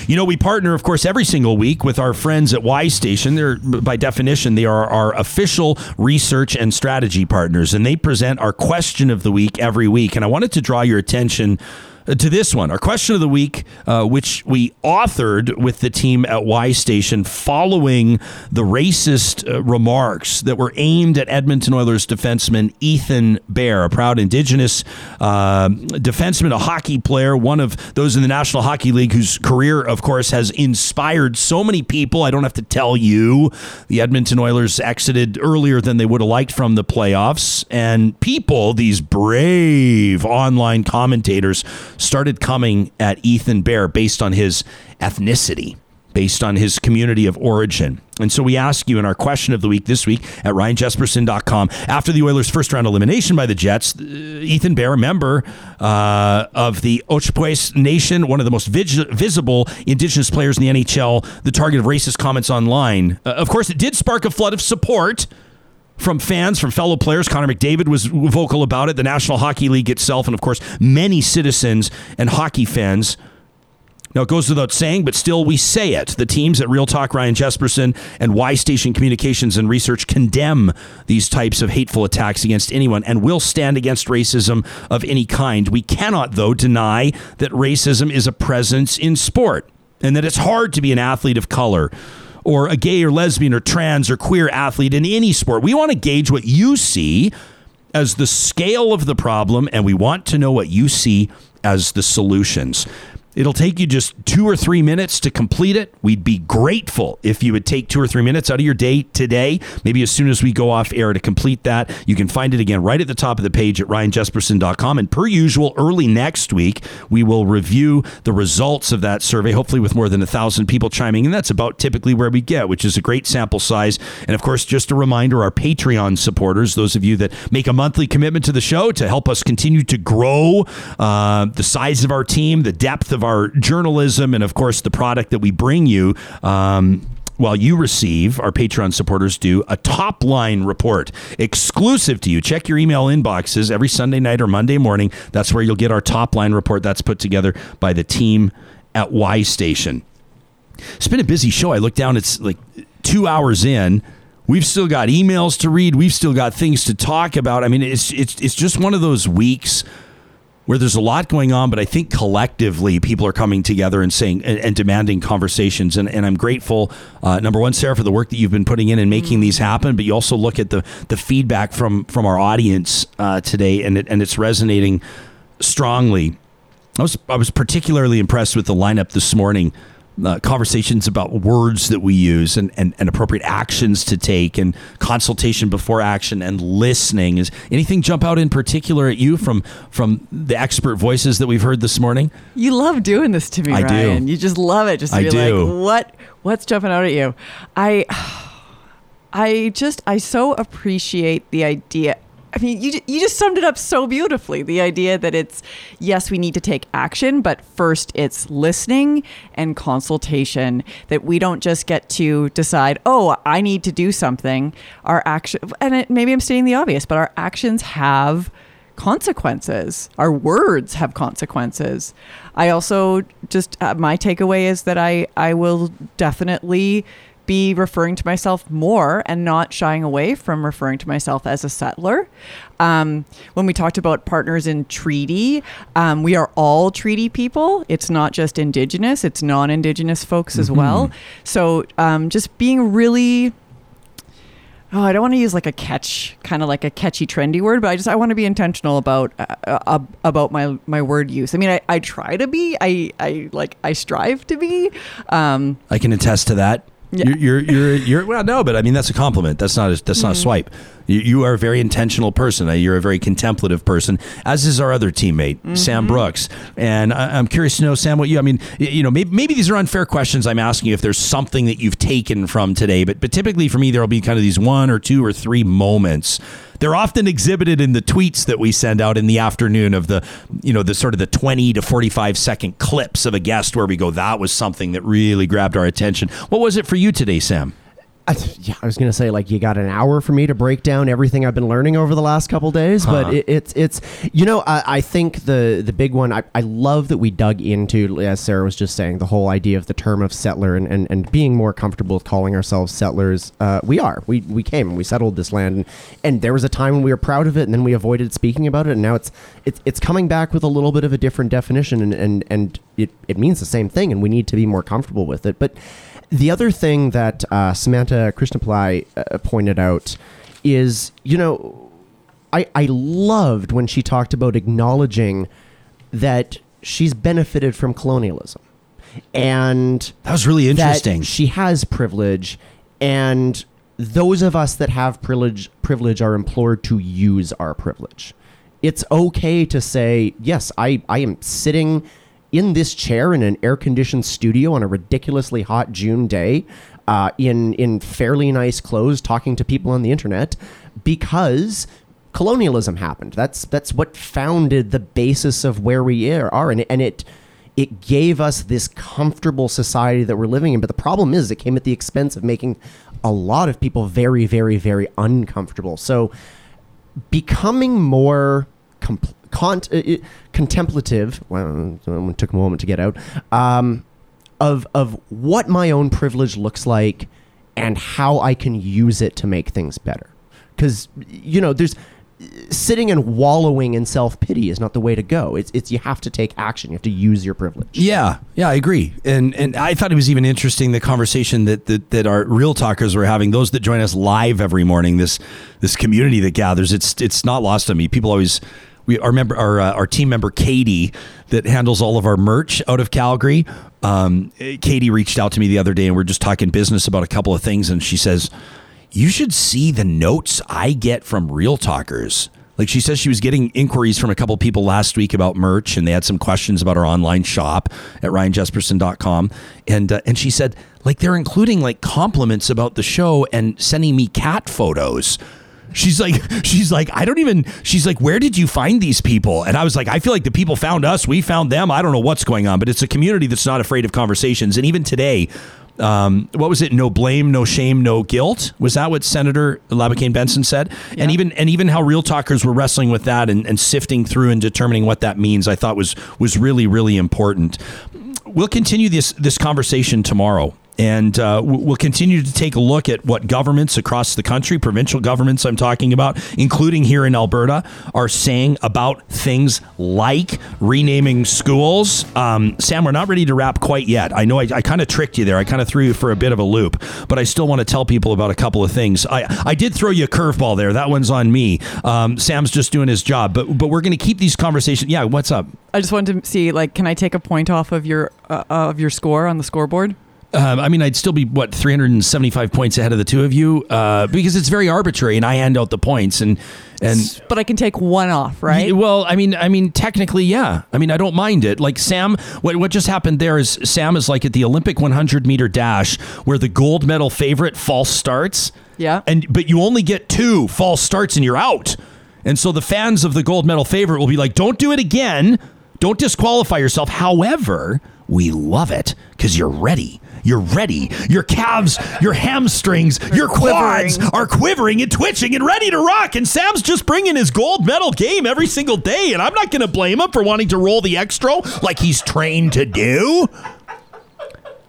You know, we partner, of course, every single week with our friends at Y Station. They're, by definition, they are our official research and strategy partners, and they present our question of the week every week. And I wanted to draw your attention to this one, our question of the week, uh, which we authored with the team at Y Station following the racist uh, remarks that were aimed at Edmonton Oilers defenseman Ethan Bear, a proud Indigenous uh, defenseman, a hockey player, one of those in the National Hockey League whose career, of course, has inspired so many people. I don't have to tell you. The Edmonton Oilers exited earlier than they would have liked from the playoffs, and people, these brave online commentators, started coming at Ethan Bear based on his ethnicity, based on his community of origin. And so we ask you in our question of the week this week at ryanjespersen.com after the Oilers' first round elimination by the Jets, uh, Ethan Bear, a member uh, of the Ochapowace Nation, one of the most visible Indigenous players in the NHL, the target of racist comments online. Uh, of course, it did spark a flood of support from fans, from fellow players. Connor McDavid was vocal about it, the National Hockey League itself, and of course, many citizens and hockey fans. Now, it goes without saying, but still we say it. The teams at Real Talk, Ryan Jespersen, and Y Station Communications and Research condemn these types of hateful attacks against anyone and will stand against racism of any kind. We cannot, though, deny that racism is a presence in sport and that it's hard to be an athlete of color or a gay or lesbian or trans or queer athlete in any sport. We want to gauge what you see as the scale of the problem, and we want to know what you see as the solutions. It'll take you just two or three minutes to complete it. We'd be grateful if you would take two or three minutes out of your day today, maybe as soon as we go off air to complete that. You can find it again right at the top of the page at ryanjespersen.com. And per usual, early next week, we will review the results of that survey, hopefully with more than a thousand people chiming in. That's about typically where we get, which is a great sample size. And of course, just a reminder our Patreon supporters, those of you that make a monthly commitment to the show to help us continue to grow uh, the size of our team, the depth of of our journalism and, of course, the product that we bring you. Um, while you receive, our Patreon supporters do, a top line report exclusive to you. Check your email inboxes every Sunday night or Monday morning. That's where you'll get our top line report that's put together by the team at Y Station. It's been a busy show. I look down, it's like two hours in. We've still got emails to read. We've still got things to talk about. I mean, it's it's it's just one of those weeks where there's a lot going on, but I think collectively people are coming together and saying and, and demanding conversations. And, and I'm grateful, uh, number one, Sarah, for the work that you've been putting in and making mm-hmm. these happen. But you also look at the the feedback from from our audience uh, today, and it, and it's resonating strongly. I was I was particularly impressed with the lineup this morning uh, conversations about words that we use and, and, and appropriate actions to take and consultation before action and listening. Is anything jump out in particular at you from from the expert voices that we've heard this morning?
You love doing this to me, I Ryan. Do. You just love it. Just to I be do. like, what what's jumping out at you? I I just I so appreciate the idea I mean, you you just summed it up so beautifully. The idea that it's yes, we need to take action, but first it's listening and consultation. That we don't just get to decide, oh, I need to do something. Our action, and it, maybe I'm stating the obvious, but our actions have consequences. Our words have consequences. I also just uh, my takeaway is that I I will definitely be referring to myself more and not shying away from referring to myself as a settler. Um, when we talked about partners in treaty, um, we are all treaty people. It's not just Indigenous, it's non Indigenous folks mm-hmm. as well. So um, just being really oh, I don't want to use like a catch, kind of like a catchy, trendy word, but I just I want to be intentional about uh, uh, about my my word use. I mean, I, I try to be, I I like I strive to be. Um,
I can attest to that. Yeah. You're, you're, you're, you're, well, no, but I mean, that's a compliment. That's not a, that's mm-hmm. not a mm-hmm. swipe. You, you, are a very intentional person. Uh, you're a very contemplative person, as is our other teammate, mm-hmm. Sam Brooks. And I, am curious to know, Sam, what you, I mean, you know, maybe, maybe these are unfair questions I'm asking you if there's something that you've taken from today, but, but typically for me, there'll be kind of these one or two or three moments they're often exhibited in the tweets that we send out in the afternoon of the, you know, the sort of the 20 to 45 second clips of a guest where we go, that was something that really grabbed our attention. What was it for you today, Sam?
I, yeah, I was gonna say like you got an hour for me to break down everything I've been learning over the last couple days, huh. but it, it's it's you know I, I think the the big one I, I love that we dug into as Sarah was just saying the whole idea of the term of settler and, and, and being more comfortable with calling ourselves settlers. Uh, we are we we came and we settled this land and, and there was a time when we were proud of it and then we avoided speaking about it and now it's it's it's coming back with a little bit of a different definition, and and and it it means the same thing, and we need to be more comfortable with it. But the other thing that uh, Samanta Krishnapillai uh, pointed out is, you know, I I loved when she talked about acknowledging that she's benefited from colonialism, and
That was really
that
interesting.
she has privilege, and those of us that have privilege privilege are implored to use our privilege. It's okay to say, yes, I, I am sitting in this chair in an air conditioned studio on a ridiculously hot June day, uh, in in fairly nice clothes, talking to people on the internet, because colonialism happened. That's that's what founded the basis of where we are, and, and it it gave us this comfortable society that we're living in. But the problem is, it came at the expense of making a lot of people very, very, very uncomfortable. So, becoming more compl- con- uh, uh, contemplative. Well, it took a moment to get out. Um, of of what my own privilege looks like and how I can use it to make things better. Because you know, there's sitting and wallowing in self pity is not the way to go. It's it's you have to take action. You have to use your privilege.
Yeah, yeah, I agree. And and I thought it was even interesting the conversation that that, that our real talkers were having. Those that join us live every morning, this this community that gathers, it's it's not lost on me. People always we our member our uh, our team member Katie that handles all of our merch out of Calgary. Um, Katie reached out to me the other day and we're just talking business about a couple of things, and she says, "You should see the notes I get from real talkers." Like she says, she was getting inquiries from a couple people last week about merch, and they had some questions about our online shop at ryanjespersen.com. And uh, and she said, like they're including like compliments about the show and sending me cat photos. She's like, she's like, I don't even. She's like, where did you find these people? And I was like, I feel like the people found us. We found them. I don't know what's going on, but it's a community that's not afraid of conversations. And even today, um, what was it? No blame, no shame, no guilt. Was that what Senator LaBoucane-Benson said? And even and even how real talkers were wrestling with that and, and sifting through and determining what that means, I thought was was really really important. We'll continue this this conversation tomorrow. And uh, we'll continue to take a look at what governments across the country, provincial governments I'm talking about, including here in Alberta, are saying about things like renaming schools. Um, Sam, we're not ready to wrap quite yet. I know I, I kind of tricked you there. I kind of threw you for a bit of a loop, but I still want to tell people about a couple of things. I, I did throw you a curveball there. That one's on me. Um, Sam's just doing his job, but but we're going to keep these conversations. Yeah, what's up?
I just wanted to see, like, can I take a point off of your uh, of your score on the scoreboard?
Um, I mean, I'd still be what 375 points ahead of the two of you uh, because it's very arbitrary, and I hand out the points, and and
But I can take one off, right?
Y- Well, I mean, I mean, technically, yeah. I mean, I don't mind it. Like Sam, what what just happened there is Sam is like at the Olympic 100 meter dash where the gold medal favorite false starts.
Yeah.
And but you only get two false starts and you're out. And so the fans of the gold medal favorite will be like, "Don't do it again. Don't disqualify yourself." However, we love it because you're ready. You're ready. Your calves, your hamstrings, your quads
quivering.
are quivering and twitching and ready to rock. And Sam's just bringing his gold medal game every single day. And I'm not going to blame him for wanting to roll the extra like he's trained to do.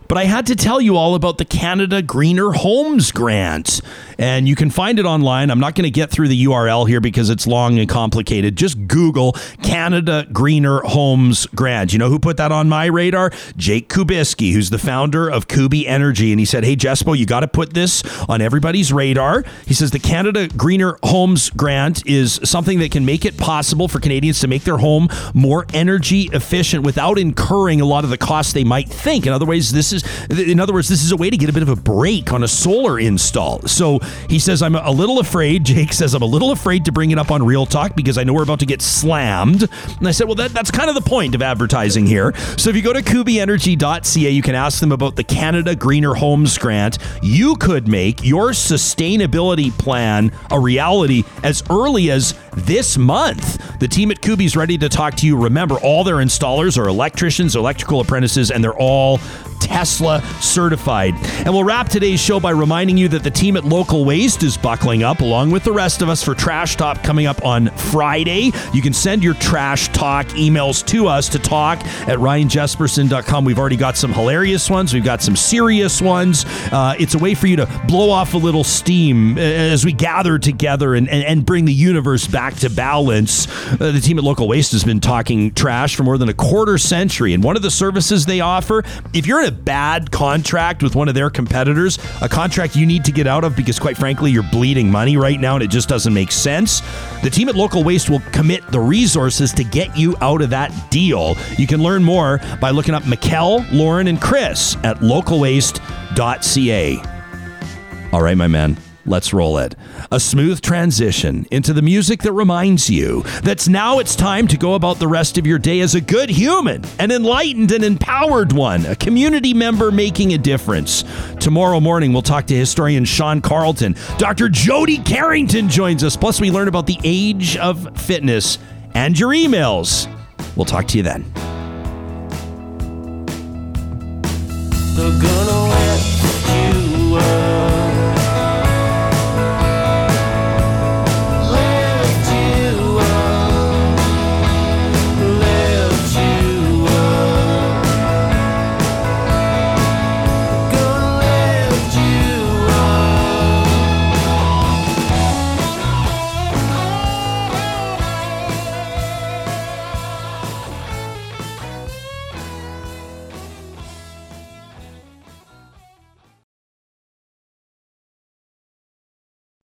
But I had to tell you all about the Canada Greener Homes Grant. And you can find it online. I'm not going to get through the URL here because it's long and complicated. Just Google Canada Greener Homes Grant. You know who put that on my radar? Jake Kubisky, who's the founder of Kubi Energy. And he said, Hey, Jespo, you got to put this on everybody's radar. He says the Canada Greener Homes Grant is something that can make it possible for Canadians to make their home more energy efficient without incurring a lot of the costs they might think. In other words, this is in other words, this is a way to get a bit of a break on a solar install. So he says, I'm a little afraid. Jake says, I'm a little afraid to bring it up on Real Talk because I know we're about to get slammed. And I said, Well, that, that's kind of the point of advertising here. So if you go to kubienergy.ca, you can ask them about the Canada Greener Homes Grant. You could make your sustainability plan a reality as early as this month. The team at Kubi's ready to talk to you. Remember, all their installers are electricians, electrical apprentices, and they're all Tesla certified. And we'll wrap today's show by reminding you that the team at Local Waste is buckling up along with the rest of us for Trash Talk coming up on Friday. You can send your trash talk emails to us to talk at ryanjespersen.com. We've already got some hilarious ones, we've got some serious ones. Uh, it's a way for you to blow off a little steam uh, as we gather together and, and, and bring the universe back back to balance. Uh, the team at Local Waste has been talking trash for more than a quarter century. And one of the services they offer, if you're in a bad contract with one of their competitors, a contract you need to get out of because, quite frankly, you're bleeding money right now and it just doesn't make sense, the team at Local Waste will commit the resources to get you out of that deal. You can learn more by looking up Mikkel, Lauren, and Chris at localwaste.ca. All right, my man. Let's roll it. A smooth transition into the music that reminds you that's now it's time to go about the rest of your day as a good human, an enlightened and empowered one, a community member making a difference. Tomorrow morning, we'll talk to historian Sean Carleton. Dr. Jody Carrington joins us. Plus, we learn about the age of fitness and your emails. We'll talk to you then.